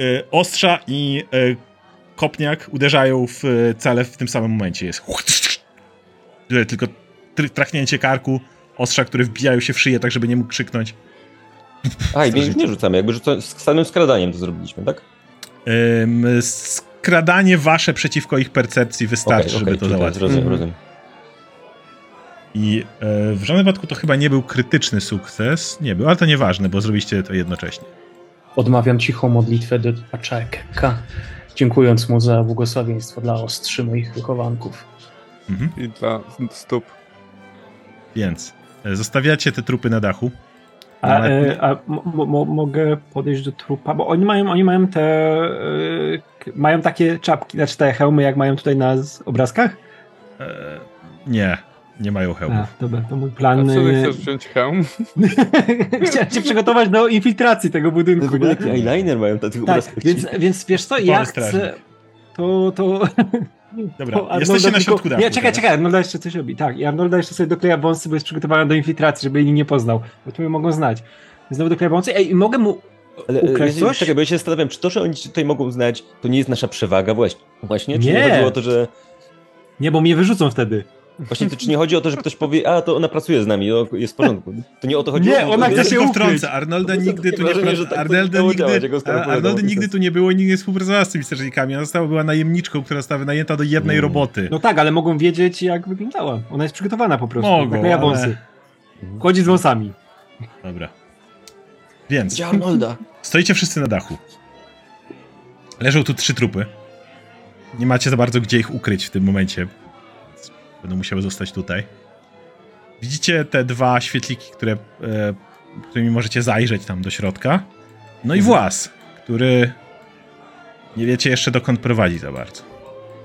y, ostrza i y, kopniak uderzają w y, cele w tym samym momencie. Jest tylko tr- trachnięcie karku, ostrza, które wbijają się w szyję, tak żeby nie mógł krzyknąć. A, i nie, rzucamy, jakby rzuca, z samym skradaniem to zrobiliśmy, tak? Ym, skradanie wasze przeciwko ich percepcji wystarczy, Okej, żeby okej, to załatwić. Rozumiem, Mhm. rozumiem. I e, w żadnym wypadku to chyba nie był krytyczny sukces. Nie był, ale to nieważne, bo zrobiliście to jednocześnie. Odmawiam cichą modlitwę do Paczeka, dziękując mu za błogosławieństwo dla ostrzy moich wychowanków. Mhm. I dla stóp. Więc e, zostawiacie te trupy na dachu. A, e, a mo, mo, mogę podejść do trupa, bo oni mają, oni mają te, e, mają takie czapki, znaczy te hełmy, jak mają tutaj na z- obrazkach? E, nie. Nie mają A, hełmów. dobra, to mój A plan... co ty e, chcesz wziąć hełm? Chciałem się przygotować do infiltracji tego To budynku. w ogóle eyeliner mają na tych Tak, obrazkach. więc, więc wiesz co, ja chcę... To, to... Dobra, to Arnolda jesteście na tylko- środku dachu. Nie, czekaj, teraz. czekaj, Arnolda jeszcze coś robi. Tak, i Arnolda jeszcze sobie dokleja wąsy, bo jest przygotowany do infiltracji, żeby jej nie poznał, bo tu mnie mogą znać. Znowu dokleja wąsy. Ej, i mogę mu Ale ukraść ja, coś? czekaj, bo ja się zastanawiam, czy to, że oni tutaj mogą znać, to nie jest nasza przewaga właśnie? Właśnie? Czy nie, Nie. chodziło o to, że... Nie, bo mnie wyrzucą wtedy. Właśnie to, czy nie chodzi o to, że ktoś powie, a to ona pracuje z nami, o, jest w porządku. To nie o to chodziło. Nie, ona to, chce Ja się ukryć. wtrącę, Arnolda nigdy tu nie tak Arnolda nigdy, Arnolda nigdy tu nie było i nigdy nie współpracowała z tymi strażnikami. Ona została, była najemniczką, która została wynajęta do jednej Mm. roboty. No tak, ale mogą wiedzieć, jak wyglądała. Ona jest przygotowana po prostu. Mogą, Dokleja ale- wąsy. Chodzi z wąsami. Dobra. Więc, Gdzie Arnolda? stoicie wszyscy na dachu. Leżą tu trzy trupy. Nie macie za bardzo gdzie ich ukryć w tym momencie. Będą musiały zostać tutaj. Widzicie te dwa świetliki, które, e, którymi możecie zajrzeć tam do środka. No i włas, który nie wiecie jeszcze dokąd prowadzi za bardzo.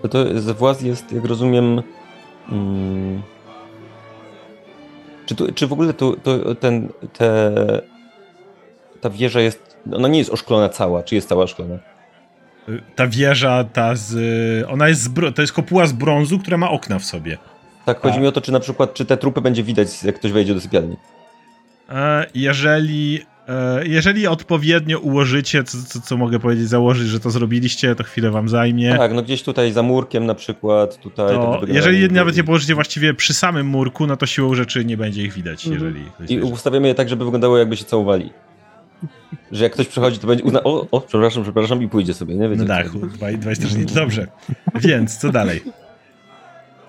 To, to z właz jest, jak rozumiem... Mm, czy, tu, czy w ogóle to, to, ten, te, ta wieża jest... Ona nie jest oszklona cała, czy jest cała oszklona? Ta wieża, ta z. Ona jest z. To jest kopuła z brązu, która ma okna w sobie. Tak, chodzi Tak. mi o to, czy na przykład, czy te trupy będzie widać, jak ktoś wejdzie do sypialni. E, Jeżeli. e, Jeżeli odpowiednio ułożycie, co, co, co mogę powiedzieć, założyć, że to zrobiliście, to chwilę wam zajmie. Tak, no gdzieś tutaj za murkiem na przykład, tutaj... tak To żeby jeżeli nawet je położycie właściwie przy samym murku, no to siłą rzeczy nie będzie ich widać, Mhm. jeżeli. I ustawiamy je tak, żeby wyglądało jakby się całowali. Że jak ktoś przechodzi, to będzie uzna... O, o, przepraszam, przepraszam i pójdzie sobie, nie? Wiecie, Na o co dachu, chodzi. dwaj, dwaj strażnicy. Dobrze. Więc, co dalej?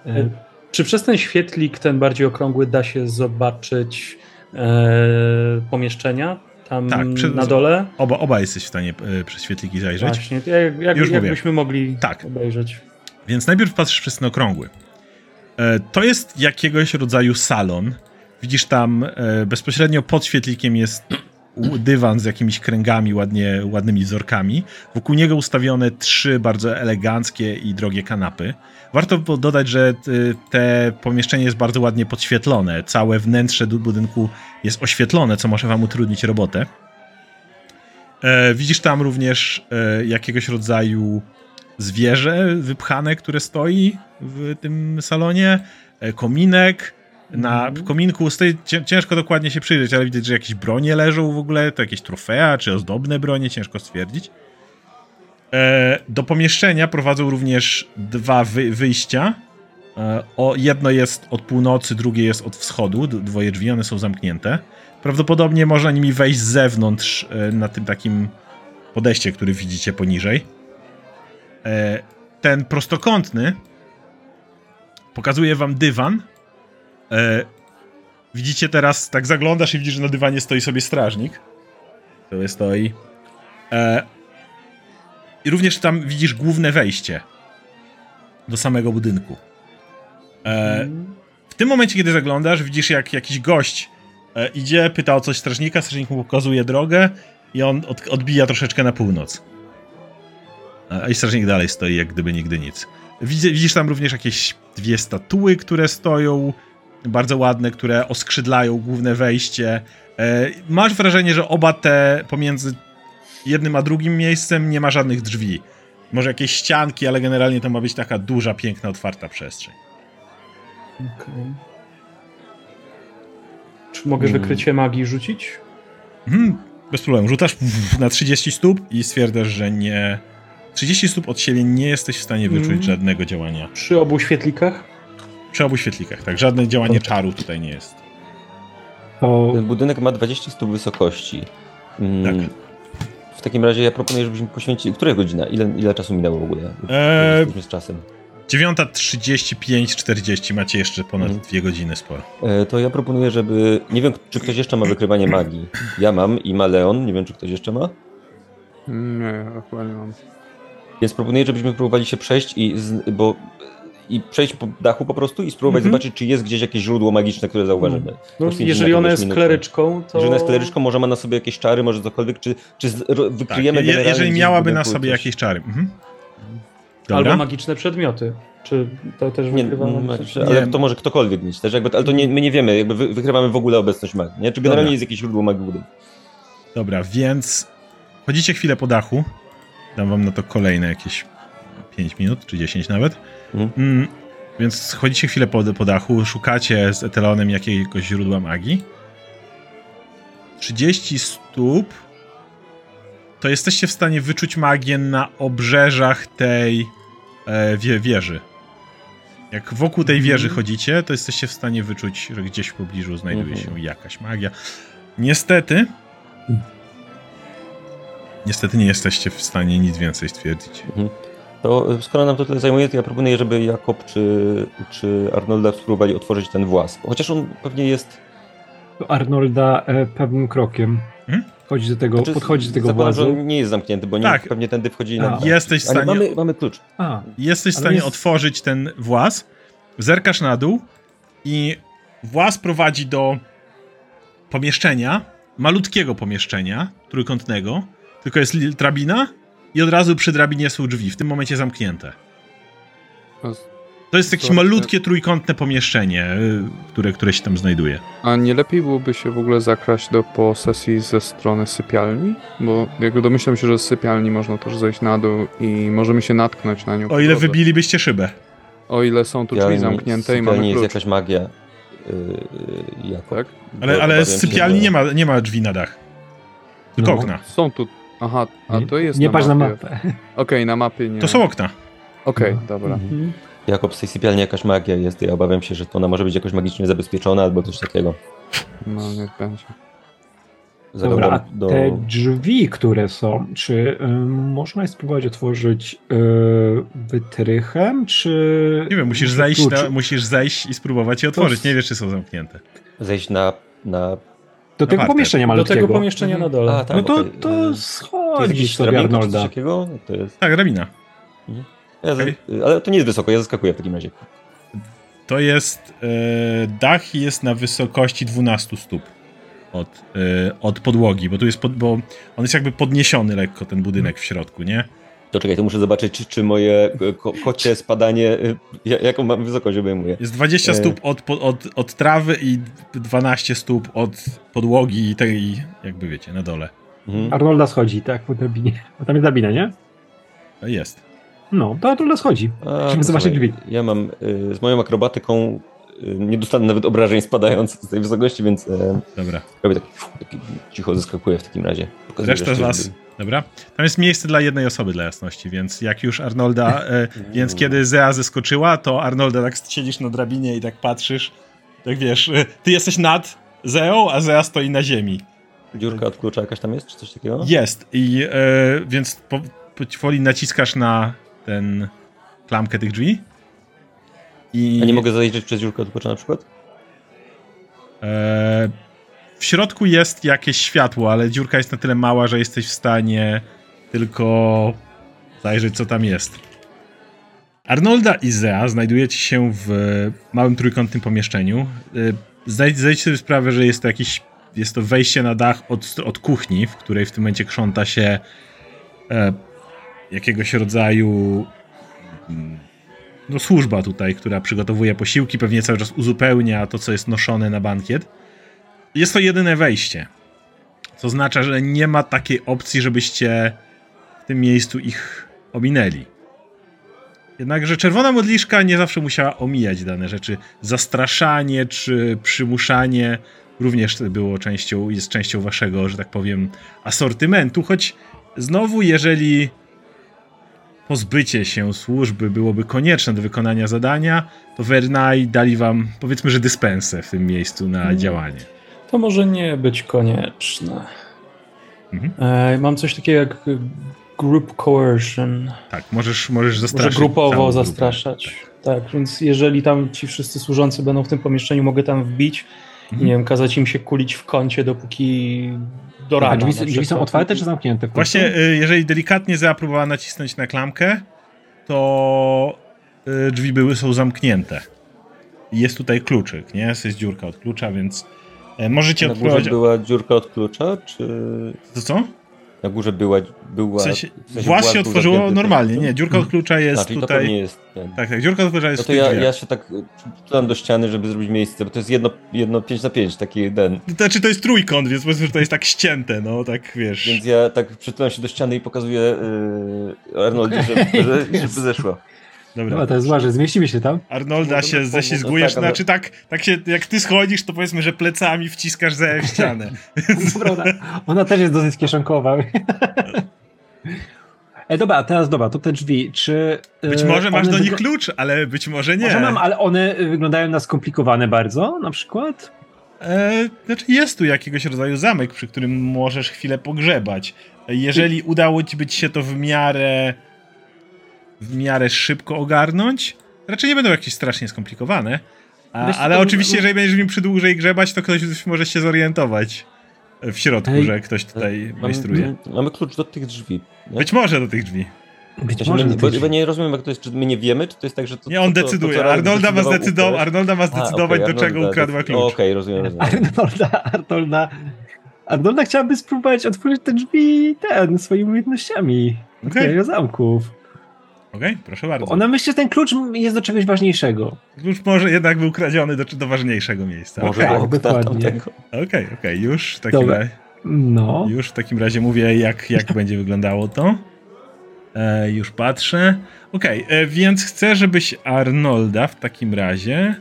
E, Czy przez ten świetlik, ten bardziej okrągły, da się zobaczyć e, pomieszczenia tam Tak, przy- na dole? Oba, oba jesteś w stanie e, przez świetliki zajrzeć. Właśnie, jak, jak, Już mówię. jakbyśmy mogli Tak. obejrzeć. Więc najpierw patrzysz przez ten okrągły. E, To jest jakiegoś rodzaju salon. Widzisz tam e, bezpośrednio pod świetlikiem jest dywan z jakimiś kręgami, ładnie, ładnymi wzorkami. Wokół niego ustawione trzy bardzo eleganckie i drogie kanapy. Warto dodać, że t- te pomieszczenie jest bardzo ładnie podświetlone. Całe wnętrze budynku jest oświetlone, co może wam utrudnić robotę. E, Widzisz tam również e, jakiegoś rodzaju zwierzę wypchane, które stoi w tym salonie, e, kominek. Na kominku stoi, cię- ciężko dokładnie się przyjrzeć, ale widać, że jakieś bronie leżą w ogóle, to jakieś trofea, czy ozdobne bronie, ciężko stwierdzić. E, Do pomieszczenia prowadzą również dwa wy wyjścia. E, O, jedno jest od północy, drugie jest od wschodu, dwoje drzwi, one są zamknięte. Prawdopodobnie można nimi wejść z zewnątrz e, na tym takim podejście, który widzicie poniżej. E, Ten prostokątny pokazuje wam dywan. E, Widzicie teraz, tak zaglądasz i widzisz, że na dywanie stoi sobie strażnik. To stoi. E, I również tam widzisz główne wejście do samego budynku. E, w tym momencie, kiedy zaglądasz, widzisz, jak jakiś gość e, idzie, pyta o coś strażnika, strażnik mu pokazuje drogę i on od, odbija troszeczkę na północ. A i strażnik dalej stoi, jak gdyby nigdy nic. Widzisz tam również jakieś dwie statuły, które stoją, bardzo ładne, które oskrzydlają główne wejście. E, masz wrażenie, że oba te pomiędzy jednym a drugim miejscem nie ma żadnych drzwi. Może jakieś ścianki, ale generalnie to ma być taka duża, piękna, otwarta przestrzeń. Okej. Czy mogę Hmm. wykrycie magii rzucić? Mhm, bez problemu. Rzucasz na 30 stóp i stwierdzasz, że nie. 30 stóp od siebie nie jesteś w stanie wyczuć Mhm. żadnego działania. Przy obu świetlikach? Przy obu świetlikach, tak. Żadne działanie czaru tutaj nie jest. To Ten budynek ma 20 stóp wysokości. Mm, Tak. W takim razie ja proponuję, żebyśmy poświęcili... Która godzina? Ile, ile czasu minęło w ogóle? Eee, z czasem. 9.35, 40 macie jeszcze ponad Mhm. dwie godziny sporo. E, To ja proponuję, żeby... Nie wiem, czy ktoś jeszcze ma wykrywanie magii. Ja mam i ma Leon. Nie wiem, czy ktoś jeszcze ma. Nie, ja chyba nie mam. Więc proponuję, żebyśmy próbowali się przejść i... Z, bo... I przejść po dachu po prostu i spróbować Mhm. zobaczyć, czy jest gdzieś jakieś źródło magiczne, które zauważymy. No, Poświęcimy jeżeli ona jest minutę. kleryczką, to... Jeżeli ona jest kleryczką, może ma na sobie jakieś czary, może cokolwiek, czy, czy ro, Tak, wykryjemy je, generalnie jeżeli miałaby na sobie jakieś czary. Mhm. Albo magiczne przedmioty. Czy to też Nie, wykrywa m, magiczne znaczy, ale Nie. to może ktokolwiek mieć też, jakby, ale to nie, my nie wiemy, jakby wy, wykrywamy w ogóle obecność magii, nie? Czy generalnie Dobra. jest jakieś źródło magii. Dobra, więc chodzicie chwilę po dachu. Dam wam na to kolejne jakieś 5 minut, czy 10 nawet. Mhm. Mm, więc chodzicie chwilę po, po dachu, szukacie z etelonem jakiegoś źródła magii. 30 stóp. To jesteście w stanie wyczuć magię na obrzeżach tej e, wie, wieży. Jak wokół tej wieży chodzicie, to jesteście w stanie wyczuć, że gdzieś w pobliżu znajduje Mhm. się jakaś magia. Niestety, niestety nie jesteście w stanie nic więcej stwierdzić. To skoro nam to tyle zajmuje, to ja proponuję, żeby Jakob czy, czy Arnolda spróbowali otworzyć ten włas. Chociaż on pewnie jest... Arnolda e, pewnym krokiem. Hmm? Chodzi do tego, znaczy, podchodzi do tego zakładam, że włazu. on nie jest zamknięty, bo nie, Tak. pewnie tędy wchodzi na... Jesteś w Ale stanie, mamy, mamy klucz. A, jesteś w stanie jest- otworzyć ten włas, zerkasz na dół i włas prowadzi do pomieszczenia, malutkiego pomieszczenia, trójkątnego, tylko jest drabina i od razu przy drabinie są drzwi, w tym momencie zamknięte. To jest jakieś malutkie trójkątne pomieszczenie, y, które, które się tam znajduje. A nie lepiej byłoby się w ogóle zakraść do posesji ze strony sypialni? Bo jakby domyślam się, że z sypialni można też zejść na dół i możemy się natknąć na nią. O ile drodze. wybilibyście szybę. O ile są tu drzwi Sypialni- zamknięte i mamy jest klucz. jakaś magia. Yy, Jakob. Tak? Ale, ale z się, sypialni że- nie ma, nie ma drzwi na dach. Tylko No. okna. Są tu. Aha, a to jest nie na patrz na mapie. mapę. Okej, na mapie nie. To są okna. Okej, No. dobra. Mhm. Jakob, z tej sypialni jakaś magia jest. Ja obawiam się, że to ona może być jakoś magicznie zabezpieczona albo coś takiego. No niech będzie. Dobra, do... te drzwi, które są, czy y, można je spróbować otworzyć y, wytrychem, czy... Nie wiem, musisz klucz- na, musisz zejść i spróbować je otworzyć. Nie wiesz, czy są zamknięte. Zejść na... na... Do tego pomieszczenia Do malutkiego. tego pomieszczenia na dole. A, tak, No to, to To jest schodzi jakiś sobie Arnolda. takiego? No To jest... Tak, drabina. Ja. Okej. Ale to nie jest wysoko, ja zaskakuję w takim razie. To jest. E, dach jest na wysokości 12 stóp od, e, od podłogi, bo tu jest. Pod, bo on jest jakby podniesiony lekko, ten budynek w środku, nie? To czekaj, to muszę zobaczyć, czy, moje e, ko kocie spadanie, ja- jaką mam wysokość obejmuje. Jest 20 E. stóp od, od, od trawy i 12 stóp od podłogi i tej, jakby wiecie, na dole. Mhm. Arnolda schodzi, tak, po drabinie. Bo tam jest drabina, nie? Jest. No, to Arnolda schodzi. A, Musimy zobaczyć drzwi. Ja mam y, z moją akrobatyką nie dostanę nawet obrażeń spadając z tej wysokości, więc e, Dobra. robię tak, taki cicho zaskakuję w takim razie. Pokazuję Reszta z was. żeby- Dobra. Tam jest miejsce dla jednej osoby dla jasności, więc jak już Arnolda. E, więc kiedy Zea zeskoczyła, to Arnolda tak siedzisz na drabinie i tak patrzysz. Tak wiesz, e, ty jesteś nad Zeą, a Zea stoi na ziemi. Dziurka od klucza jakaś tam jest, czy coś takiego? Jest. I e, więc po, powoli naciskasz na ten klamkę tych drzwi. I A nie mogę zajrzeć przez dziurkę od na przykład? E, w środku jest jakieś światło, ale dziurka jest na tyle mała, że jesteś w stanie tylko zajrzeć, co tam jest. Arnolda i Zea znajdujecie się w małym trójkątnym pomieszczeniu. E, zdaj- Zdajcie sobie sprawę, że jest to jakiś. Jest to wejście na dach od, od kuchni, w której w tym momencie krząta się e, jakiegoś rodzaju mm, no, służba tutaj, która przygotowuje posiłki, pewnie cały czas uzupełnia to, co jest noszone na bankiet. Jest to jedyne wejście. Co oznacza, że nie ma takiej opcji, żebyście w tym miejscu ich ominęli. Jednakże czerwona modliszka nie zawsze musiała omijać dane rzeczy. Zastraszanie czy przymuszanie również było częścią, jest częścią waszego, że tak powiem, asortymentu, choć znowu, jeżeli pozbycie się służby byłoby konieczne do wykonania zadania, to Vernai dali wam, powiedzmy, że dyspensę w tym miejscu na Mm. działanie. To może nie być konieczne. Mhm. E, mam coś takiego jak group coercion. Tak, możesz, możesz Może zastraszyć. grupowo zastraszać. Tak, więc jeżeli tam ci wszyscy służący będą w tym pomieszczeniu, mogę tam wbić Mhm. nie wiem, kazać im się kulić w kącie, dopóki do rana. drzwi, drzwi są otwarte czy zamknięte? Właśnie, y, jeżeli delikatnie zapróbowała nacisnąć na klamkę, to y, drzwi były, są zamknięte. I jest tutaj kluczyk, nie? Jest dziurka od klucza, więc e, możecie Na górze odpróbować... była dziurka od klucza, czy... To co? Na górze była... była W sensie, w sensie włas była otworzyło normalnie. ten- Nie, dziurka od klucza jest A, czyli to tutaj. pewnie jest ten. Tak, tak, dziurka od klucza jest No to ja, drzwiach. ja się tak przytulam do ściany, żeby zrobić miejsce, bo to jest jedno, jedno 5 na 5, taki jeden. Znaczy to jest trójkąt, więc powiedzmy, że to jest tak ścięte, no tak wiesz. Więc ja tak przytulam się do ściany i pokazuję yy, Arnoldzie, żeby, żeby, żeby zeszła. Dobra. No to jest ważne, zmieścimy się tam. Arnolda się pomóc, ześlizgujesz, no tak, znaczy tak, tak się, jak ty schodzisz, to powiedzmy, że plecami wciskasz ze w ścianę. Dobra, ona, ona też jest dosyć kieszonkowa. E, dobra, a teraz dobra, to te drzwi, czy... e, Być może masz do nich klucz, ale być może nie. Może mam, ale one y, wyglądają na skomplikowane bardzo, na przykład? E, znaczy jest tu jakiegoś rodzaju zamek, przy którym możesz chwilę pogrzebać. Jeżeli udało ci być się to w miarę w miarę szybko ogarnąć, raczej nie będą jakieś strasznie skomplikowane. A, ale to- oczywiście, jeżeli będziesz mi przedłużej grzebać, to ktoś może się zorientować w środku, Ej. że ktoś tutaj majstruje. Mamy, mamy klucz do tych drzwi. Nie? Być może do tych drzwi. Być Ja się może nie, do bo, nie rozumiem, jak to jest, czy my nie wiemy, czy to jest tak, że to Nie, on to, to, decyduje. Arnolda ma, zdecydował. Arnolda ma A, zdecydować, okej, do czego Arnolda ukradła klucz. Okej, rozumiem, rozumiem. Arnolda, Arnolda... Arnolda chciałaby spróbować otworzyć te drzwi ten, swoimi umiejętnościami. Okej. Otwierania zamków. Okej, proszę bardzo. Bo Ona myśli, że ten klucz jest do czegoś ważniejszego. Klucz może jednak był kradziony do, do ważniejszego miejsca. Może Tak, do okna dokładnie. Okej, okej, już w takim Dobra. razie. No. Już w takim razie mówię, jak, jak będzie wyglądało to. E, już patrzę. Okej, e, więc chcę, żebyś Arnolda w takim razie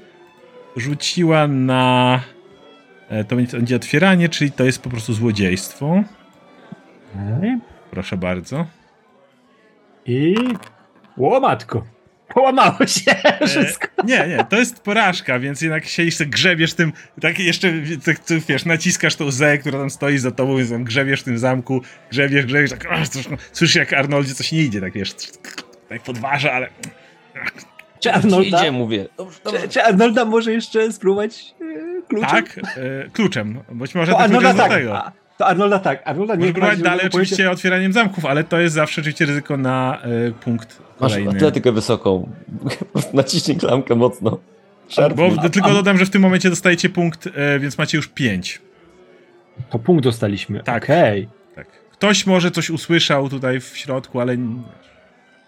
rzuciła na. E, to będzie- będzie otwieranie, czyli to jest po prostu złodziejstwo. Proszę bardzo. I... O matko. Połamało się wszystko. E, nie, nie, to jest porażka, więc jednak się jeszcze grzebiesz tym, tak jeszcze, tak, tak, wiesz, naciskasz tą Z, która tam stoi za tobą, więc tam grzebiesz w tym zamku, grzebiesz, grzebiesz, tak, ach, troszkę, słyszysz jak Arnoldzie coś nie idzie, tak wiesz, tak podważa, ale Czy Arnolda, Idzie, mówię. Dobrze, dobrze. czy, czy Arnolda może jeszcze spróbować e, kluczem? tak, e, kluczem, być może To Arnolda tak. tego. A, to Arnolda tak. Arnolda nie Możesz ma próbować dalej oczywiście otwieraniem zamków, ale to jest zawsze oczywiście ryzyko na e, punkt Masz kolejny. atletykę wysoką. Naciśnij klamkę mocno. Bo tylko dodam, że w tym momencie dostajecie punkt, e, więc macie już 5. To punkt dostaliśmy. Tak. Okej. Tak. Ktoś może coś usłyszał tutaj w środku, ale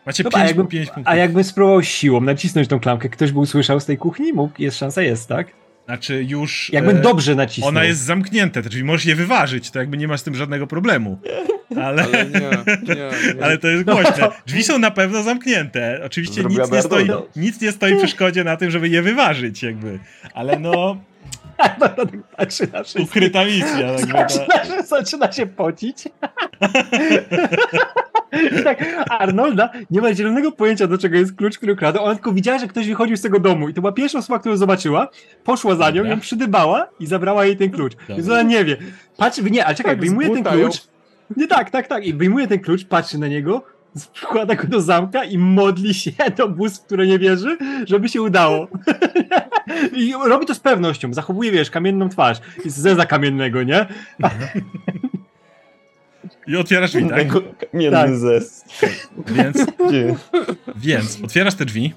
macie Dobra, a 5 jakbym, pięć punktów. a jakbym spróbował siłą nacisnąć tą klamkę, ktoś by usłyszał z tej kuchni? Mógł, jest szansa, jest, tak? Znaczy już... Jakbym e, dobrze nacisnął. Ona jest zamknięte, te drzwi możesz je wyważyć, to jakby nie ma z tym żadnego problemu. Ale, Ale nie, nie, nie. ale to jest głośne. Drzwi są na pewno zamknięte. Oczywiście nic nie, stoi, Bernardo. nic nie stoi przeszkodzie na tym, żeby je wyważyć jakby. Ale no, Arnolda tak patrzy na wszystko. ukryta misja. Zaczyna, się- zaczyna się pocić. Tak, Arnolda nie ma zielonego pojęcia, do czego jest klucz, który ukradł. Ona tylko widziała, że ktoś wychodził z tego domu. I to była pierwsza osoba, którą zobaczyła. Poszła za nią, Dobra. ją przydybała i zabrała jej ten klucz. Więc ona nie wie. Patrzy, nie, ale czekaj, Tak, wyjmuje ten klucz. Nie, tak, tak, tak. I wyjmuje ten klucz, patrzy na niego, wkłada go do zamka i modli się do bóstw, w które nie wierzy, żeby się udało. I robi to z pewnością. Zachowuje, wiesz, kamienną twarz. Jest zeza kamiennego, nie? I otwierasz drzwi, tak? Kamienny Tak. zes. Więc, Gdzie? więc otwierasz te drzwi,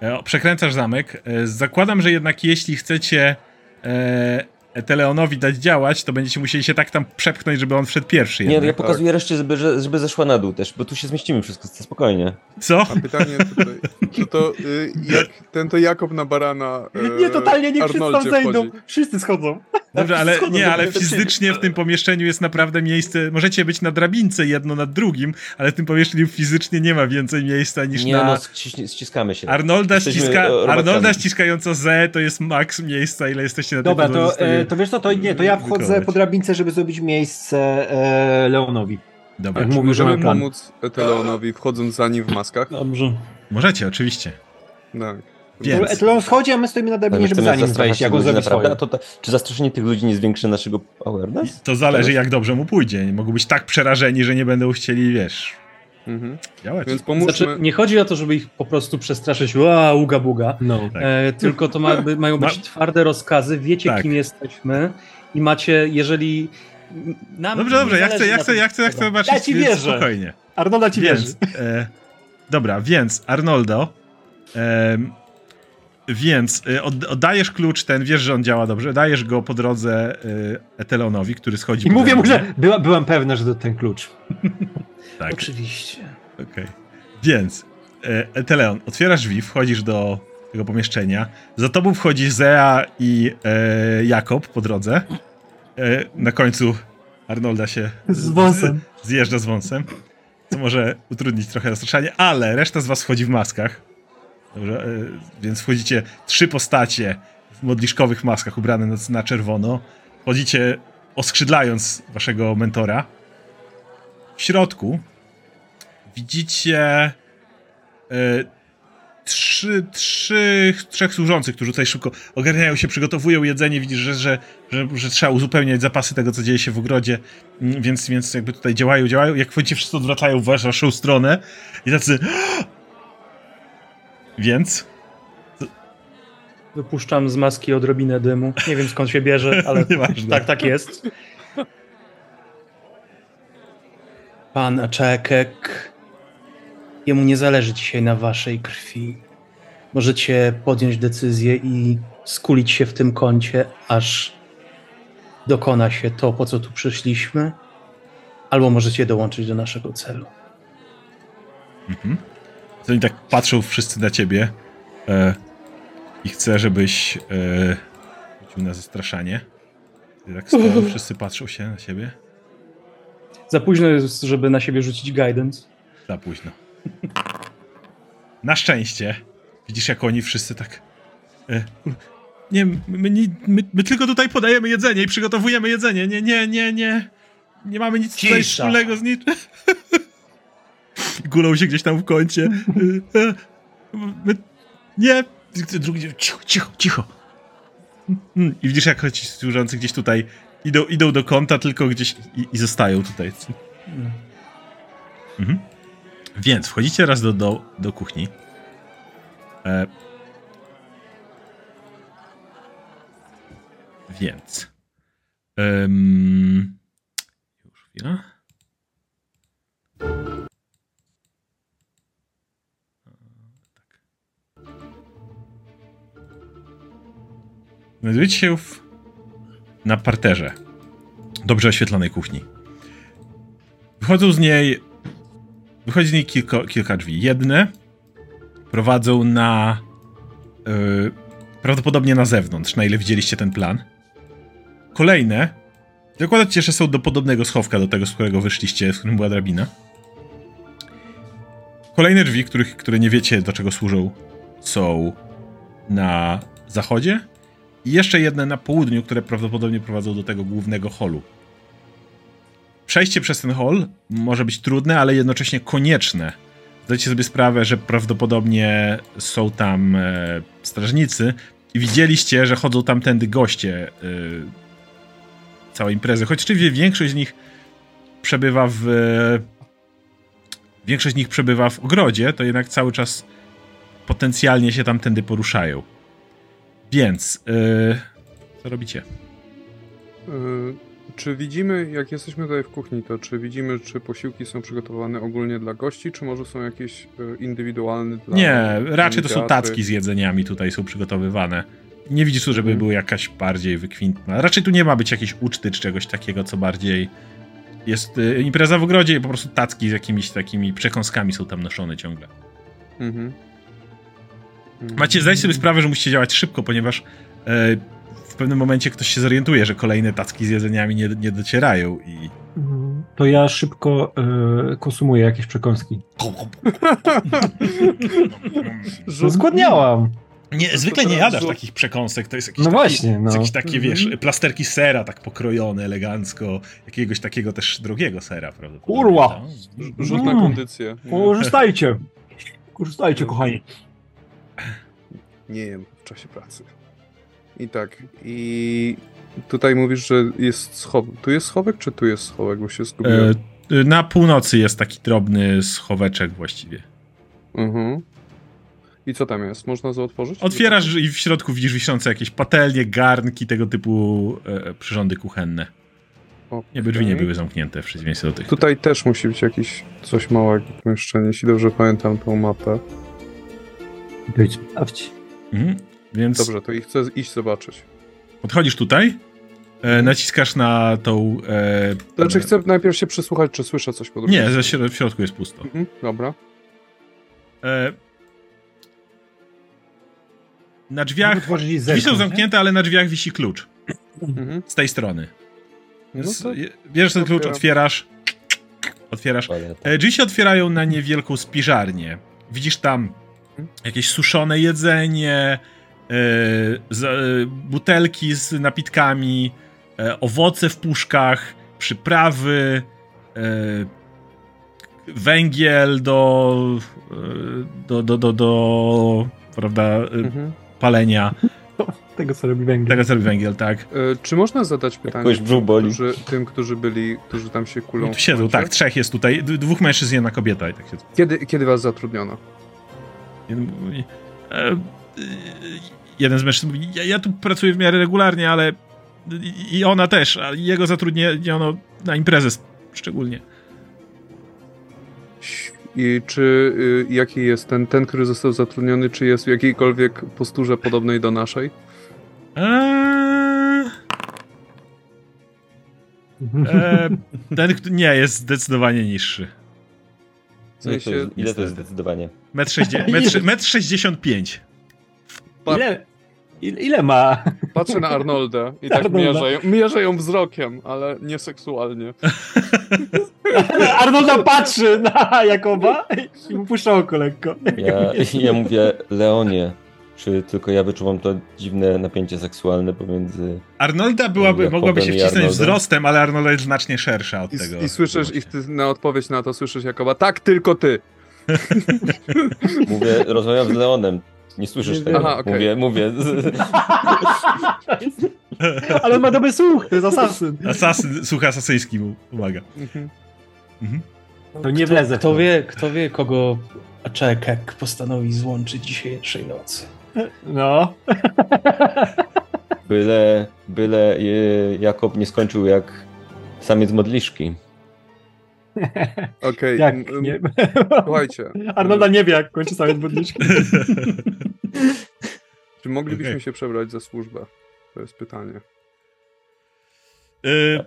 e, przekręcasz zamek. E, zakładam, że jednak jeśli chcecie e, Teleonowi dać działać, to będziecie musieli się tak tam przepchnąć, żeby on wszedł pierwszy. Nie, Jednak. ja pokazuję reszcie, żeby, że- żeby zeszła na dół też, bo tu się zmieścimy wszystko, spokojnie. Co? A pytanie tutaj, czy to y, jak, ten to Jakob na barana y, Nie, totalnie nie wszyscy tam zejdą. wchodzi. Wszyscy schodzą. Dobrze, ale Schodzą nie, ale fizycznie w tym pomieszczeniu jest naprawdę miejsce. Możecie być na drabince jedno nad drugim, ale w tym pomieszczeniu fizycznie nie ma więcej miejsca niż Nie na. no, ściskamy się. Arnolda, ściska, e. Arnolda ściskająca Z to jest maks miejsca, ile jesteście na Dobra, to, e, to wiesz co, to nie, to ja wchodzę wykonać. po drabince, żeby zrobić miejsce e, Leonowi. Dobra. Jak mówił, że Możemy ma plan. pomóc Teleonowi wchodząc za nim w maskach? Dobrze. Możecie, oczywiście. Tak. Więc. Leon schodzi, a my stoimy na drabinie, żeby za nim wejść, jak on zrobi swoje. To, czy zastraszenie tych ludzi nie zwiększy naszego awareness? To zależy, jak dobrze mu pójdzie. Mogą być tak przerażeni, że nie będą chcieli, wiesz, Mhm. Więc pomóżmy. Znaczy, nie chodzi o to, żeby ich po prostu przestraszyć, ła, uga buga, No. Tak. e, tylko to ma, by- mają być Ma- twarde rozkazy, wiecie Tak. kim jesteśmy i macie, jeżeli... Nam Dobrze, dobrze, ja chcę, ja chcę, ja chcę, ja chcę zobaczyć Ja ci wierzę. spokojnie. Arnolda ci wierzy. Więc, e, dobra, więc Arnoldo, em, więc e, od, oddajesz klucz ten, wiesz, że on działa dobrze, dajesz go po drodze e, Etelonowi, który schodzi I po mówię mu, że była, byłam pewna, że to ten klucz. Tak, Oczywiście. okej. Więc, e, Eteleon, otwierasz drzwi, wchodzisz do tego pomieszczenia. Za tobą wchodzi Zea i e, Jakob po drodze. E, na końcu Arnolda się Z wąsem. z- zjeżdża z wąsem, co może utrudnić trochę rozruszanie, ale reszta z was wchodzi w maskach. Dobrze, e, więc wchodzicie trzy postacie w modliszkowych maskach ubrane na, na czerwono. Wchodzicie oskrzydlając waszego mentora. W środku widzicie e, trzy, trzy, trzech służących, którzy tutaj szybko ogarniają się, przygotowują jedzenie. Widzisz, że, że, że, że trzeba uzupełniać zapasy tego, co dzieje się w ogrodzie, Mm, więc, więc jakby tutaj działają, działają. Jak wchodzicie, wszyscy odwracają w wasz- waszą stronę i tacy... Więc... Wypuszczam z maski odrobinę dymu. Nie wiem skąd się bierze, ale tak, tak jest. Pan Aczekek, jemu nie zależy dzisiaj na waszej krwi. Możecie podjąć decyzję i skulić się w tym kącie, aż dokona się to, po co tu przyszliśmy, albo możecie dołączyć do naszego celu. Mhm. To oni tak patrzą wszyscy na ciebie e, i chcę, żebyś e, rzucił na zastraszanie. I tak stoją, wszyscy patrzą się na siebie. Za późno jest, żeby na siebie rzucić guidance. Za późno. Na szczęście widzisz, jak oni wszyscy tak. E, nie, my, nie my, my tylko tutaj podajemy jedzenie i przygotowujemy jedzenie. Nie, nie, nie, nie. Nie mamy nic tutaj wspólnego z niczym. Gulą się gdzieś tam w kącie. E, e, my, nie. Drugi, cicho, cicho, cicho. I widzisz, jak ci służący gdzieś tutaj idą, idą do kąta, tylko gdzieś i, i zostają tutaj. Mhm. Więc wchodzicie raz do, do, do kuchni. E... Więc. Em... Już chwila. Tak. Znajdujecie się w... na parterze dobrze oświetlonej kuchni. Wychodzą z niej Wychodzi z niej kilka, kilka drzwi. Jedne prowadzą na. Yy, prawdopodobnie na zewnątrz, na ile widzieliście ten plan. Kolejne. Zakładać się, że są do podobnego schowka do tego, z którego wyszliście, z którym była drabina. Kolejne drzwi, których, które nie wiecie do czego służą, są na zachodzie. I jeszcze jedne na południu, które prawdopodobnie prowadzą do tego głównego holu. Przejście przez ten hol może być trudne, ale jednocześnie konieczne. Zdajcie sobie sprawę, że prawdopodobnie są tam e, strażnicy i widzieliście, że chodzą tamtędy goście e, całej imprezy. Choć oczywiście większość z nich przebywa w. E, większość z nich przebywa w ogrodzie, to jednak cały czas potencjalnie się tamtędy poruszają. Więc. E, co robicie? Y, Czy widzimy, jak jesteśmy tutaj w kuchni, to czy widzimy, czy posiłki są przygotowane ogólnie dla gości, czy może są jakieś y, indywidualne dla Nie, raczej to są tacki z jedzeniami tutaj są przygotowywane. Nie widzisz tu, żeby była jakaś bardziej wykwintna. Raczej tu nie ma być jakiejś uczty czy czegoś takiego, co bardziej jest y, impreza w ogrodzie i po prostu tacki z jakimiś takimi przekąskami są tam noszone ciągle. Mhm. Mhm. Macie zdać sobie sprawę, że musicie działać szybko, ponieważ e, w pewnym momencie ktoś się zorientuje, że kolejne tacki z jedzeniami nie, nie docierają i Mhm. To ja szybko e, konsumuję jakieś przekąski. No, zgłodniałam. Nie, zwykle nie jadasz takich przekąsek, to jest jakieś No taki, właśnie, no. jakieś takie, wiesz, plasterki sera tak pokrojone elegancko, jakiegoś takiego też drogiego sera, prawda? Kurwa! Rzut na Mm. kondycję. Korzystajcie. Korzystajcie, kochani. Nie jem w czasie pracy. I tak, i tutaj mówisz, że jest schowek. Tu jest schowek, czy tu jest schowek, bo się zgubiłem? E, na północy jest taki drobny schoweczek właściwie. Mhm. I co tam jest? Można to otworzyć? Otwierasz i w środku widzisz wiszące jakieś patelnie, garnki, tego typu e, przyrządy kuchenne. Nie, by drzwi nie były zamknięte w przeciwieństwie do tych. Tutaj też musi być jakieś coś małego pomieszczenie, jeśli dobrze pamiętam tą mapę. Idź sprawdź. Mhm. Więc Dobrze, to i chcę iść zobaczyć. podchodzisz tutaj. E, naciskasz na tą... E, Znaczy chcę najpierw się przysłuchać, czy słyszę coś po drugiej Nie, środ- w środku jest pusto. Mhm, dobra. E, na drzwiach... Drzwi są nie? zamknięte, ale na drzwiach wisi klucz. Mhm. Z tej strony. No Więc to Bierzesz ten klucz, otwierasz. Otwierasz. E, Drzwi się otwierają na niewielką spiżarnię. Widzisz tam jakieś suszone jedzenie, e, z, e, butelki z napitkami, e, owoce w puszkach, przyprawy, węgiel do, do, do, do, do prawda, Mhm. palenia. Tego, co robi węgiel. Tego co robi węgiel, tak. E, czy można zadać pytanie którzy, tym, którzy byli, którzy tam się kulą? Tu siedzą, tak, trzech jest tutaj, dwóch mężczyzn, jedna kobieta i tak siedzą. Kiedy, kiedy was zatrudniono? Jeden, mówi, e, jeden z mężczyzn mówi, ja, ja tu pracuję w miarę regularnie, ale i, ona też, a jego zatrudniono na imprezę szczególnie. I czy y, jaki jest ten, ten, który został zatrudniony, czy jest w jakiejkolwiek posturze podobnej do naszej? Eee, e, ten, nie, jest zdecydowanie niższy. W ile to sensie, jest, ile to jest zdecydowanie? Metr, sześćdzie- metr, metr 65. Ile, ile, ile ma? patrzę na Arnolda i tak Arnolda. mierzę, ją- mierzę ją wzrokiem, ale nie seksualnie. Arnolda patrzy na Jakoba i mu puszcza oko lekko. Ja, ja mówię, Leonie, czy tylko ja wyczuwam to dziwne napięcie seksualne pomiędzy... Arnolda byłaby, mogłaby się wcisnąć wzrostem, ale Arnolda jest znacznie szersza od I, tego. i słyszysz, i ty, na odpowiedź na to słyszysz Jakoba, tak, tylko ty. Mówię, rozmawiam z Leonem. Nie słyszysz Nie tego. Aha, okej. Mówię, mówię. Ale on ma dobry słuch, to jest asasyn. Asasyn, słuch asasyński mu pomaga. Mhm. Mhm. To nie wlezę. Kto to. wie, kto wie, kogo Aczekek postanowi złączyć dzisiejszej nocy. No. Byle, byle Jakob nie skończył jak samiec modliszki. Okej, Jak m- nie? słuchajcie, Arnolda nie wie, jak kończy sobie budliczkę. czy moglibyśmy Okej. się przebrać za służbę? To jest pytanie. Y,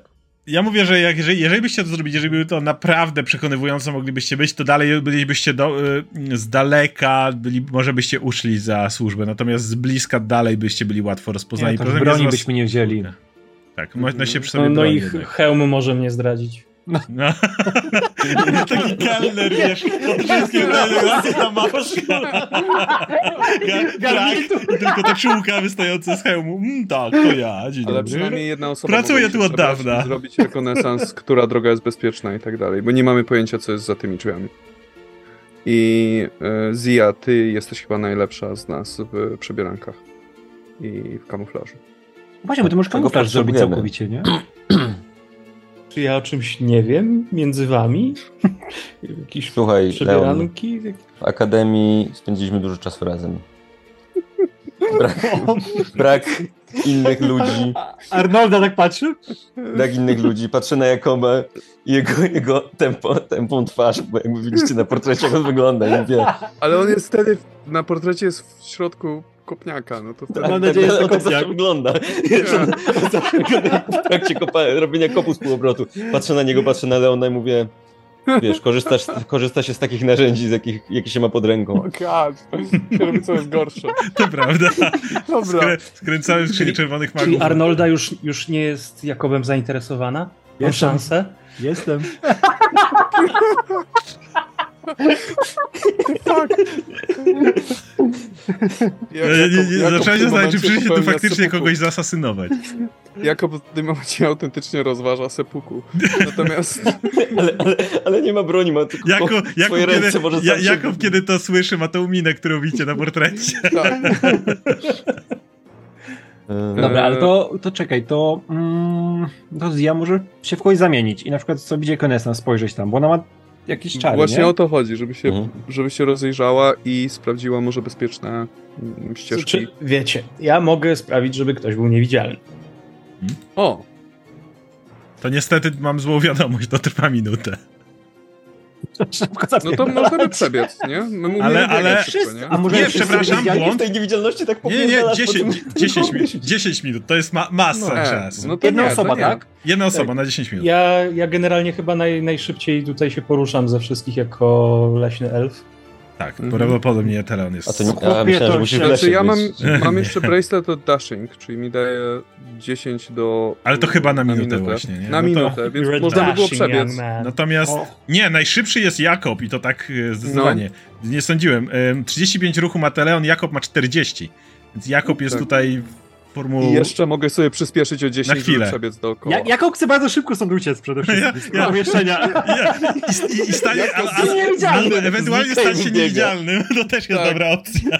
Ja mówię, że jak, jeżeli, jeżeli byście to zrobili, jeżeli by to naprawdę przekonywująco moglibyście być, to dalej bylibyście do, y, z daleka, byli, może byście uszli za służbę, natomiast z bliska dalej byście byli łatwo rozpoznani. Nie, tym broni was- byśmy nie wzięli. Tak, można się przy sobie No, no i hełm może mnie zdradzić. No. Taki kelner, wiesz, od wszystkich na maszka. Tak, i tylko ta czułka wystająca z hełmu. Mm, tak, to ja, dzień Ale dobry. przynajmniej jedna osoba Pracuję tu od dawna. Zrobić rekonesans, która droga jest bezpieczna i tak dalej, bo nie mamy pojęcia, co jest za tymi drzwiami. I e, Zia, ty jesteś chyba najlepsza z nas w przebierankach i w kamuflażu. Właśnie, bo ty możesz kamuflaż zrobić całkowicie, nie? Czy ja o czymś nie wiem między wami? Jakieś Słuchaj, Leon, w Akademii spędziliśmy dużo czasu razem. Brak, brak innych ludzi, Arnolda tak patrzy? brak innych ludzi. Patrzę na Jakoba i jego, jego tempo, tempą twarz, bo jakby widzicie na portrecie, jak on wygląda i mówię, Ale on jest wtedy, na portrecie jest w środku kopniaka, no to wtedy... Mam nadzieję, że to tak kopiak. zawsze wygląda. On zawsze wygląda w trakcie kopa, robienia kopu z półobrotu. Patrzę na niego, patrzę na Leona i mówię, wiesz, korzystasz, korzysta się z takich narzędzi, z jakich, jakie się ma pod ręką. Oh God, robi coraz gorsze. To prawda. Dobra. Skrę, skręcałem skrzynię Czyli- czerwonych magów. Czyli Arnolda już, już nie jest Jakobem zainteresowana? Mam Jestem. szansę? Jestem. Jak, nie, Jakob w zacząłem się zastanawiać, czy przyjdzie tu faktycznie seppuku. kogoś zasasynować. Jakob w tym momencie autentycznie rozważa sepuku. Natomiast Ale, ale, ale nie ma broni, ma tylko Jako, swoje Jakub, ręce, kiedy, może ja, sam się- kiedy to słyszy, ma tą minę, którą widzicie na portrecie. tak, E, Dobra, ale to, to czekaj, to, mm, to ja może się w kogoś zamienić i na przykład sobie rekonesans spojrzeć tam, bo ona ma jakieś czary, właśnie nie? o to chodzi, żeby się, Mhm. żeby się rozejrzała i sprawdziła może bezpieczne mm, ścieżki. Czy, wiecie, ja mogę sprawić, żeby ktoś był niewidzialny. O, To niestety mam złą wiadomość, to trwa minutę. Szybko No to możemy przebiec, nie? My mówimy Ale- ale- szybko, nie? A może Nie, przepraszam, błąd. W tej niewidzialności tak Nie, nie, nie, popierdalasz 10, po tym- 10, minut, 10 minut, to jest ma masa No, czasu. no to Jedna nie, osoba, tak? Jedna osoba na 10 minut. Ja, ja generalnie chyba naj, najszybciej tutaj się poruszam ze wszystkich jako leśny elf. Tak, Mhm. prawdopodobnie Teleon jest... A to nie, Chłopie, a myślałem, to że musisz Znaczy ja mam, mam jeszcze bracelet od dashing, czyli mi daje 10 do... Ale to chyba na minutę właśnie, nie? Na No to- minutę, więc You're a można by było przebiec. Natomiast O. nie, najszybszy jest Jakob i to tak e, zdecydowanie. No. Nie sądziłem. Em, 35 ruchu ma Teleon, Jakob ma 40. Więc Jakob jest Tak. tutaj formułą... I jeszcze mogę sobie przyspieszyć o 10, Na chwilę. przebiec dookoła. Ja, Jakob chce bardzo szybko stąd uciec przede wszystkim. Ja- z ja- pomieszczenia. Ja, i, i, i stanie, ale, ale, niewidzialny. ale ewentualnie stać się niewidzialnym, to też jest Tak. dobra opcja.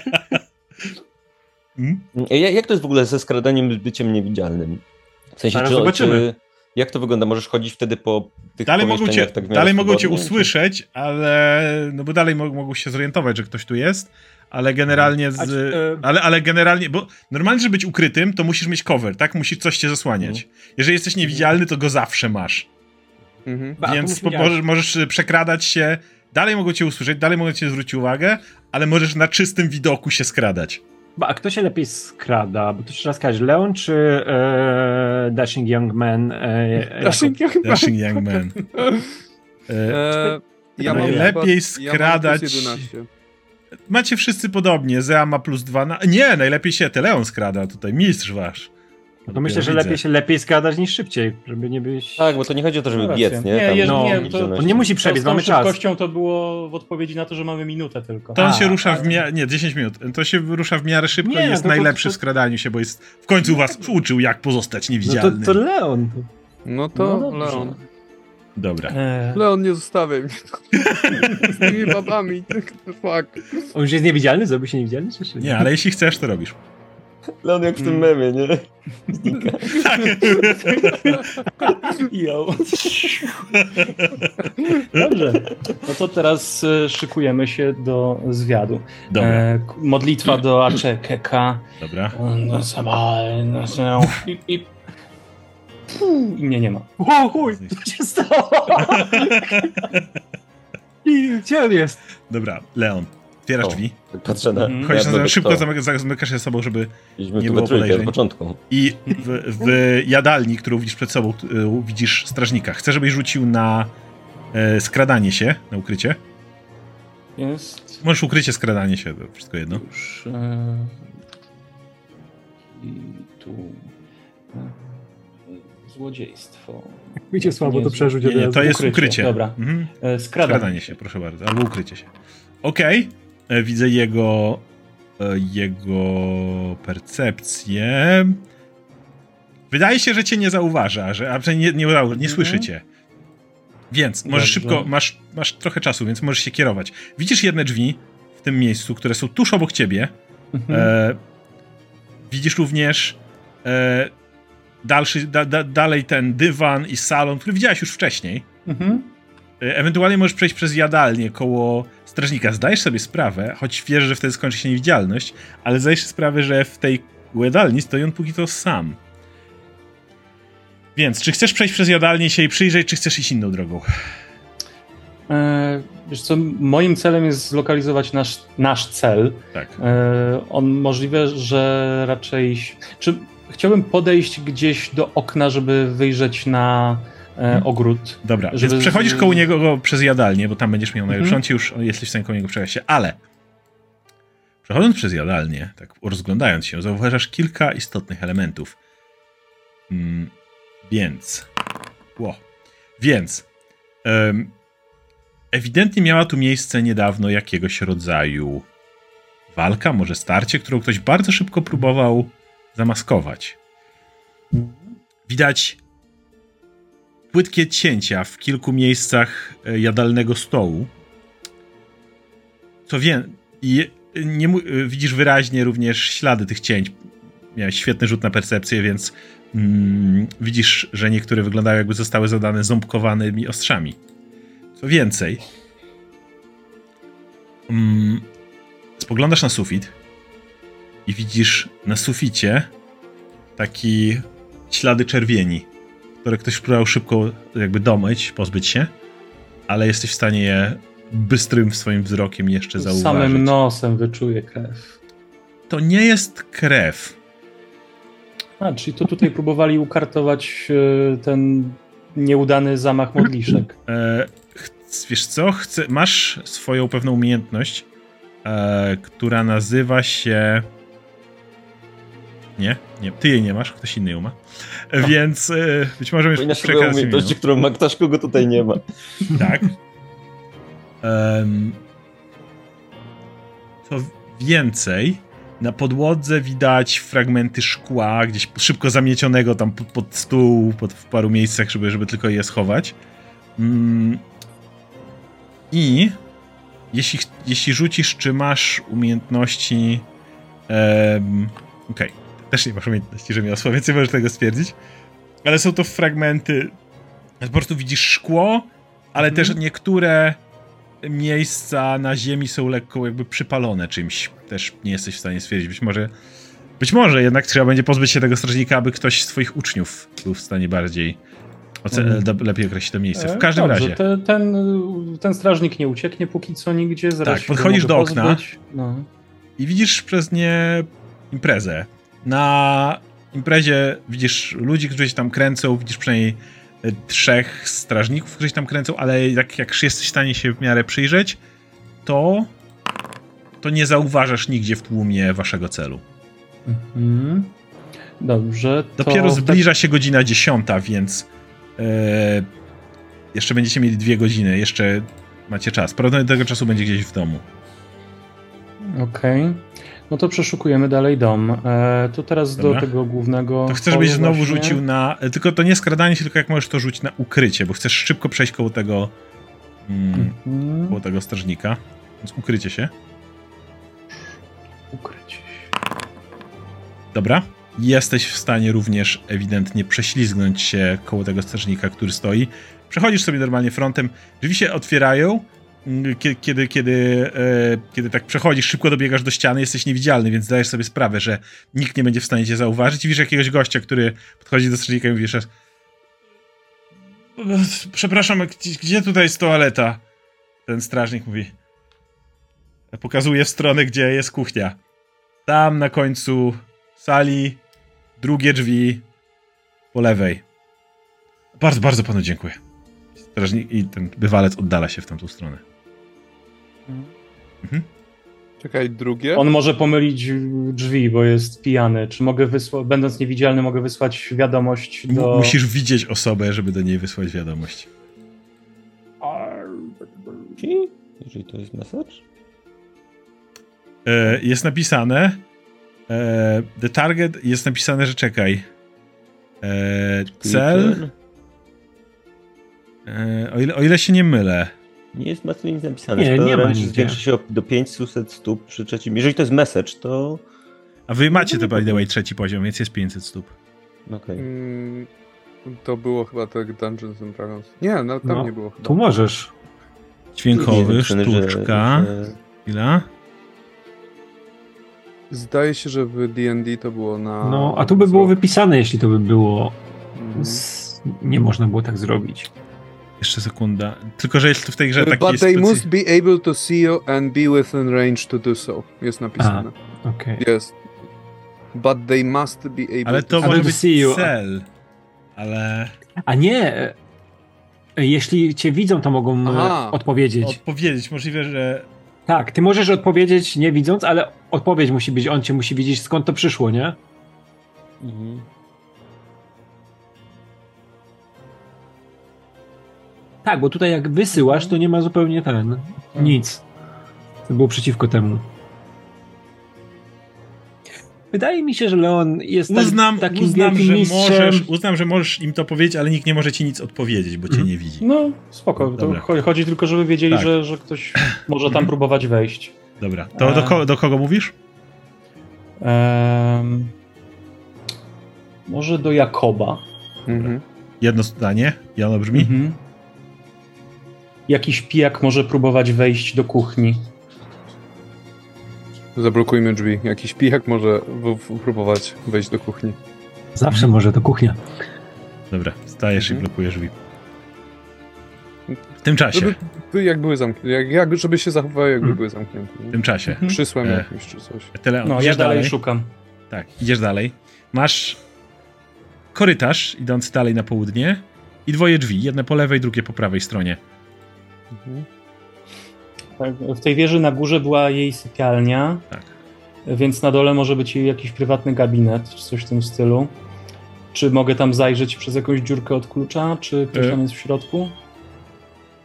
Hmm? Ja- Jak to jest w ogóle ze skradaniem z byciem niewidzialnym? W sensie, Zaraz czy, zobaczymy. czy, jak to wygląda? Możesz chodzić wtedy po tych Dalej mogą cię, tak dalej mogą cię usłyszeć, ale no bo dalej mo- mogą się zorientować, że ktoś tu jest, ale generalnie z, czy, e, ale, ale generalnie, bo normalnie, żeby być ukrytym, to musisz mieć cover, tak? Musisz coś cię zasłaniać. Jeżeli jesteś niewidzialny, to go zawsze masz. Mhm. Ba, to Więc możesz, możesz y, przekradać się, dalej mogą cię usłyszeć, dalej mogą cię zwrócić uwagę, ale możesz na czystym widoku się skradać. A kto się lepiej skrada? Bo to się raz każe, Leon czy e, Dashing Young Man? E, Dashing Young Man. Dashing Young Man. E, Eee, ja mam Najlepiej chyba- ja mam plus skradać- 11. macie wszyscy podobnie, Zea ma plus dwa na... Nie, najlepiej się Teleon skrada tutaj, mistrz wasz. No to myślę, że Widzę. lepiej się lepiej skradać niż szybciej, żeby nie być... Tak, bo to nie chodzi o to, żeby No biec, nie? Nie, Tam no, nie, to-. On nie musi przebiec, mamy czas. szybkością to było w odpowiedzi na to, że mamy minutę tylko. To on A, się rusza w ale- miarę... Nie, 10 minut. To się rusza w miarę szybko Nie, i jest no to- najlepszy to- w skradaniu się, bo jest w końcu was uczył, jak pozostać No to, niewidzialnym. to Leon. To... No to No. Leon. Dobra. Eee, Leon, nie zostawiaj mnie. Z tymi babami. Fuck. On już jest niewidzialny? Zrobi się niewidzialny? Czy Nie, ale jeśli chcesz, to robisz. Leon jak w tym memie, nie? Znika. Yo. Dobrze. No to teraz e, szykujemy się do zwiadu. Dobra, E, modlitwa do Aczekeka. dobra. No sobie, no sobie. I, I mnie nie ma. O chuj, co się stało? I gdzie on jest? Dobra, Leon, otwierasz O. drzwi. Patrzę na... Mhm. Chodzisz na to, szybko, kto. zamyka- zamykasz się sobą, żeby Byliśmy nie było podejrzeń. początku. I w, w jadalni, którą widzisz przed sobą, y, widzisz strażnika. Chcę, żebyś rzucił na e, skradanie się, na ukrycie. Jest Możesz ukrycie, skradanie się, to wszystko jedno. już. E, I tu. e, Złodziejstwo. Widzicie słabo, to przerzuć Nie, nie, to jest Ukrycie, ukrycie. dobra. Mhm. E, skradanie. Skradanie się, proszę bardzo, albo ukrycie się. Okej, e, widzę jego e, jego percepcję. Wydaje się, że cię nie zauważa, że, a, nie, nie, nie, nie słyszy cię. Więc możesz Dobrze. szybko, masz, masz trochę czasu, więc możesz się kierować. Widzisz jedne drzwi w tym miejscu, które są tuż obok ciebie. Mhm. E, widzisz również e, dalszy, da, da, dalej ten dywan i salon, który widziałeś już wcześniej. Mhm. E, Ewentualnie możesz przejść przez jadalnię koło strażnika. Zdajesz sobie sprawę, choć wiesz, że wtedy skończy się niewidzialność, ale zdajesz sobie sprawę, że w tej jadalni stoi on póki to sam. Więc, czy chcesz przejść przez jadalnię i się jej przyjrzeć, czy chcesz iść inną drogą? E, wiesz co, moim celem jest zlokalizować nasz, nasz cel. Tak. E, on możliwe, że raczej. Czy chciałbym podejść gdzieś do okna, żeby wyjrzeć na e, ogród? Dobra, Żeby- więc przechodzisz koło niego go przez jadalnię, bo tam będziesz miał. Mhm. On ci już jesteś w stanie koło niego przejść się, ale przechodząc przez jadalnię, tak rozglądając się, zauważasz kilka istotnych elementów. Mm, więc. Ło. Więc. ewidentnie miała tu miejsce niedawno jakiegoś rodzaju walka, może starcie, którą ktoś bardzo szybko próbował zamaskować. Widać płytkie cięcia w kilku miejscach e, jadalnego stołu. Co wie, i nie, e, widzisz wyraźnie również ślady tych cięć. Miałeś świetny rzut na percepcję, więc mm, widzisz, że niektóre wyglądają jakby zostały zadane ząbkowanymi ostrzami. Co więcej, mm, spoglądasz na sufit i widzisz na suficie taki ślady czerwieni które ktoś próbował szybko jakby domyć, pozbyć się. ale jesteś w stanie je bystrym swoim wzrokiem jeszcze zauważyć. Samym nosem wyczuję krew. To nie jest krew. A, czyli to tutaj próbowali ukartować e, ten nieudany zamach modliszek. E, wiesz co? Chcę, masz swoją pewną umiejętność, e, która nazywa się. Nie, nie, ty jej nie masz, ktoś inny ją ma. Więc e, być może już przekazać umiejętności, którą ma ktoś, kogo tutaj nie ma. Tak. Em, to więcej. Na podłodze widać fragmenty szkła, gdzieś szybko zamiecionego tam pod, pod stół, pod, w paru miejscach, żeby, żeby tylko je schować. Mm. I jeśli, jeśli rzucisz, czy masz umiejętności. em, Okej, też nie masz umiejętności rzemiosła, więc nie możesz tego stwierdzić. Ale są to fragmenty. Po prostu widzisz szkło, ale też niektóre miejsca na ziemi są lekko jakby przypalone czymś. Też nie jesteś w stanie stwierdzić. Być może, być może jednak trzeba będzie pozbyć się tego strażnika, aby ktoś z twoich uczniów był w stanie bardziej oce- Mhm. lepiej określić to miejsce. W E, każdym Dobrze, razie. Te, ten, ten strażnik nie ucieknie póki co nigdzie. Zaraz Tak, podchodzisz do okna. No. i widzisz przez nie imprezę. Na imprezie widzisz ludzi, którzy się tam kręcą, widzisz przynajmniej e, trzech strażników, którzy się tam kręcą, ale jak, jak jesteś w stanie się w miarę przyjrzeć, to to nie zauważasz nigdzie w tłumie waszego celu. Mhm. Dobrze. Dopiero w zbliża się godzina dziesiąta, więc e, jeszcze będziecie mieli dwie godziny, jeszcze macie czas. Prawdopodobnie tego czasu będzie gdzieś w domu. Tak... Okej. No to przeszukujemy dalej dom. E, to teraz Dobra. do tego głównego. To chcę, żebyś znowu właśnie. rzucił na. Tylko to nie skradanie się, tylko jak możesz to rzucić na ukrycie, bo chcesz szybko przejść koło tego. Mm, Mhm. koło tego strażnika. Więc ukrycie się. Ukryć się. Dobra. Jesteś w stanie również ewidentnie prześlizgnąć się koło tego strażnika, który stoi. Przechodzisz sobie normalnie frontem. Drzwi się otwierają. Kie- Kiedy, kiedy, e, kiedy tak przechodzisz, szybko dobiegasz do ściany, jesteś niewidzialny, więc zdajesz sobie sprawę, że nikt nie będzie w stanie cię zauważyć. I widzisz jakiegoś gościa, który podchodzi do strażnika i mówi jeszcze raz, Przepraszam, gdzie tutaj jest toaleta? Ten strażnik mówi. Pokazuje w stronę, gdzie jest kuchnia. Tam na końcu sali, drugie drzwi po lewej. Bardzo, bardzo panu dziękuję. Strażnik i ten bywalec oddala się w tamtą stronę. Czekaj, drugie? On może pomylić drzwi, bo jest pijany. Czy mogę wysłać, będąc niewidzialny, mogę wysłać wiadomość do. Musisz widzieć osobę, żeby do niej wysłać wiadomość. Jeżeli to jest message? E, jest napisane. E, the target jest napisane, że czekaj. E, cel. O, ile, o ile się nie mylę. Nie jest ma tu nic napisane. Nie, nie ma nigdzie. Zwiększy się do 500 stóp przy trzecim. Jeżeli to jest message, to... A wy macie to by the way trzeci poziom, więc jest 500 stóp. Okej. Mm, to było chyba tak Dungeons and Dragons. Nie, no tam No, nie było chyba. Tu możesz. Dźwiękowy, Nie napisane, że- sztuczka. że- Chwila. Zdaje się, że w D&D to było na... No, a tu by było wypisane, jeśli to by było. Mhm. Z... Nie można było tak zrobić. Jeszcze sekunda. Tylko, że jest tu w tej grze taki But they specy- must be able to see you and be within range to do so. Jest napisane. Okej. Jest. But they must be able Ale to to może być see you. cel. Ale A nie. Jeśli cię widzą, to mogą e, Aha. odpowiedzieć. odpowiedzieć. Możliwe, że Tak, ty możesz odpowiedzieć nie widząc, ale odpowiedź musi być, on cię musi widzieć skąd to przyszło, nie? Mhm. Tak, bo tutaj jak wysyłasz, to nie ma zupełnie ten. Nic. To było przeciwko temu. Wydaje mi się, że Leon jest tak, uznam, takim uznam, wielkim że mistrzem. możesz, uznam, że możesz im to powiedzieć, ale nikt nie może ci nic odpowiedzieć, bo cię Mhm. nie widzi. No, spoko. Chodzi tylko, żeby wiedzieli, Tak. że, że ktoś może tam Mhm. próbować wejść. Dobra, to do, ko- do kogo mówisz? Em, może do Jakoba. Mhm. Jedno zdanie, i ono brzmi. Mhm. Jakiś pijak może próbować wejść do kuchni. Zablokujmy drzwi. Jakiś pijak może w- w- próbować wejść do kuchni. Zawsze może to kuchnia. Dobra, stajesz Mhm. i blokujesz drzwi. W tym czasie. Żeby, by- jak były zamknięte, jak, jak, żeby się zachowały, jakby Hmm. były zamknięte. W tym czasie. Przysłem E. jakimś czy coś. Tyle, No, ja idziesz dalej szukam. Tak, idziesz dalej. Masz korytarz idący dalej na południe i dwoje drzwi. Jedne po lewej, drugie po prawej stronie. Mhm. Tak, W tej wieży na górze była jej sypialnia, Tak. więc na dole może być jej jakiś prywatny gabinet, czy coś w tym stylu. Czy mogę tam zajrzeć przez jakąś dziurkę od klucza, czy ktoś E. tam jest w środku?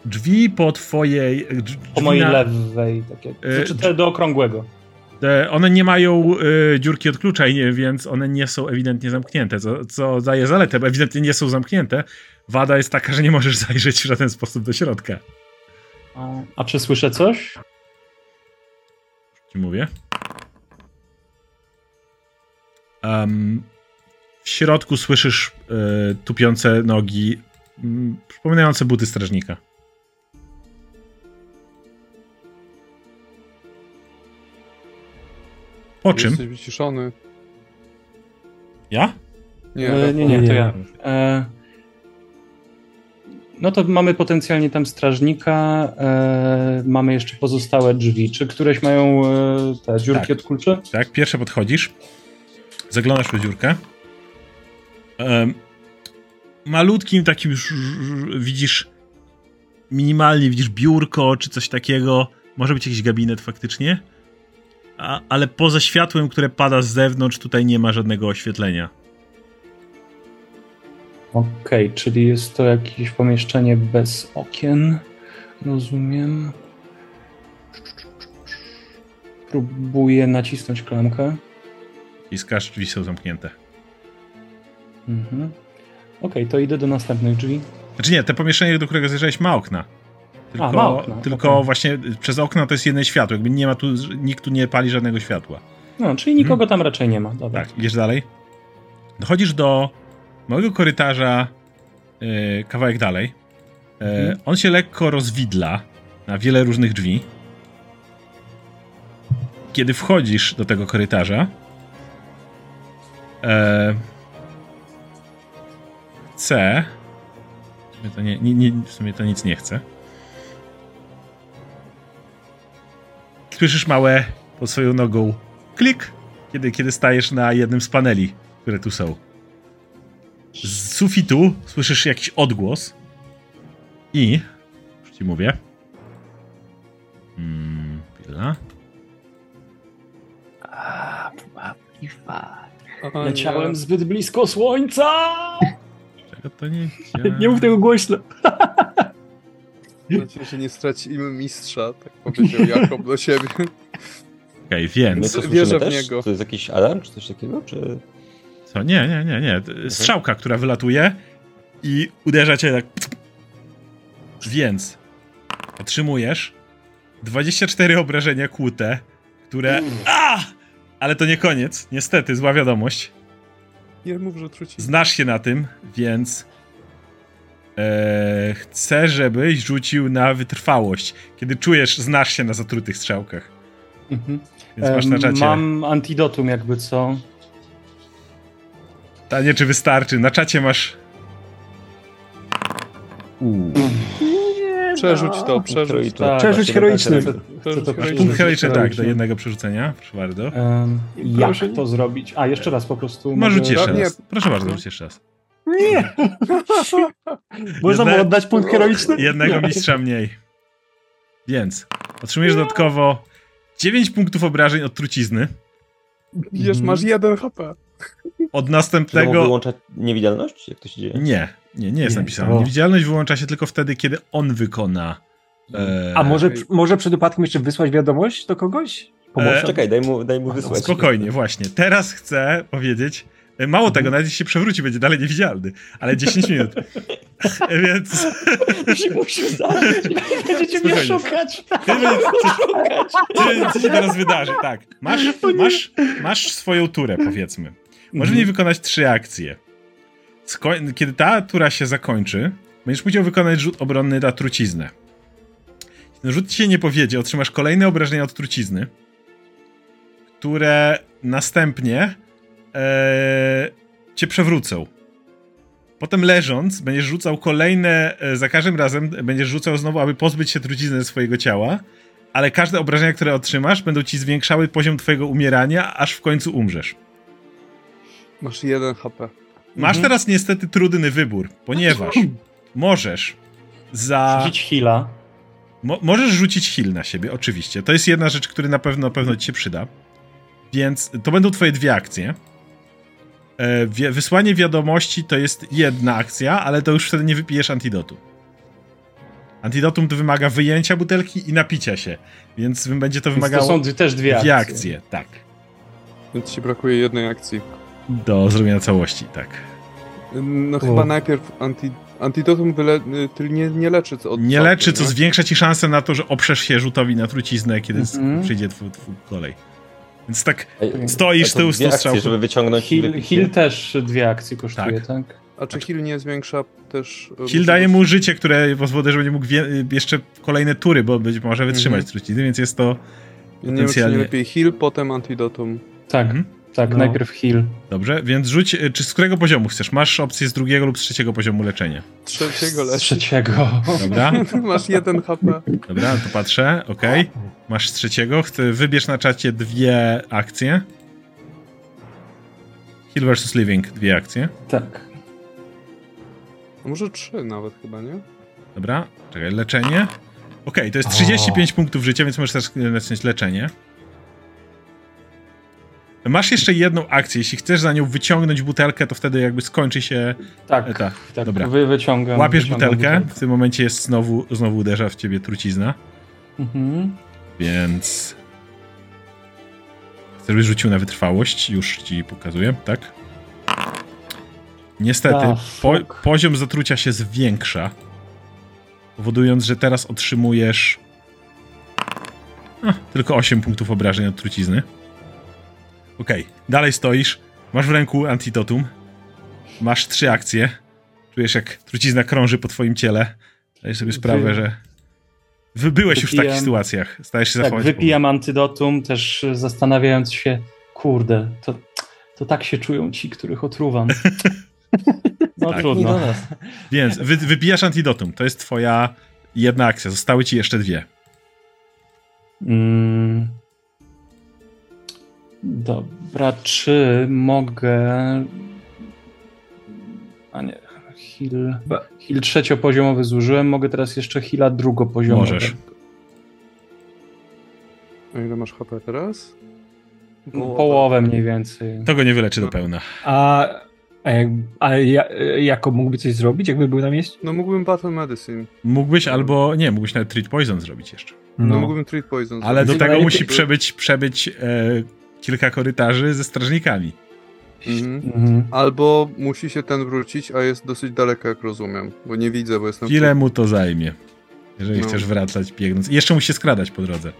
Drzwi po twojej. drzwi Po mojej na- lewej, tak jak. E, Znaczy te do okrągłego. E, One nie mają e, dziurki od klucza, więc one nie są ewidentnie zamknięte, co, co daje zaletę, bo ewidentnie nie są zamknięte. Wada jest taka, że nie możesz zajrzeć w żaden sposób do środka. A, czy słyszę coś? Ci mówię. Em, w środku słyszysz e, tupiące nogi, mm, przypominające buty strażnika. Po czym? Jesteś wyciszony. Ja? Nie, E, nie, nie, nie, to ja. E, no to mamy potencjalnie tam strażnika, e, mamy jeszcze pozostałe drzwi. Czy któreś mają e, te dziurki Tak. od kluczy? Tak, pierwsze podchodzisz, zaglądasz przez dziurkę. Em, malutkim takim ż- ż- widzisz minimalnie widzisz biurko czy coś takiego. Może być jakiś gabinet faktycznie. A, ale poza światłem, które pada z zewnątrz, tutaj nie ma żadnego oświetlenia. Okej, czyli jest to jakieś pomieszczenie bez okien. Rozumiem. Próbuję nacisnąć klamkę. I skaż drzwi są zamknięte. Mhm. Okej, to idę do następnych drzwi. Znaczy nie, te pomieszczenie, do którego zjeżdżałeś ma okna. Tylko, ma okna, tylko okej. właśnie przez okno to jest jedno światło. Jakby nie ma tu, nikt tu nie pali żadnego światła. No, czyli nikogo tam raczej nie ma. Dobra. Tak, idziesz dalej. Dochodzisz do małego korytarza e, kawałek dalej. E, Mhm. On się lekko rozwidla na wiele różnych drzwi. Kiedy wchodzisz do tego korytarza, e, chcę. W sumie to, nie, nie, nie, w sumie to nic nie chce. Słyszysz małe pod swoją nogą klik, kiedy, kiedy stajesz na jednym z paneli, które tu są. Z sufitu słyszysz jakiś odgłos i już ci mówię. Hmm, chwila. A, Leciałem zbyt blisko słońca! Czego to nie Nie mów tego głośno. Mam nadzieję, że nie stracimy mistrza, tak powiedział Jakob do siebie. Okej, My więc. to Wierzę w też? niego. To jest jakiś alarm, czy coś takiego? Czy... Co? Nie, nie, nie, nie. Strzałka, która wylatuje i uderza cię tak. Więc otrzymujesz 24 obrażenia kłute, które. A! Ale to nie koniec. Niestety, zła wiadomość. Nie mów, że truci. Znasz się na tym, więc. E, chcę, żebyś rzucił na wytrwałość. Kiedy czujesz, znasz się na zatrutych strzałkach. Mhm. Więc masz na czacie. Mam antidotum jakby co. Pytanie, czy wystarczy. Na czacie masz. Uuu. Przerzuć to, przerzuć to. Przerzuć heroiczny. Punkt heroiczny, tak, do jednego przerzucenia. Proszę bardzo. Em, Jak Proszę. to zrobić? A, jeszcze raz po prostu. Masz mogę- rzuć jeszcze Nie. raz. Proszę bardzo, rzuć jeszcze raz. Nie! Można mu oddać punkt heroiczny? Jednego mistrza mniej. Więc otrzymujesz dodatkowo 9 punktów obrażeń od trucizny. Wiesz, masz jeden HP. Od Czy to mógł następnego. wyłączać niewidzialność? Jak to się dzieje? Nie, nie, nie jest Nie. napisane. Niewidzialność wyłącza się tylko wtedy, kiedy on wykona. E, A może, może przed upadkiem jeszcze wysłać wiadomość do kogoś? Pomocą? E, Czekaj, daj mu, daj mu wysłać. Spokojnie, właśnie. Teraz chcę powiedzieć. e, Mało tego, nawet jeśli się przewróci, będzie dalej niewidzialny, ale 10 minut. E, Więc. Musi, musi zabić. Będziecie mnie szukać. Ty, co, co się teraz wydarzy? Tak. Masz, masz, masz swoją turę, powiedzmy. Możesz niej wykonać trzy akcje. Sko- kiedy ta tura się zakończy, będziesz musiał wykonać rzut obronny na truciznę. Jeśli rzut ci się nie powiedzie, otrzymasz kolejne obrażenia od trucizny, które następnie e, cię przewrócą. Potem leżąc, będziesz rzucał kolejne, e, za każdym razem będziesz rzucał znowu, aby pozbyć się trucizny ze swojego ciała, ale każde obrażenia, które otrzymasz, będą ci zwiększały poziom twojego umierania, aż w końcu umrzesz. Masz jeden HP. Masz Mhm. teraz niestety trudny wybór, ponieważ możesz za... Rzucić heala. Mo możesz rzucić heal na siebie, oczywiście. To jest jedna rzecz, która na pewno, na pewno ci się przyda. Więc to będą twoje dwie akcje. E, wi wysłanie wiadomości to jest jedna akcja, ale to już wtedy nie wypijesz antidotu. Antidotum to wymaga wyjęcia butelki i napicia się, więc będzie to Więc wymagało to są też dwie akcje. dwie akcje. Tak. Więc ci brakuje jednej akcji. Do zrobienia całości, tak. No chyba najpierw anti, antidotum wyle, y, ty nie, nie leczy co od Nie co, leczy, co nie? zwiększa ci szansę na to, że oprzesz się rzutowi na truciznę, kiedy Mhm. przyjdzie twój, twój kolej. Więc tak stoisz dwie akcje, strzałką. żeby wyciągnąć Heal, heal też dwie akcje kosztuje, tak? A czy heal nie zwiększa też... y, Heal daje mu życie, które pozwoli, że będzie mógł wie, jeszcze kolejne tury, bo być może wytrzymać Mhm. trucizny, więc jest to Nie wiem, czy nie potencjalnie... lepiej heal, potem antidotum. Tak, Mhm. Tak, No. najpierw heal. Dobrze, więc rzuć, y, czy z którego poziomu chcesz? Masz opcję z drugiego lub z trzeciego poziomu leczenia. Trzeciego Z leczy. trzeciego. Dobra, Masz jeden HP. dobra, to patrzę, okej. Masz z trzeciego, wybierz na czacie dwie akcje. Heal versus Living, dwie akcje. Tak. A może trzy nawet chyba, nie? Dobra, czekaj, leczenie. Okej, to jest O. 35 punktów życia, więc możesz też nacisnąć leczenie. Masz jeszcze jedną akcję. Jeśli chcesz za nią wyciągnąć butelkę, to wtedy jakby skończy się. Tak, E, tak, tak. dobra. Wy, wyciągam. Łapiesz wyciągam butelkę, w tym momencie jest znowu, znowu uderza w ciebie trucizna, Mhm. więc. Chcesz byś rzucił na wytrwałość, już ci pokazuję, tak? Niestety, Ah, po, poziom zatrucia się zwiększa, powodując, że teraz otrzymujesz a, tylko 8 punktów obrażeń od trucizny. Okej, dalej stoisz, masz w ręku antidotum, masz trzy akcje, czujesz jak trucizna krąży po twoim ciele, zdajesz sobie sprawę, Wy- że wy byłeś już w takich Wypijam- sytuacjach, stajesz się Tak, zachować wypijam antydotum, też zastanawiając się, kurde, to, to tak się czują ci, których otruwam. No Tak. Trudno. nas. Więc wy, wypijasz antidotum. To jest twoja jedna akcja. Zostały ci jeszcze dwie. Mm. Dobra, czy mogę. A nie, heal. Heal trzeciopoziomowy zużyłem, mogę teraz jeszcze heala drugopoziomowego. Możesz. A ile masz HP teraz? Połowę mniej więcej. To go nie wyleczy do pełna. A, a, jak, a ja, jako mógłby coś zrobić, jakby był na miejscu? No mógłbym Battle Medicine. Mógłbyś albo nie, mógłbyś nawet treat poison zrobić jeszcze. No, mógłbym Treat Poison Ale do zrobić. tego Ale musi przebyć, przebyć e, kilka korytarzy ze strażnikami. Mhm. Mhm. Albo musi się ten wrócić, a jest dosyć daleko, jak rozumiem. Bo nie widzę, bo jestem... Ile mu to zajmie? Jeżeli No. chcesz wracać biegnąc. I jeszcze musi się skradać po drodze.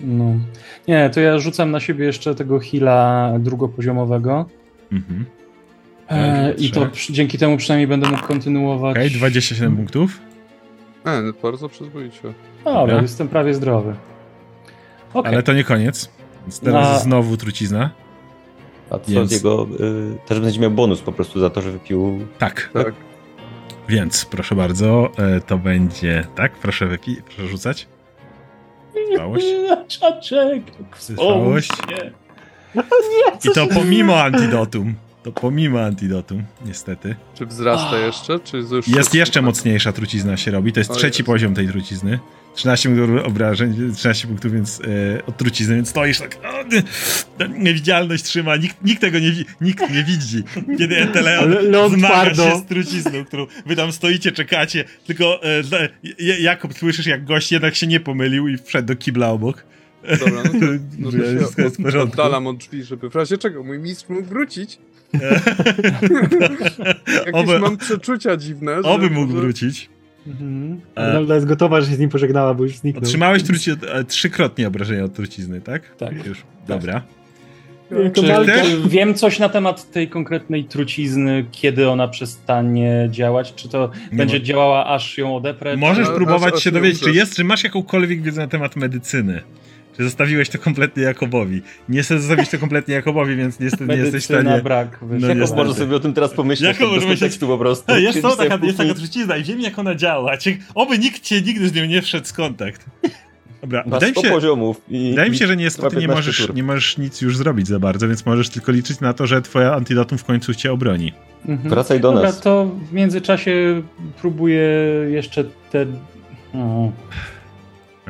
No. Nie, to ja rzucam na siebie jeszcze tego heala drugopoziomowego. Mhm. E, I to dzięki temu przynajmniej będę mógł kontynuować. Okej, 27 punktów. E, no bardzo przyzwoicie. Dobra, Dobra. jestem prawie zdrowy. Okej. Ale to nie koniec. Więc teraz Na- znowu trucizna. A co Więc- jego. Y, też będzie miał bonus po prostu za to, że wypił. Tak. Tak. Więc proszę bardzo, e, to będzie. Tak, proszę wypi, proszę rzucać. Wytrwałość. Czaczek, nie. I to pomimo antidotum. To pomimo antidotum, niestety. Czy wzrasta Ah. jeszcze, czy już... Jest jeszcze mocniejsza trucizna się robi. To jest O trzeci Jezu. poziom tej trucizny. 13 punktów obrażeń, 13 punktów więc e, od trucizny, więc stoisz tak. O, nie, niewidzialność trzyma, nikt, nikt tego nie, nikt nie widzi. Kiedy Eteleon zmaga twardo. się z trucizną, którą wy tam stoicie, czekacie, tylko e, dla- J- Jakub słyszysz, jak gość jednak się nie pomylił i wszedł do kibla obok. Dobra, no to, no to się jest porządku. oddalam od drzwi, żeby w razie czego mój mistrz mógł wrócić. Jakieś Oby- mam przeczucia dziwne, że... Oby mógł że- wrócić. Mhm. E, jest gotowa, że się z nim pożegnała, bo już zniknął. Otrzymałeś truci, e, trzykrotnie obrażenia od trucizny, tak? Tak. Już, dobra. Czy też? wiem coś na temat tej konkretnej trucizny, kiedy ona przestanie działać? Czy to Nie będzie ma- działała, aż ją odeprę? Możesz próbować aż się dowiedzieć, czy jest, czy masz jakąkolwiek wiedzę na temat medycyny. Zostawiłeś to kompletnie Jakobowi. Nie chcesz zostawić to kompletnie Jakobowi, więc niestety nie jesteś w stanie... brak. No wyszło. nie Jak jest może sobie o tym teraz pomyśleć? Jak tak może myśleć- kontekstu po prostu. Jest, to taka, jest taka trucizna i wiem jak ona działa. Oby nikt cię nigdy z nią nie wszedł w kontakt. Dobra, Masz wydaje mi 100 się, poziomów i... wydaje mi się, że niestety nie 15 możesz, nie możesz nic już zrobić za bardzo, więc możesz tylko liczyć na to, że twoja antidotum w końcu cię obroni. Mhm. Wracaj do Dobra, nas. to w międzyczasie próbuję jeszcze te... O.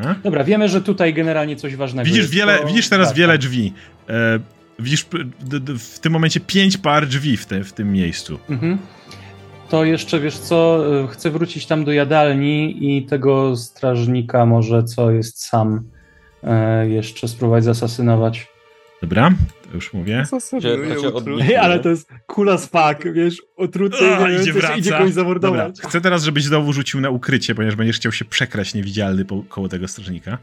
A? Dobra, wiemy, że tutaj generalnie coś ważnego Widzisz, jest. wiele, To widzisz teraz tak, wiele drzwi. E, widzisz w tym momencie pięć par drzwi w, te, w tym miejscu. Mhm. To jeszcze, wiesz co, y, chcę wrócić tam do jadalni i tego strażnika może, co jest sam, e, jeszcze spróbować zasasynować. Dobra, to już mówię. Odbij- Ale to jest kula z fuck, wiesz, otruty, wiem, idzie, wraca. idzie kogoś Dobra, zamordować. chcę teraz, żebyś znowu rzucił na ukrycie, ponieważ będziesz chciał się przekraść niewidzialny po, koło tego strażnika.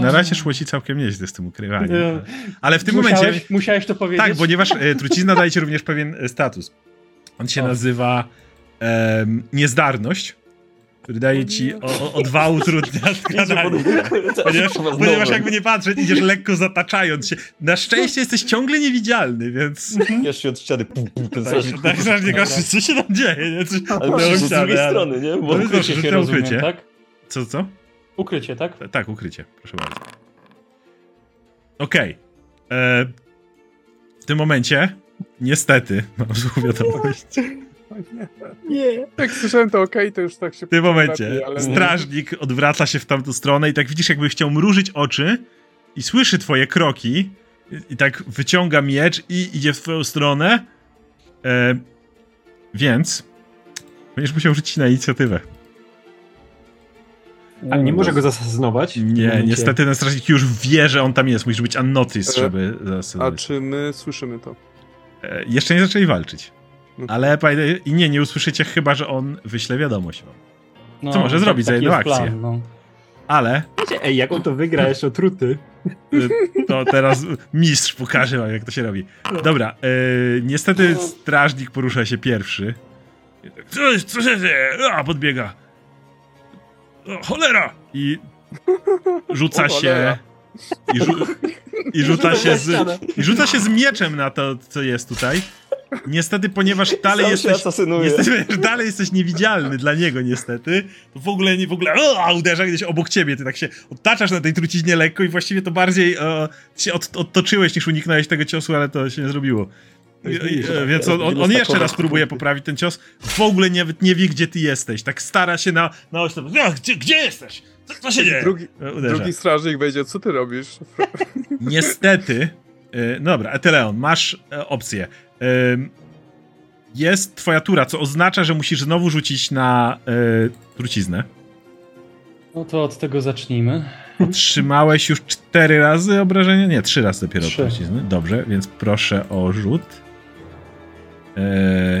Na razie szło ci całkiem nieźle z tym ukrywaniem. Nie. Ale w tym musiałeś, momencie... Musiałeś to powiedzieć? Tak, ponieważ e, trucizna daje ci również pewien e, status. On się O. nazywa em, niezdarność, który daje ci o, o, o dwa utrudnia skradanie. Ponieważ, ponieważ jakby nie patrzeć, idziesz lekko zataczając się. Na szczęście jesteś ciągle niewidzialny, więc... Wiesz się od ściany. pum, pum, ten Tak, tak, strażnie gości, co się tam dzieje? Nie? Coś, Ale z drugiej ale- strony, nie? Bo No, Ukrycie się rozumiem, tak? Co, co? Ukrycie, tak? Tak, ukrycie, proszę bardzo. Okej. E, W tym momencie, niestety, mam złą wiadomość. Nie. Jak słyszałem to okej, to już tak się W tym momencie lepiej, ale- strażnik odwraca się w tamtą stronę i tak widzisz, jakby chciał mrużyć oczy i słyszy twoje kroki i, i tak wyciąga miecz i idzie w twoją stronę. E, więc będziesz musiał rzucić na inicjatywę. Ale nie może go zasasynować. Nie, niestety ten strażnik już wie, że on tam jest. Musisz być unnoticed, E, żeby A zasynować. czy my słyszymy to? E, jeszcze nie zaczęli walczyć. No. Ale pamiętaj, i nie, nie usłyszycie chyba, że on wyśle wiadomość wam. No, Co może tak- zrobić za jedną akcję? Plan, no. Ale Ej, jak on to wygra jeszcze otruty. y, to teraz mistrz pokaże wam, jak to się robi. Dobra, e, niestety strażnik porusza się pierwszy. I tak, Co, jest- co się dzieje? A, podbiega. O, cholera! I rzuca O, się... I, rzu I rzuca się z... I rzuca się z mieczem na to, co jest tutaj. Niestety, ponieważ dalej jesteś... Niestety, dalej jesteś niewidzialny dla niego, niestety. To w ogóle, nie w ogóle o, uderza gdzieś obok ciebie. Ty tak się otaczasz na tej truciźnie lekko i właściwie to bardziej e, się od, odtoczyłeś niż uniknąłeś tego ciosu, ale to się nie zrobiło. I, i, e, więc on, on, on jeszcze raz próbuje poprawić ten cios. W ogóle nie, nie wie, gdzie ty jesteś. Tak stara się na, na oślep. Gdzie, gdzie jesteś? Co, co się dzieje? Drugi, E, Uderza. drugi strażnik wejdzie, co ty robisz? Niestety. No dobra, Eteleon, masz e, opcję. Jest twoja tura, co oznacza, że musisz znowu rzucić na truciznę. no to od tego zacznijmy. Otrzymałeś już cztery razy obrażenia? Nie, trzy razy dopiero Trzy. trucizny. Dobrze, więc proszę o rzut.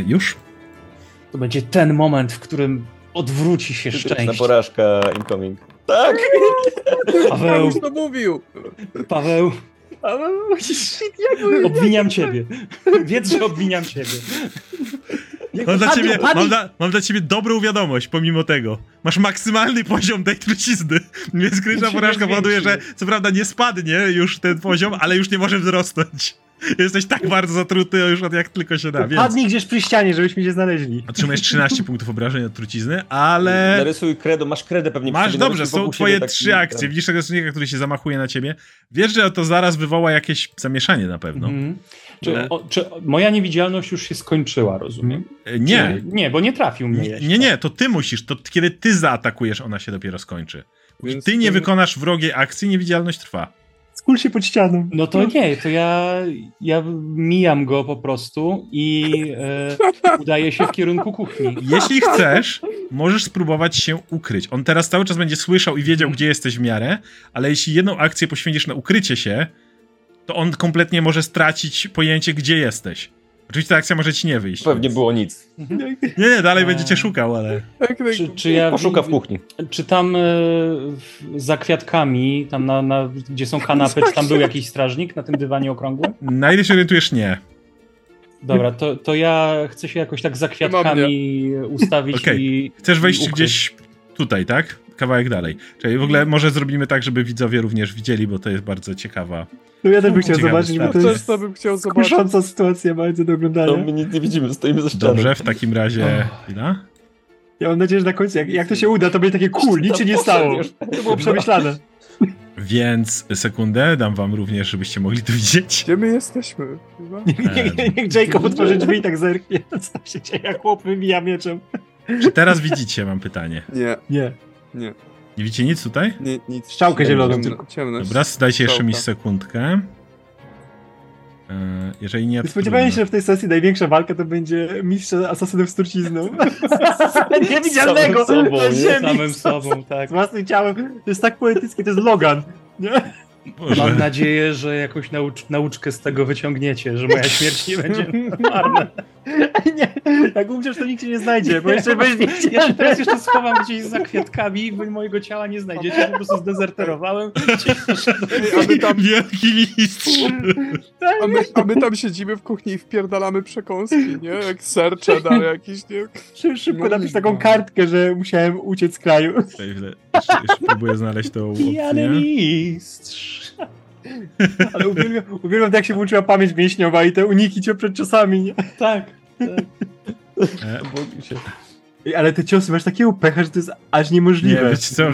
Już? To będzie ten moment, w którym odwróci się szczęście. porażka incoming. Tak! Paweł, już to mówił! Paweł, obwiniam ciebie. Wiedz, że obwiniam ciebie. Mam dla, ciebie, mam, dla, mam dla ciebie dobrą wiadomość, pomimo tego. Masz maksymalny poziom tej trucizny, więc krytyczna porażka powoduje, że co prawda nie spadnie już ten poziom, ale już nie może wzrosnąć. Jesteś tak bardzo zatruty już od jak tylko się da, więc Padnij gdzieś przy ścianie, żebyśmy się znaleźli. otrzymujesz 13 punktów obrażeń od trucizny, ale Narysuj kredo, masz kredę pewnie masz dobrze, są twoje taki- trzy akcje. Widzisz tego strażnika, który się zamachuje na ciebie. Wiesz, że to zaraz wywoła jakieś zamieszanie na pewno. Mhm. Czy, Ale- o, czy moja niewidzialność już się skończyła, rozumiem? E, Nie, Czy, nie, bo nie trafił mnie Nie, jeszcze. nie, nie, to ty musisz, to kiedy ty zaatakujesz, ona się dopiero skończy. Jeśli Więc ty nie ty- wykonasz wrogiej akcji, niewidzialność trwa. Skól się pod ścianą. No to nie, to ja, ja mijam go po prostu i e, udaję się w kierunku kuchni. Jeśli chcesz, możesz spróbować się ukryć. On teraz cały czas będzie słyszał i wiedział, gdzie jesteś w miarę, ale jeśli jedną akcję poświęcisz na ukrycie się, to on kompletnie może stracić pojęcie, gdzie jesteś. Oczywiście ta akcja może ci nie wyjść. Pewnie więc- było nic. Nie, nie, dalej A. będzie cię szukał, ale... Tak, tak. Czy, czy ja Poszuka w kuchni. Czy tam w- za kwiatkami, tam na, na, gdzie są kanapy, czy tam był jakiś strażnik na tym dywanie okrągłym? Na ile się orientujesz, nie. Dobra, to, to ja chcę się jakoś tak za kwiatkami ustawić Okej. i. Chcesz wejść i gdzieś tutaj, tak? kawałek dalej. Czyli w ogóle może zrobimy tak, żeby widzowie również widzieli, bo to jest bardzo ciekawa. No ja też bym chciał zobaczyć, bo to Też jest to bym chciał zobaczyć. kusząca sytuacja bardzo do No, oglądania. my nic nie widzimy, stoimy za ścianą. Dobrze, w takim razie. Ile? Ja mam nadzieję, że na końcu, jak, jak to się uda, to będzie takie cool, nic się nie stało. To było przemyślane. Więc sekundę dam wam również, żebyście mogli to widzieć. Gdzie my jesteśmy? Chyba? Niech, Jacob otworzy drzwi i tak zerknie, co się dzieje, jak chłop wybija mieczem. Czy teraz widzicie, mam pytanie. Nie, Nie. nie, Nie widzicie nic tutaj? nie, nic. Strzałkę zieloną tylko. Ciemność. Dobra, dajcie jeszcze mi sekundkę. E, Jeżeli nie, Spodziewałem się, że w tej sesji największa walka to będzie mistrz asasynów z trucizną. Niewidzialnego Samym sobą, nie? Samym sobą, tak. Z własnym ciałem. To jest tak poetyckie, to jest Logan. Nie? Boże. Mam nadzieję, że jakąś naucz nauczkę z tego wyciągniecie, że moja śmierć nie będzie marna. nie. Jak umrzesz, to nikt cię nie znajdzie, bo jeszcze będziesz Ja się teraz jeszcze schowam gdzieś za kwiatkami, wy mojego ciała nie znajdziecie, po prostu zdezerterowałem. Gdzieś poszedłem. A my tam, Wielki mistrz! a my, a my tam siedzimy w kuchni i wpierdalamy przekąski, nie? Jak ser cheddar jakiś, nie? Szy- Szybko napisz taką kartkę, że musiałem uciec z kraju. Jeszcze, jeszcze próbuję znaleźć tą Pijany opcję. mistrz. Ale uwielbiam, uwielbiam jak się włączyła pamięć mięśniowa i te uniki cię przed ciosami. Nie? Tak. tak. E, Ej, Ale te ciosy masz takiego pecha, że to jest aż Nie, niemożliwe. wiecie co?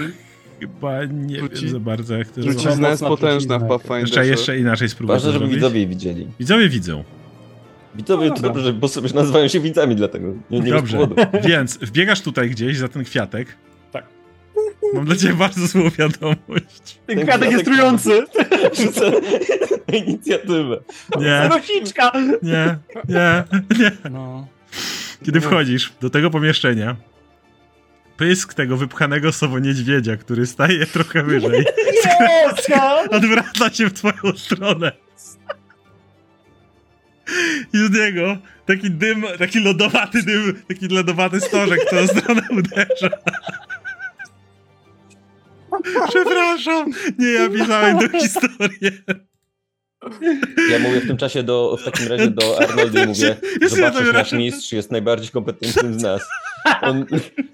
Chyba nie Truci- wiem za bardzo jak to Trucizna zrobić. jest potężna w trucizna. Pathfinderze. Jeszcze, jeszcze inaczej spróbuję Ważne, żeby widzowie widzieli. Widzowie widzą. Widzowie No to dobrze, bo sobie nazywają się widzami dlatego. Nie, nie Dobrze, więc wbiegasz tutaj gdzieś za ten kwiatek. Mam dla ciebie bardzo złą wiadomość. Ten kwiatek jest trujący. Rzucę inicjatywę. Nie, Rosiczka. nie, nie, nie. No. Kiedy wchodzisz do tego pomieszczenia, pysk tego wypchanego sowo niedźwiedzia, który staje trochę wyżej, Mocno. odwraca się w twoją stronę. I z niego taki dym, taki lodowaty dym, taki lodowaty stożek w tę stronę uderza. Przepraszam, nie ja pisałem tę historię. Ja mówię w tym czasie do, w takim razie do Arnolda i mówię, zobaczysz, nasz mistrz jest najbardziej kompetentnym z nas. On,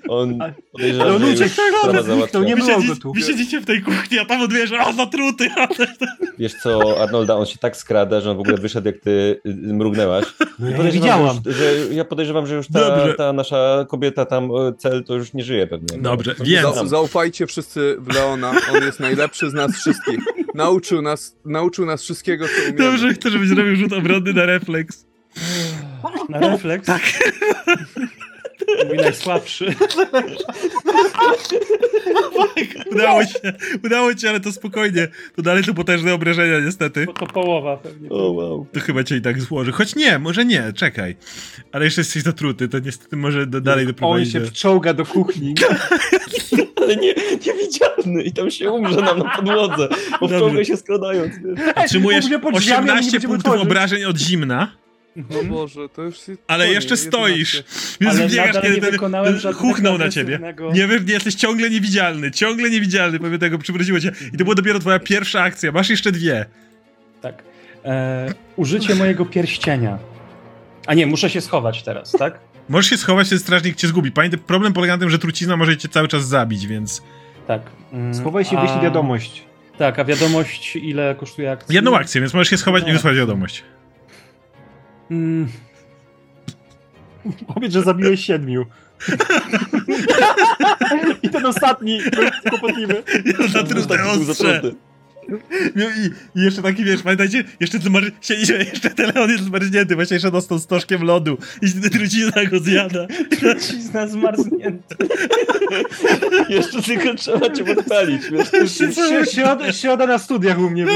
on podejrzewa, Ale on że już uciekł, sprawa to załatwiona. nie Wy, było go tu. wy siedzicie w tej kuchni, a tam odbierze, o zatruty! Wiesz co, Arnolda, on się tak skrada, że on w ogóle wyszedł, jak ty y, mrugnęłaś. No ja widziałam. Że, już, że ja podejrzewam, że już ta, ta nasza kobieta tam, e, cel, to już nie żyje pewnie. Dobrze, No, więc-. Za, zaufajcie wszyscy w Leona, on jest najlepszy z nas wszystkich. Nauczył nas, nauczył nas wszystkiego, co umiemy. Dobrze, chcę, żebyś zrobił rzut obronny na refleks. Na refleks? Tak. Mój najsłabszy. Udało się, udało ci, ale to spokojnie. To dalej to potężne obrażenia, niestety. Bo to połowa pewnie. O, wow. To chyba cię i tak złoży. Choć nie, może nie, czekaj. Ale jeszcze jesteś zatruty, to niestety może do, dalej On doprowadzić się do... wczołga do kuchni. Ale nie, niewidzialny i tam się umrze nam na podłodze, bo w Dobrze. czołgę się składając. Otrzymujesz Umrze pod drzwiami, a my nie 18 będziemy punktów obrażeń od zimna, O Boże, to już się... ale jeszcze 11. stoisz. Więc Ale biegasz, nadal kiedy nie ten, wykonałem huchnął na ciebie. Nie, wy- nie jesteś ciągle niewidzialny, ciągle niewidzialny, powiem tego, przywróciło cię. I to była dopiero twoja pierwsza akcja, masz jeszcze dwie. Tak. E, użycie mojego pierścienia. A nie, muszę się schować teraz, tak? Możesz się schować, ten strażnik cię zgubi. Pamiętaj, problem polega na tym, że trucizna może cię cały czas zabić, więc... Tak. Mm, Schowaj się i a- wyślij wiadomość. Tak, a wiadomość ile kosztuje akcja? Jedną akcję, więc możesz się schować i No. wysłać wiadomość. Mm, Powiedz, że zabiłeś siedmiu. I ten ostatni był kłopotliwy. Zatrute Taki był ostrze. No i, I jeszcze taki, wiesz, pamiętajcie, jeszcze ten mar... siedzi, jeszcze ten Leon jest zmarznięty, właśnie jeszcze dostał stożkiem lodu i trucizna go zjada. trucizna zmarznięta. Jeszcze tylko trzeba cię podpalić, środa na studiach u mnie.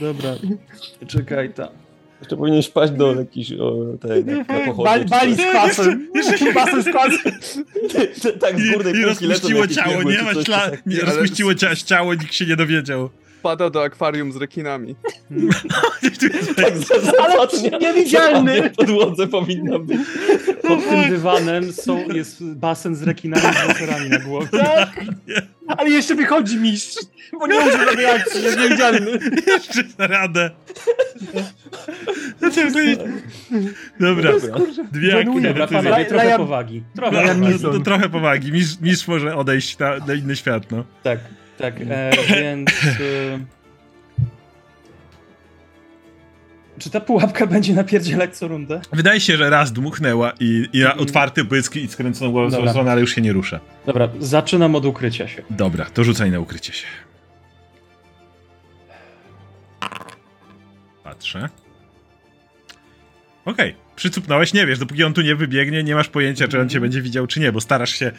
Dobra. Czekaj, ta. Jeszcze powinieneś paść do jakiejś, o, tej, na, na pochodzie. Bali, bali z kwasem. Basen z kwasem. tak z I, górnej i półki lecą rozpuściło ciało, nie coś, śla... tak. nie, rozpuściło cia- ciało, nikt się nie dowiedział. Wpada do akwarium z rekinami. Tak, zapadnie, niewidzialny. w podłodze powinno być. Pod tym dywanem są, jest basen z rekinami z baserami na głowie. Ale jeszcze wychodzi mistrz, bo nie używa reakcji, jest niewidzialny. Jeszcze na radę. Dobra, dwie John akty Wick, na Dobra, panowie, trochę powagi. Trochę No, powagi. no, to trochę powagi. Mistrz, mistrz może odejść na, na inny świat, no. Tak, tak, e, więc... E, czy ta pułapka będzie napierdzielać co rundę? Wydaje się, że raz dmuchnęła i, i otwarty błysk i skręconą głową w stronę, ale już się nie rusza. Dobra, zaczynam od ukrycia się. Dobra, to rzucaj na ukrycie się. Patrzę. Okej, przycupnąłeś, nie wiesz, dopóki on tu nie wybiegnie, nie masz pojęcia, czy on cię będzie widział, czy nie, bo starasz się,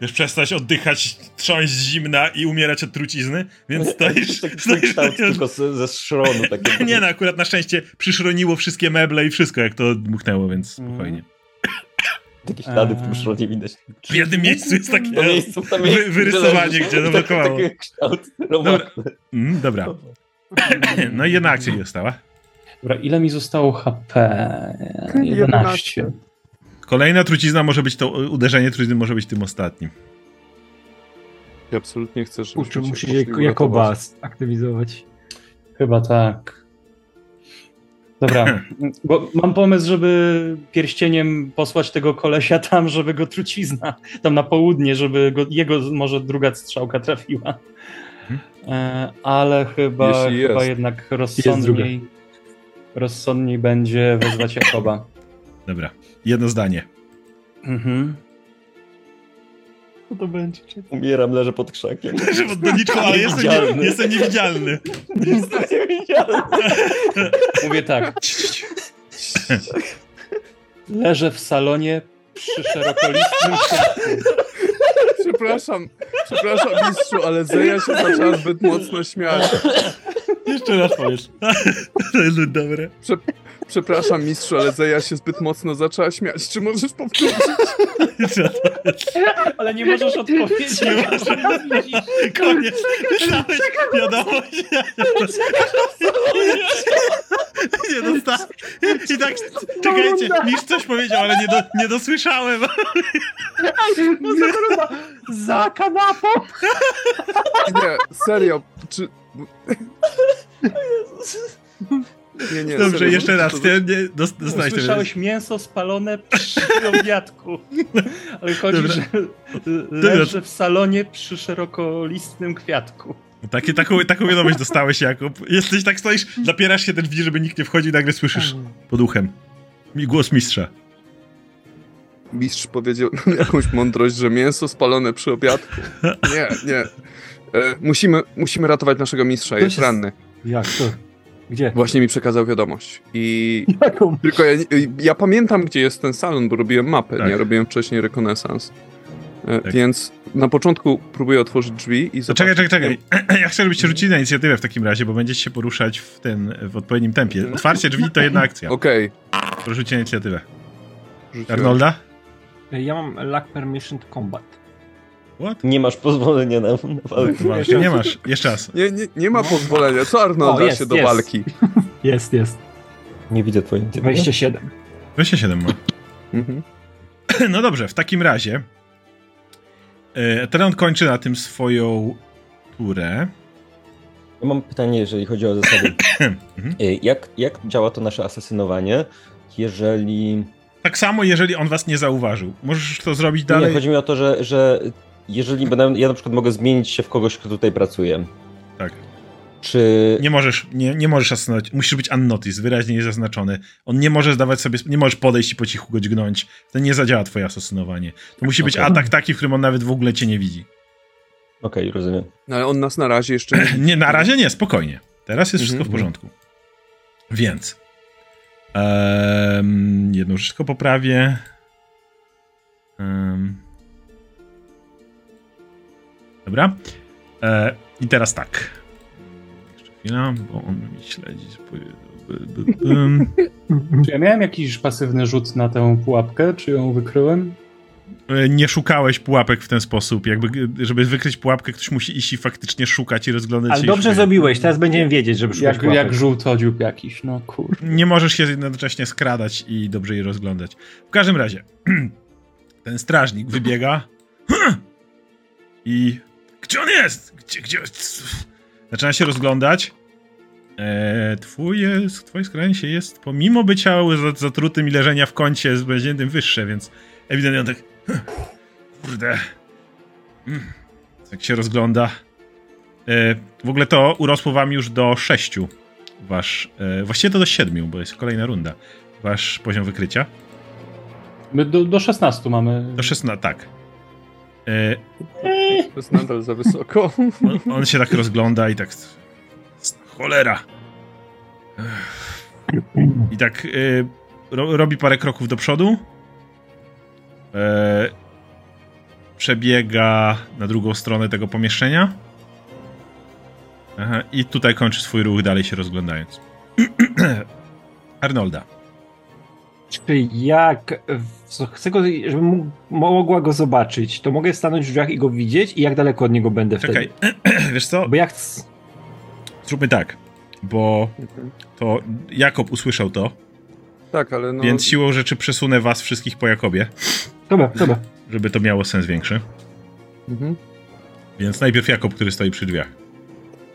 wiesz, przestać oddychać, trząść z zimna i umierać od trucizny, więc stoisz... Taki stoisz kształt tylko z, ze szronu. Takie. nie no, akurat na szczęście przyszroniło wszystkie meble i wszystko, jak to dmuchnęło, więc spokojnie. Takie ślady w tym Eee. szronie widać. W jednym miejscu jest takie miejscu, wy, wyrysowanie, gdzie no blokowało. Taki kształt robotny. Mm, dobra. No i jedna akcja nie została. Dobra, ile mi zostało HP? 11. Kolejna trucizna może być to uderzenie trucizny może być tym ostatnim. Ja absolutnie chcę, żebyśmy Kurczę, cię musi się jako uratować. bas aktywizować. Chyba tak. Dobra, bo mam pomysł, żeby pierścieniem posłać tego kolesia tam, żeby go trucizna, tam na południe, żeby go, jego może druga strzałka trafiła. E, ale chyba, chyba jednak rozsądniej, rozsądniej będzie wezwać Jakoba. Dobra, jedno zdanie. Mhm. Co to będzie? Umieram, leżę pod krzakiem. Że pod doniczką, ale jestem, nie, jestem niewidzialny. Jestem niewidzialny. Mówię tak. Leżę w salonie przy szerokolistym. Przepraszam, przepraszam mistrzu, ale Zeja się zaczęła zbyt mocno śmiać. Jeszcze raz powiesz. To jest dobre. Przepraszam mistrzu, ale Zeja się zbyt mocno zaczęła śmiać. Czy możesz powtórzyć? Powiedz. Ale nie możesz odpowiedzieć. Koniec. Wysłałeś wiadomość. Nie dostałem. I tak, czekajcie, Misz coś powiedział, ale nie, do, nie dosłyszałem. Za kanapą! Nie, serio. Czy... Nie, nie, Dobrze, serio, jeszcze raz. to- Nie, nie, dos. Usłyszałeś mięso spalone przy obiadku. Ale chodzi, Dobra. że leży w salonie przy szerokolistnym kwiatku. Takie, taką, taką wiadomość dostałeś, Jakub. Jesteś tak, stoisz, zapierasz się te drzwi, żeby nikt nie wchodził i nagle słyszysz pod uchem. Głos mistrza. Mistrz powiedział jakąś mądrość, że mięso spalone przy obiadku. Nie, nie. E, musimy, musimy ratować naszego mistrza, jest się- ranny. Jak to? Gdzie? Właśnie mi przekazał wiadomość. I Jaką? tylko ja, ja pamiętam, gdzie jest ten salon, bo robiłem mapę, Tak. nie robiłem wcześniej rekonesans. E, Tak. Więc na początku próbuję otworzyć drzwi i zobaczyć... czekaj, czekaj, czekaj. Ja chcę, żebyście rzucili na inicjatywę w takim razie, bo będziecie się poruszać w ten, w odpowiednim tempie. Otwarcie drzwi to jedna akcja. Okej. Proszę rzucić na inicjatywę. rzuciłem. Arnolda? Ja mam lack permission to combat. What? Nie masz pozwolenia na, na walkę. Masz, nie masz. Jeszcze raz. Nie, nie, nie ma pozwolenia. Co Arnolda O, jest, się do jest. walki? Jest, jest. Nie widzę twojej inicjatywy. 27. 27 ma. Mhm. No dobrze, w takim razie e, Teron kończy na tym swoją turę. Ja mam pytanie, jeżeli chodzi o zasady. Mhm. Y, jak, jak działa to nasze asesynowanie, jeżeli... Tak samo, jeżeli on was nie zauważył. Możesz to zrobić Nie, dalej. chodzi mi o to, że, że jeżeli będę, ja na przykład mogę zmienić się w kogoś, kto tutaj pracuje. Tak. Czy... Nie możesz, nie, nie możesz asynować. Musisz być unnoticed, wyraźnie jest zaznaczony. On nie może zdawać sobie, nie możesz podejść i po cichu go dźgnąć. To nie zadziała twoje asesynowanie. To musi być atak taki, w którym on nawet w ogóle cię nie widzi. Okej, rozumiem. No, ale on nas na razie jeszcze nie... Na razie nie, spokojnie. Teraz jest wszystko w Mhm. porządku. Więc. em, jedną rzecz tylko poprawię. Em, dobra. E, I teraz tak. Jeszcze chwila, bo on mi śledzi. Czy ja miałem jakiś pasywny rzut na tę pułapkę? Czy ją wykryłem? e, nie szukałeś pułapek w ten sposób. Jakby, żeby wykryć pułapkę, ktoś musi iść i faktycznie szukać i rozglądać Ale się. i dobrze szukać. zrobiłeś, teraz będziemy wiedzieć, żeby szukać Jak, pułapek. jak żółtodziób jakiś, no kur... Nie możesz się jednocześnie skradać i dobrze je rozglądać. W każdym razie, ten strażnik wybiega i... Gdzie on jest? Gdzie, gdzie... Zaczyna się rozglądać. Eee, twój jest, twoje skrajnie się jest, pomimo bycia za- zatrutym i leżenia w kącie, jest bezdziennym wyższe, więc ewidentnie on tak... Kurde. Mm. Tak się rozgląda. E, w ogóle to urosło wam już do sześciu. Wasz. E, właściwie to do siedmiu, bo jest kolejna runda. Wasz poziom wykrycia. My do, do 16 mamy... Do 16, tak. E, To jest nadal za wysoko. on, on się tak rozgląda i tak. Cholera. I tak e, ro, robi parę kroków do przodu. E, przebiega na drugą stronę tego pomieszczenia. Aha, I tutaj kończy swój ruch, dalej się rozglądając. Arnolda. Czy jak chcę go, żebym mógł, mogła go zobaczyć, to mogę stanąć w drzwiach i go widzieć i jak daleko od niego będę Czekaj, wtedy? wiesz co? Bo ja chcę... Zróbmy tak, bo to Jakob usłyszał to, Tak, ale no... więc siłą rzeczy przesunę was wszystkich po Jakobie, Dobra, dobra. żeby to miało sens większy. Mhm. Więc najpierw Jakob, który stoi przy drzwiach.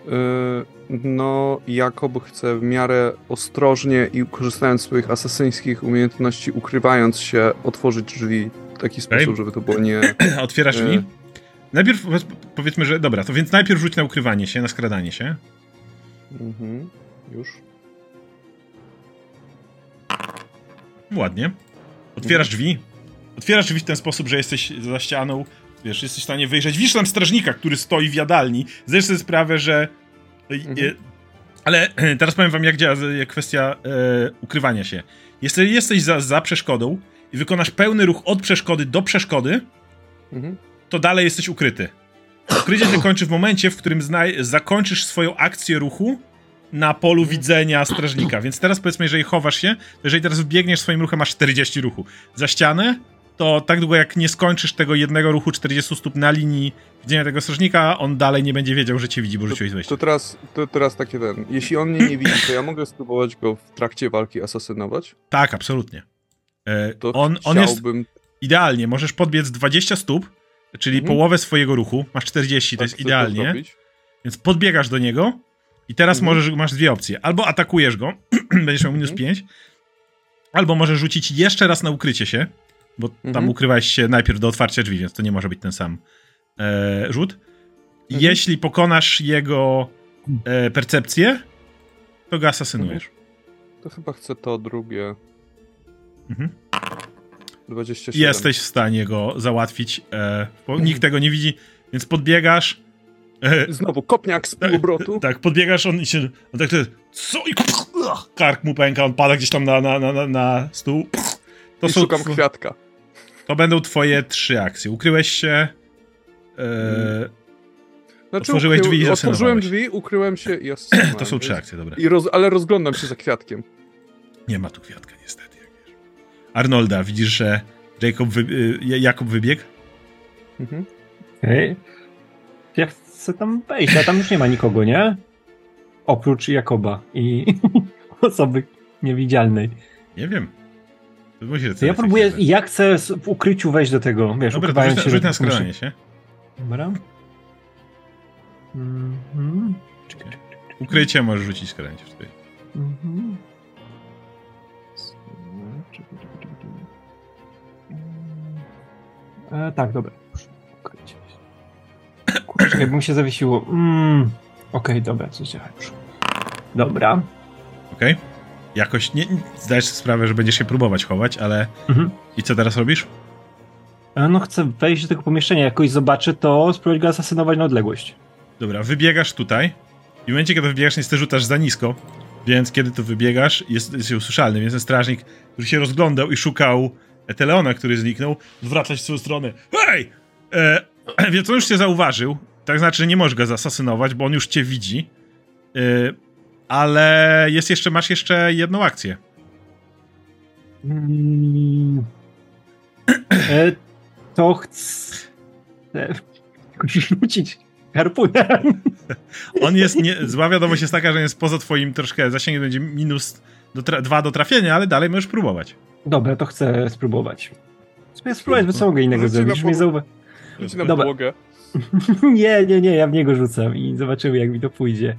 Yy, no, Jakob chce w miarę ostrożnie i korzystając z swoich asasyńskich umiejętności, ukrywając się, otworzyć drzwi w taki sposób, żeby to było nie... Otwierasz drzwi. E. Najpierw powiedz- powiedzmy, że dobra, to więc najpierw rzuć na ukrywanie się, na skradanie się. Mhm. Już. Ładnie. Otwierasz drzwi. Otwierasz drzwi w ten sposób, że jesteś za ścianą, wiesz, jesteś w stanie wyjrzeć. Widzisz tam strażnika, który stoi w jadalni. Zdajesz sobie sprawę, że... e, Mhm. Ale teraz powiem wam, jak działa e, kwestia e, ukrywania się. Jeżeli jesteś za, za przeszkodą i wykonasz pełny ruch od przeszkody do przeszkody, Mhm. to dalej jesteś ukryty. Ukrycie się kończy w momencie, w którym zakończysz swoją akcję ruchu na polu widzenia strażnika. Więc teraz powiedzmy, jeżeli chowasz się, to jeżeli teraz wbiegniesz swoim ruchem, masz 40 ruchu. Za ścianę, to tak długo jak nie skończysz tego jednego ruchu 40 stóp na linii widzenia tego strażnika, on dalej nie będzie wiedział, że cię widzi, bo rzuciłeś wejście. To teraz, to teraz takie ten. Jeśli on mnie nie widzi, to ja mogę spróbować go w trakcie walki asasynować. Tak, absolutnie. E, To on, on jest chciałbym. idealnie, możesz podbiec 20 stóp, czyli Mhm. połowę swojego ruchu, masz 40, to tak, jest to idealnie. zrobić. Więc podbiegasz do niego i teraz Mhm. możesz, masz dwie opcje. Albo atakujesz go, będziesz miał minus Mhm. 5, albo możesz rzucić jeszcze raz na ukrycie się, bo tam Mhm. ukrywałeś się najpierw do otwarcia drzwi, więc to nie może być ten sam e, rzut. Mhm. Jeśli pokonasz jego e, percepcję, to go asasynujesz. To chyba chcę to drugie. Mhm. 27. Jesteś w stanie go załatwić, e, nikt tego nie widzi, więc podbiegasz. E, Znowu kopniak z półobrotu. Tak, podbiegasz, on się. On tak, co? I kark mu pęka, on pada gdzieś tam na, na, na, na- na stół. To, I są, szukam kwiatka. To będą twoje trzy akcje. Ukryłeś się. E, Znaczy, Otworzyłeś drzwi i Otworzyłem drzwi, ukryłem się i to są trzy akcje, dobra. I roz, ale rozglądam się za kwiatkiem. Nie ma tu kwiatka, niestety, jak wiesz. Arnolda, widzisz, że Jacob wy, y, Jakub wybiegł? Mhm. Okej. Ja chcę tam wejść, a tam już nie ma nikogo, nie? Oprócz Jakoba i osoby niewidzialnej. Nie wiem. Ja próbuję, ja chcę w ukryciu wejść do tego, wiesz, Dobra, to rzuć, się, rzuć na muszę- się. Dobra. Mhm. Czekaj. Ukrycie możesz rzucić skradanie się. Mhm. E, tak, dobra. Ukrycie. Kurczę, jakby mi się zawiesiło. Mm. Okej, dobra, coś. Dobra. Okej? Jakoś nie, zdajesz sobie sprawę, że będziesz się próbować chować, ale. Mhm. I co teraz robisz? E, No chcę wejść do tego pomieszczenia, jakoś zobaczę to, spróbować go asasynować na odległość. Dobra, wybiegasz tutaj. I w momencie, kiedy wybiegasz, niestety rzucasz za nisko. Więc kiedy to wybiegasz, jest, jest usłyszalny. Więc ten strażnik, który się rozglądał i szukał Eteleona, który zniknął, zwraca się w swoją stronę. Hej! E, więc on już cię zauważył. Tak znaczy, że nie możesz go zasasynować, bo on już cię widzi. E, ale jest jeszcze, masz jeszcze jedną akcję. Mm. E, to chce jakoś rzucić harpunem. On jest, nie, zła wiadomość jest taka, że jest poza twoim troszkę zasięgiem, będzie minus do tra- dwa do trafienia, ale dalej możesz próbować. Dobra, to chcę spróbować. Chcę spróbować, bo co mogę innego Rzuci na zrobić? Podłogę. zauwa- na Dobra. podłogę. nie, nie, nie, ja w niego rzucam i zobaczymy, jak mi to pójdzie.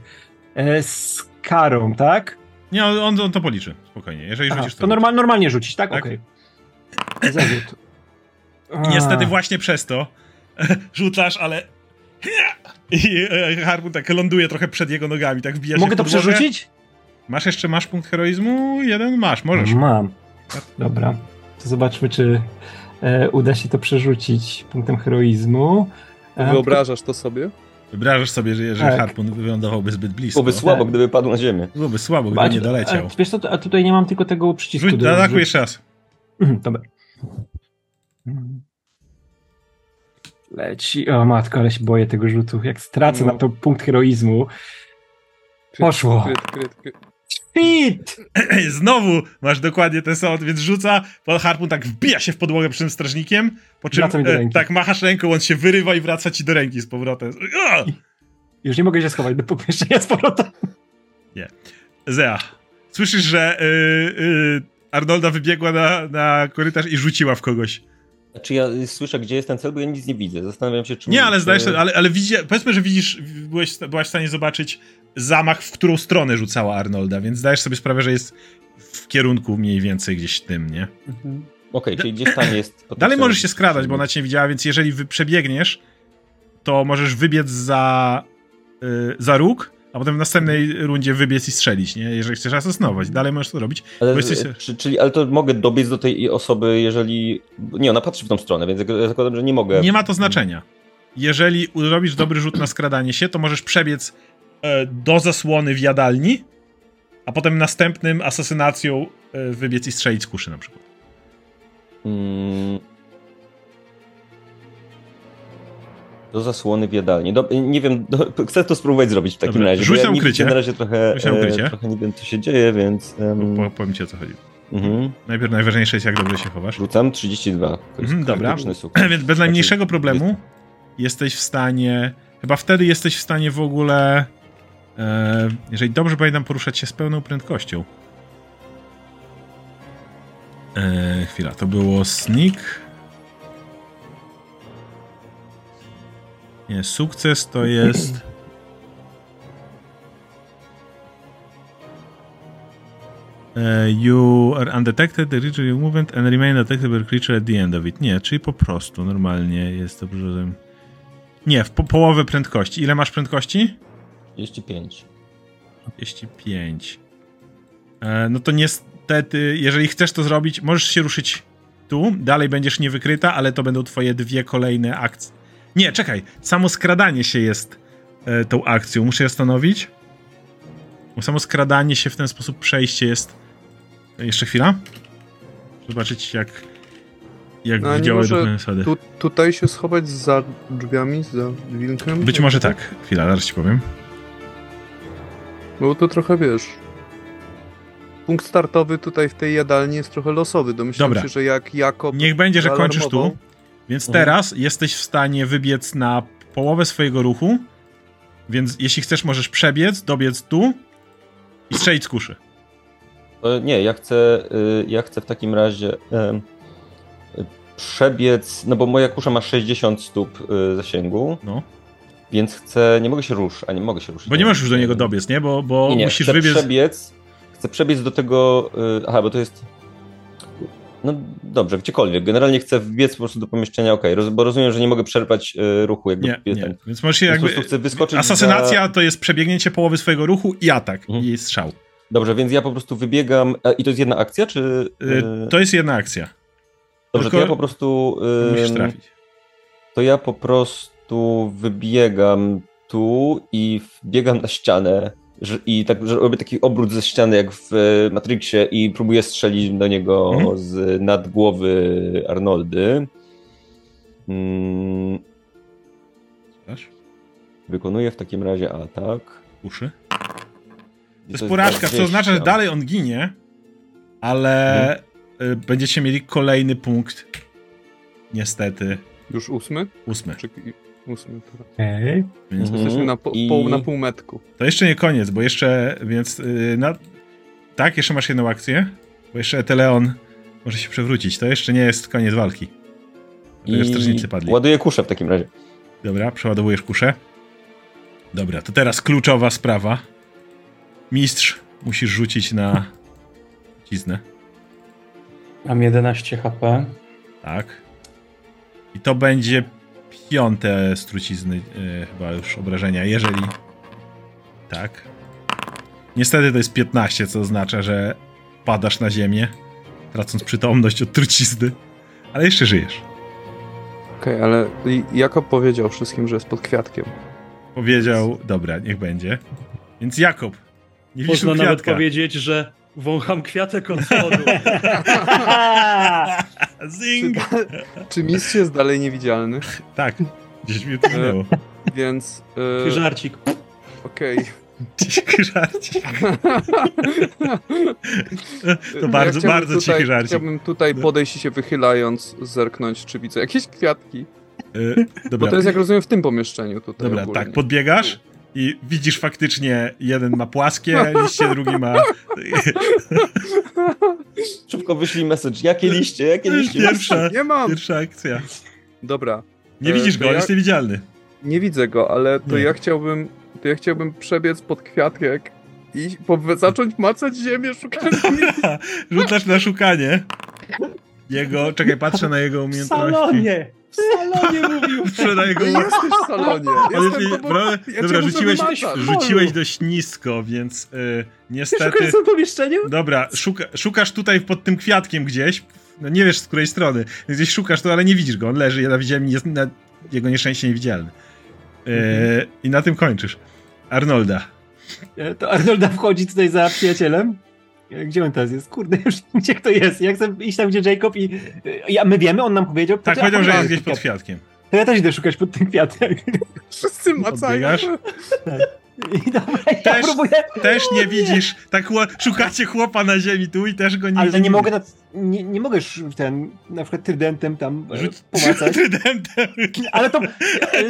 E, z karą, tak? Nie, on, on, to policzy, spokojnie. Jeżeli Aha, rzucisz to normal, normalnie rzucić, tak? Tak. Okej. Zarzut. I niestety właśnie przez to rzucasz, ale... I e, harpun tak ląduje trochę przed jego nogami, tak wbija się Mogę to przerzucić? Masz jeszcze, masz punkt heroizmu? Jeden masz, możesz. Mam. Dobra. To zobaczmy, czy e, uda się to przerzucić punktem heroizmu. E, Wyobrażasz to sobie? Wyobrażasz sobie, że jeżeli Tak. harpun wylądowałby zbyt blisko. Byłoby słabo, Tak. gdyby padł na ziemię. Byłoby słabo, a- gdyby nie doleciał. A, wiesz co, a tutaj nie mam tylko tego przycisku. Rzuć, do- jeszcze raz. Mhm, Dobra. Leci. O matko, ale się boję tego rzutu. Jak stracę No. na to punkt heroizmu. Poszło. Kryt, kryt, Hit! Znowu masz dokładnie ten sam, więc rzuca, pan harpun tak wbija się w podłogę przed tym strażnikiem, po czym Wraca mi do e, ręki. tak machasz ręką, on się wyrywa i wraca ci do ręki z powrotem. Już nie mogę się schować do pomieszczenia z powrotem. Zea, słyszysz, że y, y, Arnolda wybiegła na, na korytarz i rzuciła w kogoś. Czy ja słyszę, gdzie jest ten cel, bo ja nic nie widzę. Zastanawiam się, czy... Nie, ale zdajesz e, ale, ale widzi, powiedzmy, że widzisz, byłeś, byłaś w stanie zobaczyć zamach, w którą stronę rzucała Arnolda, więc zdajesz sobie sprawę, że jest w kierunku mniej więcej gdzieś tym, nie? Mhm. Okej, czyli gdzieś tam jest... Dalej możesz się skradać, bo ona cię nie widziała, więc jeżeli wy przebiegniesz, to możesz wybiec za, y, za róg, a potem w następnej rundzie wybiec i strzelić, nie? Jeżeli chcesz asesynować. Dalej możesz to robić. Ale, jesteś- czy, czyli, ale to mogę dobiec do tej osoby, jeżeli... Nie, ona patrzy w tą stronę, więc ja zakładam, że nie mogę... Nie ma to znaczenia. Jeżeli robisz dobry rzut na skradanie się, to możesz przebiec do zasłony w jadalni, a potem następnym asasynacją e, wybiec i strzelić z kuszy na przykład. Mm. Do zasłony w jadalni. Do, nie wiem, do, chcę to spróbować zrobić w takim Dobra, razie. rzuć na ukrycie. Na razie trochę, na ukrycie. e, trochę nie wiem, co się dzieje, więc... em, Po, powiem ci o co chodzi. mhm. Najpierw najważniejsze jest, jak dobrze się chowasz. Rzucam 32. To jest Mhm, dobra. Więc bez najmniejszego Znaczy, problemu jesteś w stanie. Chyba wtedy jesteś w stanie w ogóle. E, jeżeli dobrze pamiętam, poruszać się z pełną prędkością. E, chwila, to było sneak. Nie, sukces to jest. E, you are undetected, the creature you movement and remain detected by creature at the end of it. Nie, czyli po prostu normalnie jest dużym. Nie, w po połowę prędkości. Ile masz prędkości? 35. 35. E, no to niestety, jeżeli chcesz to zrobić, możesz się ruszyć tu, dalej będziesz niewykryta, ale to będą twoje dwie kolejne akcje. Nie, czekaj, samo skradanie się jest e, tą akcją. Muszę je stanowić. Bo samo skradanie się w ten sposób przejście jest. Jeszcze chwila. Zobaczyć jak. Jak No, dokładne zasady. Tu, tutaj się schować za drzwiami, za wilkiem? Być może tak. Chwila, zaraz ci powiem. Bo to trochę wiesz. Punkt startowy tutaj w tej jadalni jest trochę losowy. Domyślam Dobra. się, że jak Jakob. Niech będzie, że kończysz tu. zaalarmował- Więc Mhm. teraz jesteś w stanie wybiec na połowę swojego ruchu. Więc jeśli chcesz, możesz przebiec, dobiec tu i strzelić z kuszy. E, Nie, ja chcę, y, ja chcę w takim razie y, przebiec, no bo moja kusza ma 60 stóp zasięgu, No. Więc chcę, nie mogę się ruszyć, a nie mogę się ruszyć. Bo nie możesz już do niego dobiec, nie? Bo, bo Nie, nie, musisz chcę wybiec. przebiec, chcę przebiec do tego, y, aha, bo to jest, no dobrze, gdziekolwiek, generalnie chcę wbiec po prostu do pomieszczenia, okej, roz, bo rozumiem, że nie mogę przerwać y, ruchu, jakby Nie, nie. ten, Więc możesz się jakby. prostu chcę wyskoczyć Asasynacja za... to jest przebiegnięcie połowy swojego ruchu i atak. Mhm. I strzał. Dobrze, więc ja po prostu wybiegam, i to jest jedna akcja, czy... Y, y, To jest jedna akcja. Dobrze, tylko to ja po prostu... Musisz ym, trafić. to ja po prostu wybiegam tu i wbiegam na ścianę i tak że robię taki obrót ze ściany jak w e, Matrixie i próbuję strzelić do niego Mhm. z nad głowy Arnoldy. Mm, wykonuję w takim razie atak. Uszy. To jest porażka, co 20. oznacza, że dalej on ginie, ale Mhm. y, będziecie mieli kolejny punkt niestety Już ósmy? ósmy. Czy ósmy? Okej. Więc Mhm. Jesteśmy na, po, I- pół, na półmetku. To jeszcze nie koniec, bo jeszcze, więc yy, na... tak, jeszcze masz jedną akcję, bo jeszcze Eteleon może się przewrócić. To jeszcze nie jest koniec walki. To już strażnicy padli. ładuję kuszę w takim razie. Dobra, przeładowujesz kuszę. Dobra, to teraz kluczowa sprawa. Mistrz, musisz rzucić na truciznę. Mam 11 HP. Tak. I to będzie piąte z trucizny yy, chyba już obrażenia, jeżeli... Tak. Niestety to jest 15, co oznacza, że padasz na ziemię, tracąc przytomność od trucizny. Ale jeszcze żyjesz. Okej, ale i- Jakob powiedział wszystkim, że jest pod kwiatkiem. Powiedział, dobra, niech będzie. Więc Jakob, nie widzisz Można nawet powiedzieć, że wącham kwiatek od spodu. Zing! Czy mistrz jest dalej niewidzialny? Tak, 10 minut minęło. Więc. Taki Yy, żarcik. Okej. Cichy żarcik. To bardzo, chciałbym bardzo tutaj, cichy żarcik. Chciałbym tutaj podejść i się wychylając, zerknąć, czy widzę jakieś kwiatki. Y, Bo Dobra, to jest, jak rozumiem, w tym pomieszczeniu tutaj. dobra ogólnie. tak, podbiegasz i widzisz faktycznie, jeden ma płaskie liście, drugi ma... Szybko wyślij message. Jakie liście, jakie liście? Pierwsza, Nie mam! pierwsza akcja. Dobra. Nie E, widzisz go, ja- jest niewidzialny. Nie widzę go, ale to Nie. ja chciałbym. To ja chciałbym przebiec pod kwiatek i po, zacząć macać ziemię, szukać. Rzucasz na szukanie. Jego, czekaj, patrzę na jego W umiejętności. salonie! W salonie mówił! Jego Nie jesteś w salonie. Jestem bro, ja dobra, rzuciłeś, rzuciłeś dość nisko, więc y, niestety... Szukasz w tym pomieszczeniu? Dobra, szuka, szukasz tutaj pod tym kwiatkiem gdzieś, no nie wiesz z której strony, gdzieś szukasz to, ale nie widzisz go, on leży na ziemi, jest na jego nieszczęście niewidzialny. E, I na tym kończysz. Arnolda. E, To Arnolda wchodzi tutaj za przyjacielem. Gdzie on teraz jest? Kurde, już gdzie kto jest. Ja chcę iść tam, gdzie Jacob i... Ja, my wiemy, on nam powiedział... Tak, to- powiedział, że jest gdzieś pod kwiatkiem. To ja też idę szukać pod tym kwiatem. Wszyscy macają. Odbiegasz? I dobra, ja Też- próbuję... Też nie widzisz, tak szukacie chłopa na ziemi tu i też go nie Ale widzisz. nie mogę, na, nie, nie mogę ten, na przykład trydentem tam e, Rzuć pomacać. trydentem. Ale to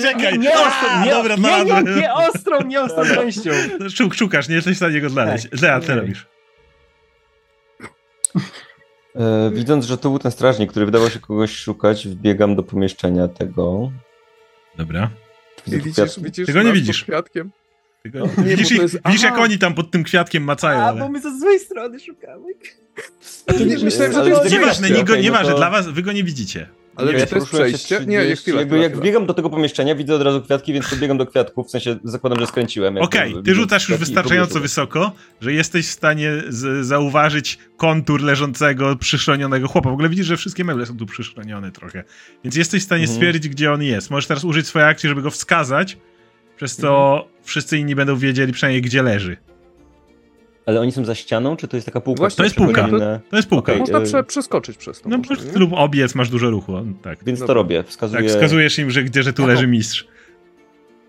Czekaj. nie, nie ostrą, A, nie, dobra, nie, nie, nie ostrą, nie ostrą częścią. Szuk, szukasz, nie jesteś w stanie go znaleźć. Tak. Lea, co robisz? E, widząc, że to był ten strażnik, który wydawał się kogoś szukać, wbiegam do pomieszczenia tego. Dobra. Widzisz, widzisz Tego nie nas widzisz. kwiatkiem. Tylko, nie, widzisz, bo to ich, jest- widzisz jak oni tam pod tym kwiatkiem macają, A, ale... bo my ze złej strony szukamy. A to nie, myślałem, że to jest Nieważne, no nieważne, to- dla was, wy go nie widzicie. Ale Nie czy to jest przejście? Nie, nie, 30, chwila, jakby chwila, jak chwila. wbiegam do tego pomieszczenia, widzę od razu kwiatki, więc podbiegam do kwiatków, w sensie zakładam, że skręciłem. Okej, ty widząc rzucasz już wystarczająco wysoko, że jesteś w stanie z- zauważyć kontur leżącego, przyszronionego chłopa. W ogóle widzisz, że wszystkie meble są tu przyszronione trochę. Więc jesteś w stanie Mhm. stwierdzić, gdzie on jest. Możesz teraz użyć swojej akcji, żeby go wskazać, przez to Mhm. wszyscy inni będą wiedzieli przynajmniej, gdzie leży. Ale oni są za ścianą, czy to jest taka półka? Właśnie, to jest półka. przypomina- To jest półka. Okej. Można prze, przeskoczyć przez to. No, można, nie? lub obiec, masz dużo ruchu. Tak. Więc to Dobra. robię, wskazuję. tak, wskazujesz im, że gdzie że tu leży mistrz.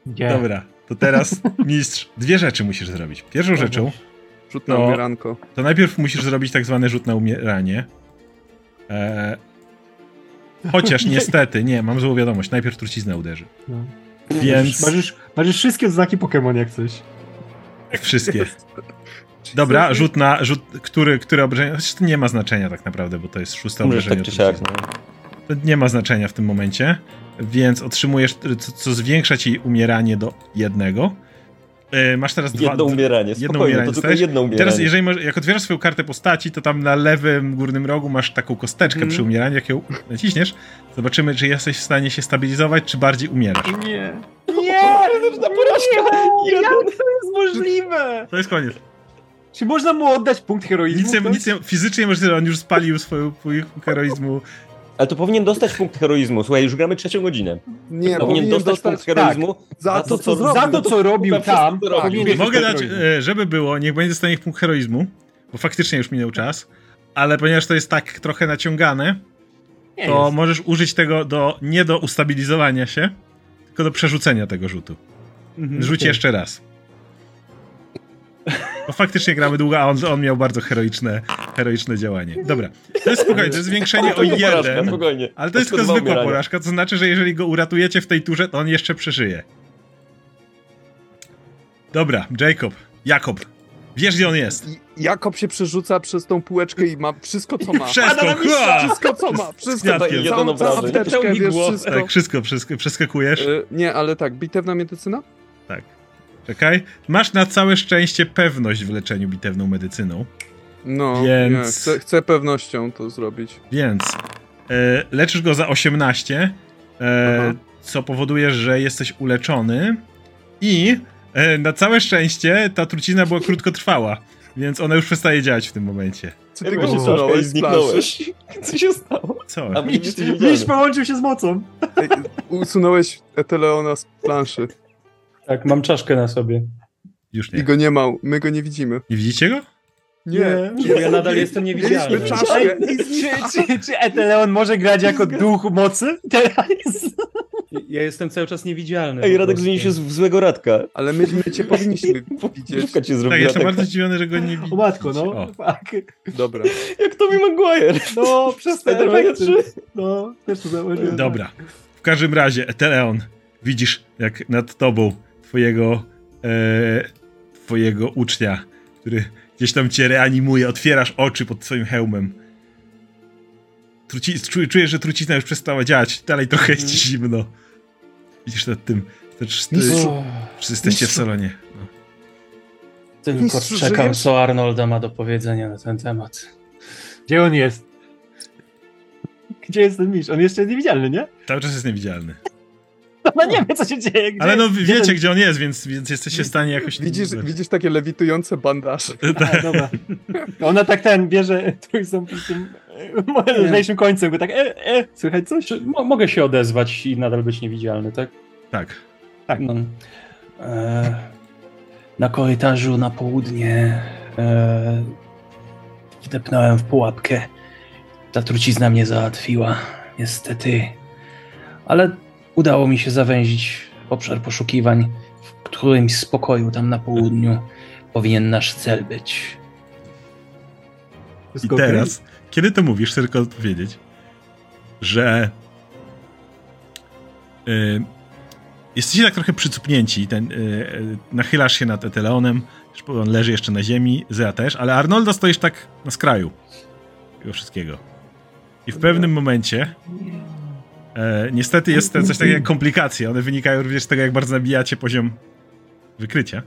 Nie. Dobra, to teraz mistrz. Dwie rzeczy musisz zrobić. Pierwszą rzeczą Rzut na No. umieranko. to najpierw musisz zrobić tak zwany rzut na umieranie. Eee, chociaż niestety, nie, mam złą wiadomość, najpierw trucizna uderzy. No. Więc Marzysz, marzysz wszystkie znaki Pokémon jak coś. jak wszystkie. Dobra, rzut na, rzut, który, który obrażenie, chociaż to nie ma znaczenia tak naprawdę, bo to jest szóste Możesz obrażenie. tak czy siak. No. To nie ma znaczenia w tym momencie, więc otrzymujesz, co, co zwiększa ci umieranie do jednego. Eee, masz teraz dwa, Jedno umieranie, jedno spokojnie, umieranie to tylko jedno umieranie. Teraz, jeżeli masz, jak otwierasz swoją kartę postaci, to tam na lewym górnym rogu masz taką kosteczkę Mhm. przy umieraniu. Jak ją naciśniesz, zobaczymy, czy jesteś w stanie się stabilizować, czy bardziej umierasz. Nie. Nie! Krytyczna porażka! Nie! Jak to jest możliwe? To jest koniec. Czy można mu oddać punkt heroizmu? Nic, nie- ktoś? nic nie, fizycznie możliwe, on już spalił swoją swój heroizmu. Ale to powinien dostać punkt heroizmu. Słuchaj, już gramy trzecią godzinę. Nie, powinien dostać, punkt heroizmu. za to, co zrobił. Za to, co robił tam, robił. powinien Mogę dostać dać, heroizmu. e, żeby było, niech będzie dostanie punkt heroizmu, bo faktycznie już minął czas, ale ponieważ to jest tak trochę naciągane, Nie to jest. możesz użyć tego do, nie do ustabilizowania się, tylko do przerzucenia tego rzutu. Mhm. Rzuć jeszcze raz. Bo faktycznie gramy długo, a on, on miał bardzo heroiczne heroiczne działanie. Dobra, to jest spokojnie, to jest zwiększenie o porażka, jeden, ale to jest Tylko zwykła umierania. porażka, to znaczy, że jeżeli go uratujecie w tej turze, to on jeszcze przeżyje. Dobra, Jacob, Jakob, wiesz gdzie on jest. Jakob się przerzuca przez tą półeczkę i ma wszystko, co ma. Wszystko! Wszystko, co ma. Wszystko. Jeden Całą, całą apteczkę, Pełni wiesz, wszystko. Tak, wszystko przesk- przeskakujesz. Y, nie, ale tak, bitewna medycyna? Tak. Czekaj. Masz na całe szczęście pewność w leczeniu bitewną medycyną, No, Więc- nie, chcę, chcę pewnością to zrobić. więc e, leczysz go za 18, e, co powoduje, że jesteś uleczony i e, na całe szczęście ta trucizna była krótkotrwała, więc ona już przestaje działać w tym momencie. Co ty go i zniknąłeś. Co się stało? Co? A Miś, miś połączył się z mocą. Ej, Usunąłeś Eteleona z planszy Tak, mam czaszkę na sobie. Już i nie. go nie ma, my go nie widzimy. Nie widzicie go? Nie. Bo ja nadal jestem niewidzialny. Mieliśmy czaszkę Ej, i czy, czy, czy Eteleon może grać jako duch mocy? Teraz. Ja jestem cały czas niewidzialny. Ej, Radek zmienił się w złego Radka. Ale my, my cię powinniśmy widzieć. Cię Tak, zrobiła jestem taka. bardzo zdziwiony, że go nie widzicie. O matko, no. O. Fuck. Dobra. Jak Tommy Maguire. No, przez te Spider-Man efekty. 3. No, też to zauważyłem. Dobra. W każdym razie, Eteleon, widzisz jak nad tobą twojego e, twojego ucznia, który gdzieś tam cię reanimuje, otwierasz oczy pod swoim hełmem. Truci, czu- czujesz, że trucizna już przestała działać, dalej trochę jest ci zimno. Widzisz nad tym, te wszyscy, O, wszyscy jesteście w salonie. No. Tylko Mistrzu, czekam, żyjesz? co Arnolda ma do powiedzenia na ten temat. Gdzie on jest? Gdzie jest ten mistrz? On jeszcze jest niewidzialny, nie? Cały czas jest niewidzialny. No nie wie, co się dzieje. Gdzie Ale no Gdzie wiecie, ten- gdzie on jest, więc, więc jesteście w stanie jakoś... Widzisz, widzisz takie lewitujące bandaże. A, dobra. Ona tak ten bierze trójsą z tym e, lżejszym końcem, go tak e, e, słychać coś? Czy mo- mogę się odezwać i nadal być niewidzialny, tak? Tak. No. E, na korytarzu na południe e, wdepnąłem w pułapkę. Ta trucizna mnie załatwiła, niestety. Ale udało mi się zawęzić obszar poszukiwań, w którymś z pokoju tam na południu powinien nasz cel być. I teraz, kiedy to mówisz, chcę tylko odpowiedzieć, że y, jesteście tak trochę przycupnięci, ten, y, y, nachylasz się nad Eteleonem, on leży jeszcze na ziemi, Zea też, ale Arnolda stoisz tak na skraju tego wszystkiego. I w pewnym momencie e, niestety jest coś takiego jak komplikacje, one wynikają również z tego, jak bardzo nabijacie poziom wykrycia,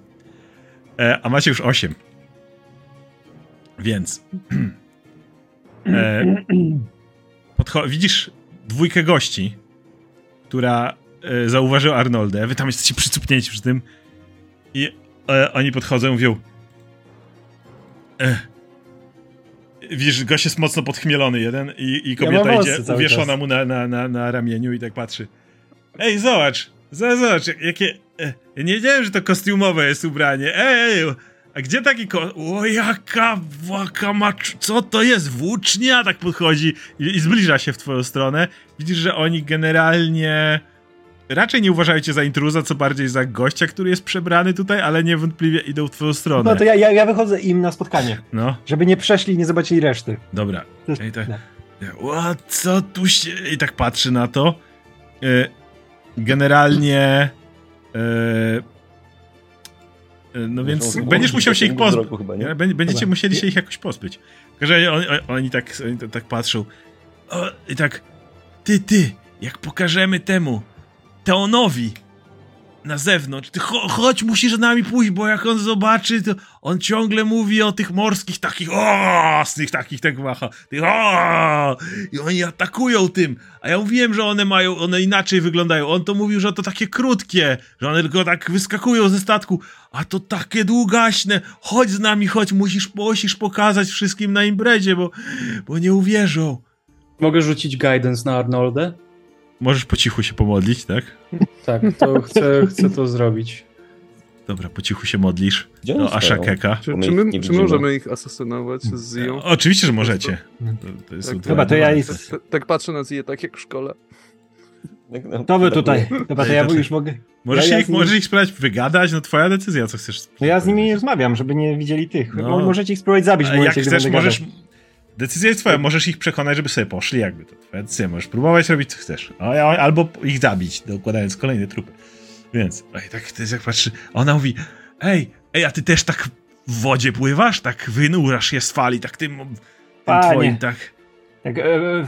e, a macie już 8. Więc e, widzisz dwójkę gości, która e, zauważyła Arnoldę. Wy tam jesteście przycupnięci przy tym. I e, oni podchodzą i mówią. E, widzisz, gość jest mocno podchmielony jeden i, i kobieta włosy idzie uwieszona mu na, na, na, na ramieniu i tak patrzy. Ej, zobacz! Zobacz, jakie... E, ja nie wiedziałem, że to kostiumowe jest ubranie. Ej, ej, a gdzie taki ko... O, jaka waka macz... Co to jest? Włócznia? Tak podchodzi i, i zbliża się w twoją stronę. Widzisz, że oni generalnie... Raczej nie uważają cię za intruza, co bardziej za gościa, który jest przebrany tutaj, ale niewątpliwie idą w twoją stronę. No to ja, ja, ja wychodzę im na spotkanie, No, żeby nie przeszli i nie zobaczyli reszty. dobra. Ej, tak, no. o, co tu się... I tak patrzy na to. E, Generalnie... e, e, No więc będziesz musiał się ich pozbyć. Będziecie Dobra. musieli się ich jakoś pozbyć. Razie oni, oni, oni, tak, oni tak patrzą. O, I tak, ty, ty, jak pokażemy temu Teonowi na zewnątrz, ty cho, chodź, musisz z nami pójść, bo jak on zobaczy, to on ciągle mówi o tych morskich takich, o, z tych takich tak macha, tych, o, i oni atakują tym, a ja mówiłem, że one mają, one inaczej wyglądają, on to mówił, że to takie krótkie, że one tylko tak wyskakują ze statku, a to takie długaśne, chodź z nami, chodź, musisz, musisz pokazać wszystkim na imprezie, bo, bo nie uwierzą. Mogę rzucić guidance na Arnoldę? Możesz po cichu się pomodlić, tak? Tak, to chcę, chcę to zrobić. Dobra, po cichu się modlisz Gdzie do stoją? Ashakeka. Czy, czy, my, czy możemy ich asesynować z Zią? E, Oczywiście, że możecie. To, to jest Tak, Dobra, to ja jest- Tak, tak patrzę na Ziję, tak jak w szkole. Tak, no, To wy tak tutaj. Dobra, to ja już mogę. Możesz, Ja- ich, nimi- możesz ich spróbować wygadać, no twoja decyzja, co chcesz. No ja z nimi nie rozmawiam, żeby nie widzieli tych. No. Mo- Możecie ich spróbować zabić w momencie, jak chcesz, będę możesz... gadał. Decyzja jest twoja, możesz ich przekonać, żeby sobie poszli, jakby to twoja decyzja. Możesz próbować robić, co chcesz. Albo ich zabić, dokładając kolejne trupy. Więc, ej, tak to jest jak patrzy, ona mówi, ej, ej, a ty też tak w wodzie pływasz? Tak wynurzasz je z fali, tak tym, tym Panie. twoim, tak... Jak e,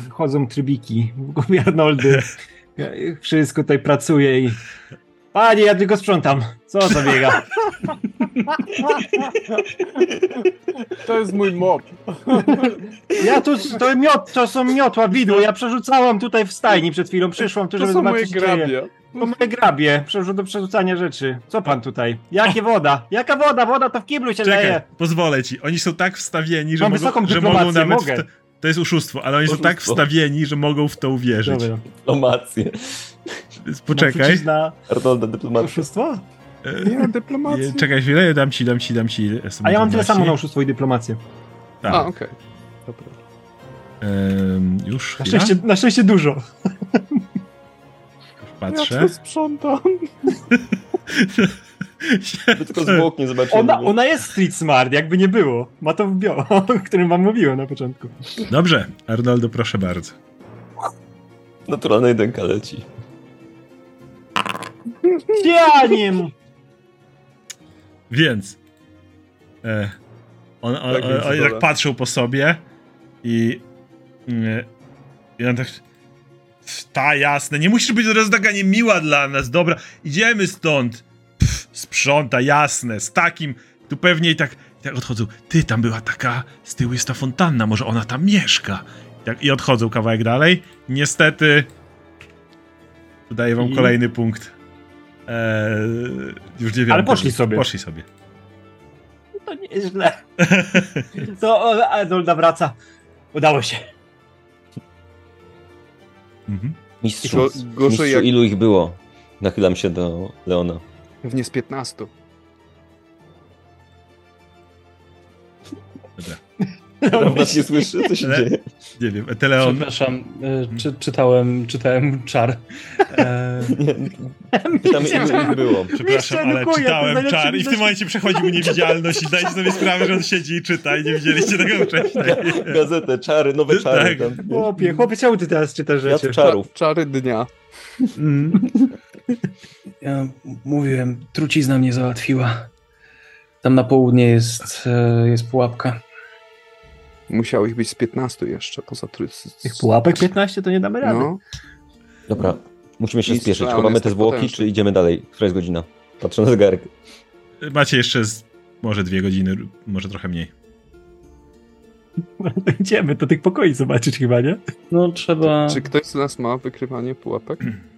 wchodzą trybiki w głowie Arnoldy. Wszystko tutaj pracuje i... Panie, ja tylko sprzątam. Co za biega? To jest mój mop. Ja tu, to, miot, to są miotła, widło. Ja przerzucałam tutaj w stajni przed chwilą. Przyszłam tu, To żeby są moje zobaczyć, dzieje. grabie. To moje grabie. Przerzuć do przerzucania rzeczy. Co pan tutaj? Jakie woda? Jaka woda? Woda to w kiblu się Czekaj, leje. pozwolę ci. Oni są tak wstawieni, że Mam mogą, że mogą nawet... mogę. To, to jest oszustwo, ale oni są tak Oszustwo. wstawieni, że mogą w to uwierzyć. Dobra. Dyplomację. Poczekaj. Na oszustwo? Nie, dyplomacja. e, Czekaj chwilę, dam ci, dam ci, dam ci. A ja mam tyle samo na oszustwo i dyplomację. Tak. A, okej. Dobra. Em, już Na szczęście, na szczęście dużo. patrzę. Ja to sprzątam. Wy tylko zwłok nie zobaczyli. Ona, ona jest street smart, jakby nie było. Ma to w bio, o którym wam mówiłem na początku. Dobrze, Arnoldo, proszę bardzo. Naturalna jedynka leci. Cianiem! Więc. E, on, on, Tak, on, oni tak patrzą po sobie i. mm, I on tak. Ta jasne, nie musisz być od razu taka niemiła dla nas, dobra, idziemy stąd. Pff, sprząta, jasne, z takim. Tu pewnie i tak, i tak odchodzą. Ty, tam była taka, z tyłu jest ta fontanna, może ona tam mieszka. I, tak, I odchodzą kawałek dalej. Niestety. Daję wam I? kolejny punkt. Eee, już dziewiąty. Ale poszli sobie. Poszli sobie. To nieźle. To Arnolda wraca. Udało się. Mhm. Mistrzu, Go- mistrzu jak- ilu ich było? Nachylam się do Leona. Pewnie z 15. On nas nie słyszy, co się dzieje. Nie wiem, Eteleon. Przepraszam, e, czy, czytałem, czytałem czar. E, Nie, ilu ich było. Przepraszam, ale czytałem najlepszy czar i w tym momencie przechodzi mu niewidzialność i dajcie sobie sprawę, że on siedzi i czyta i nie widzieliście tego wcześniej. Gazetę, czary, nowe czary. Tak. Tam, Chłopie, chłopie, czemu ty teraz czytasz rzeczy? czarów. Czary dnia. Mm. ja mówiłem, trucizna mnie załatwiła. Tam na południe jest, e, jest pułapka. Musiało ich być z 15 jeszcze, poza trójcy. Tych pułapek 15 to nie damy rady. No, Dobra, musimy się spieszyć. Chowamy te zwłoki, potężny. czy idziemy dalej? Która jest godzina? Patrzę na zegarek. Macie jeszcze z, może dwie godziny, może trochę mniej. No to idziemy do tych pokoi zobaczyć chyba, nie? No trzeba... czy ktoś z nas ma wykrywanie pułapek?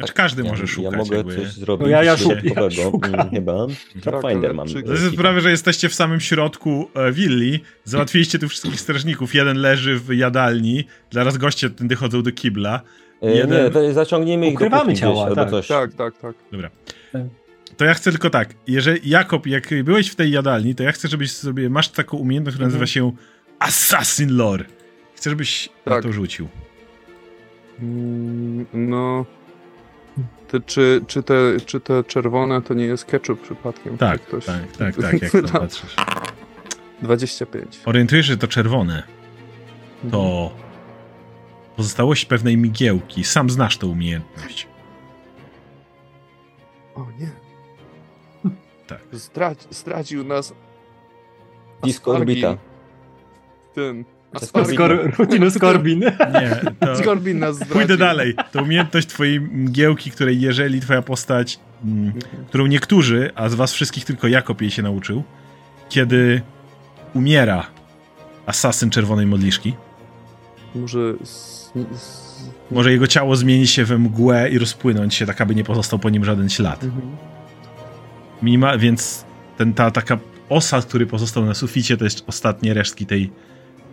Znaczy każdy Ja- może szukać. Ja mogę jakby. coś zrobić. No ja- ja szuk- ja szukam. Chyba. Ale mam. To jest sprawa, że jesteście w samym środku e, willi, załatwiliście tu wszystkich strażników, jeden leży w jadalni, zaraz goście tędy chodzą do kibla. E, jeden- Nie, to zaciągniemy ich Ukrywamy ciała, gdzieś, tak. coś. Tak, tak, tak. To ja chcę tylko tak, jeżeli Jakob, jak byłeś w tej jadalni, to ja chcę, żebyś sobie, masz taką umiejętność, która nazywa się Assassin Lore. Chcę, żebyś na Tak. to rzucił. Mm, No. Te, czy, czy, te, czy te czerwone to nie jest ketchup przypadkiem? Tak, ktoś... tak, tak, tak, jak tam patrzysz. 25. Orientujesz, że to czerwone to pozostałość pewnej migiełki. Sam znasz tę umiejętność. O nie. Tak. Zdradzi, zdradził nas Disco ten. Rutino Skorbin. Nie, to Skorbin nas zdradził. pójdę dalej. To umiejętność twojej mgiełki, której jeżeli twoja postać, mm, którą niektórzy, a z was wszystkich tylko Jakob jej się nauczył, kiedy umiera asasyn czerwonej modliszki, Może. Z, z... może jego ciało zmieni się we mgłę i rozpłynąć się, tak aby nie pozostał po nim żaden ślad. Mhm. Mima, więc ten, ta taka osad, który pozostał na suficie, to jest ostatnie resztki tej,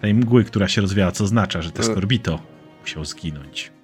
tej mgły, która się rozwiała, co oznacza, że te E. Skorbito musiał zginąć.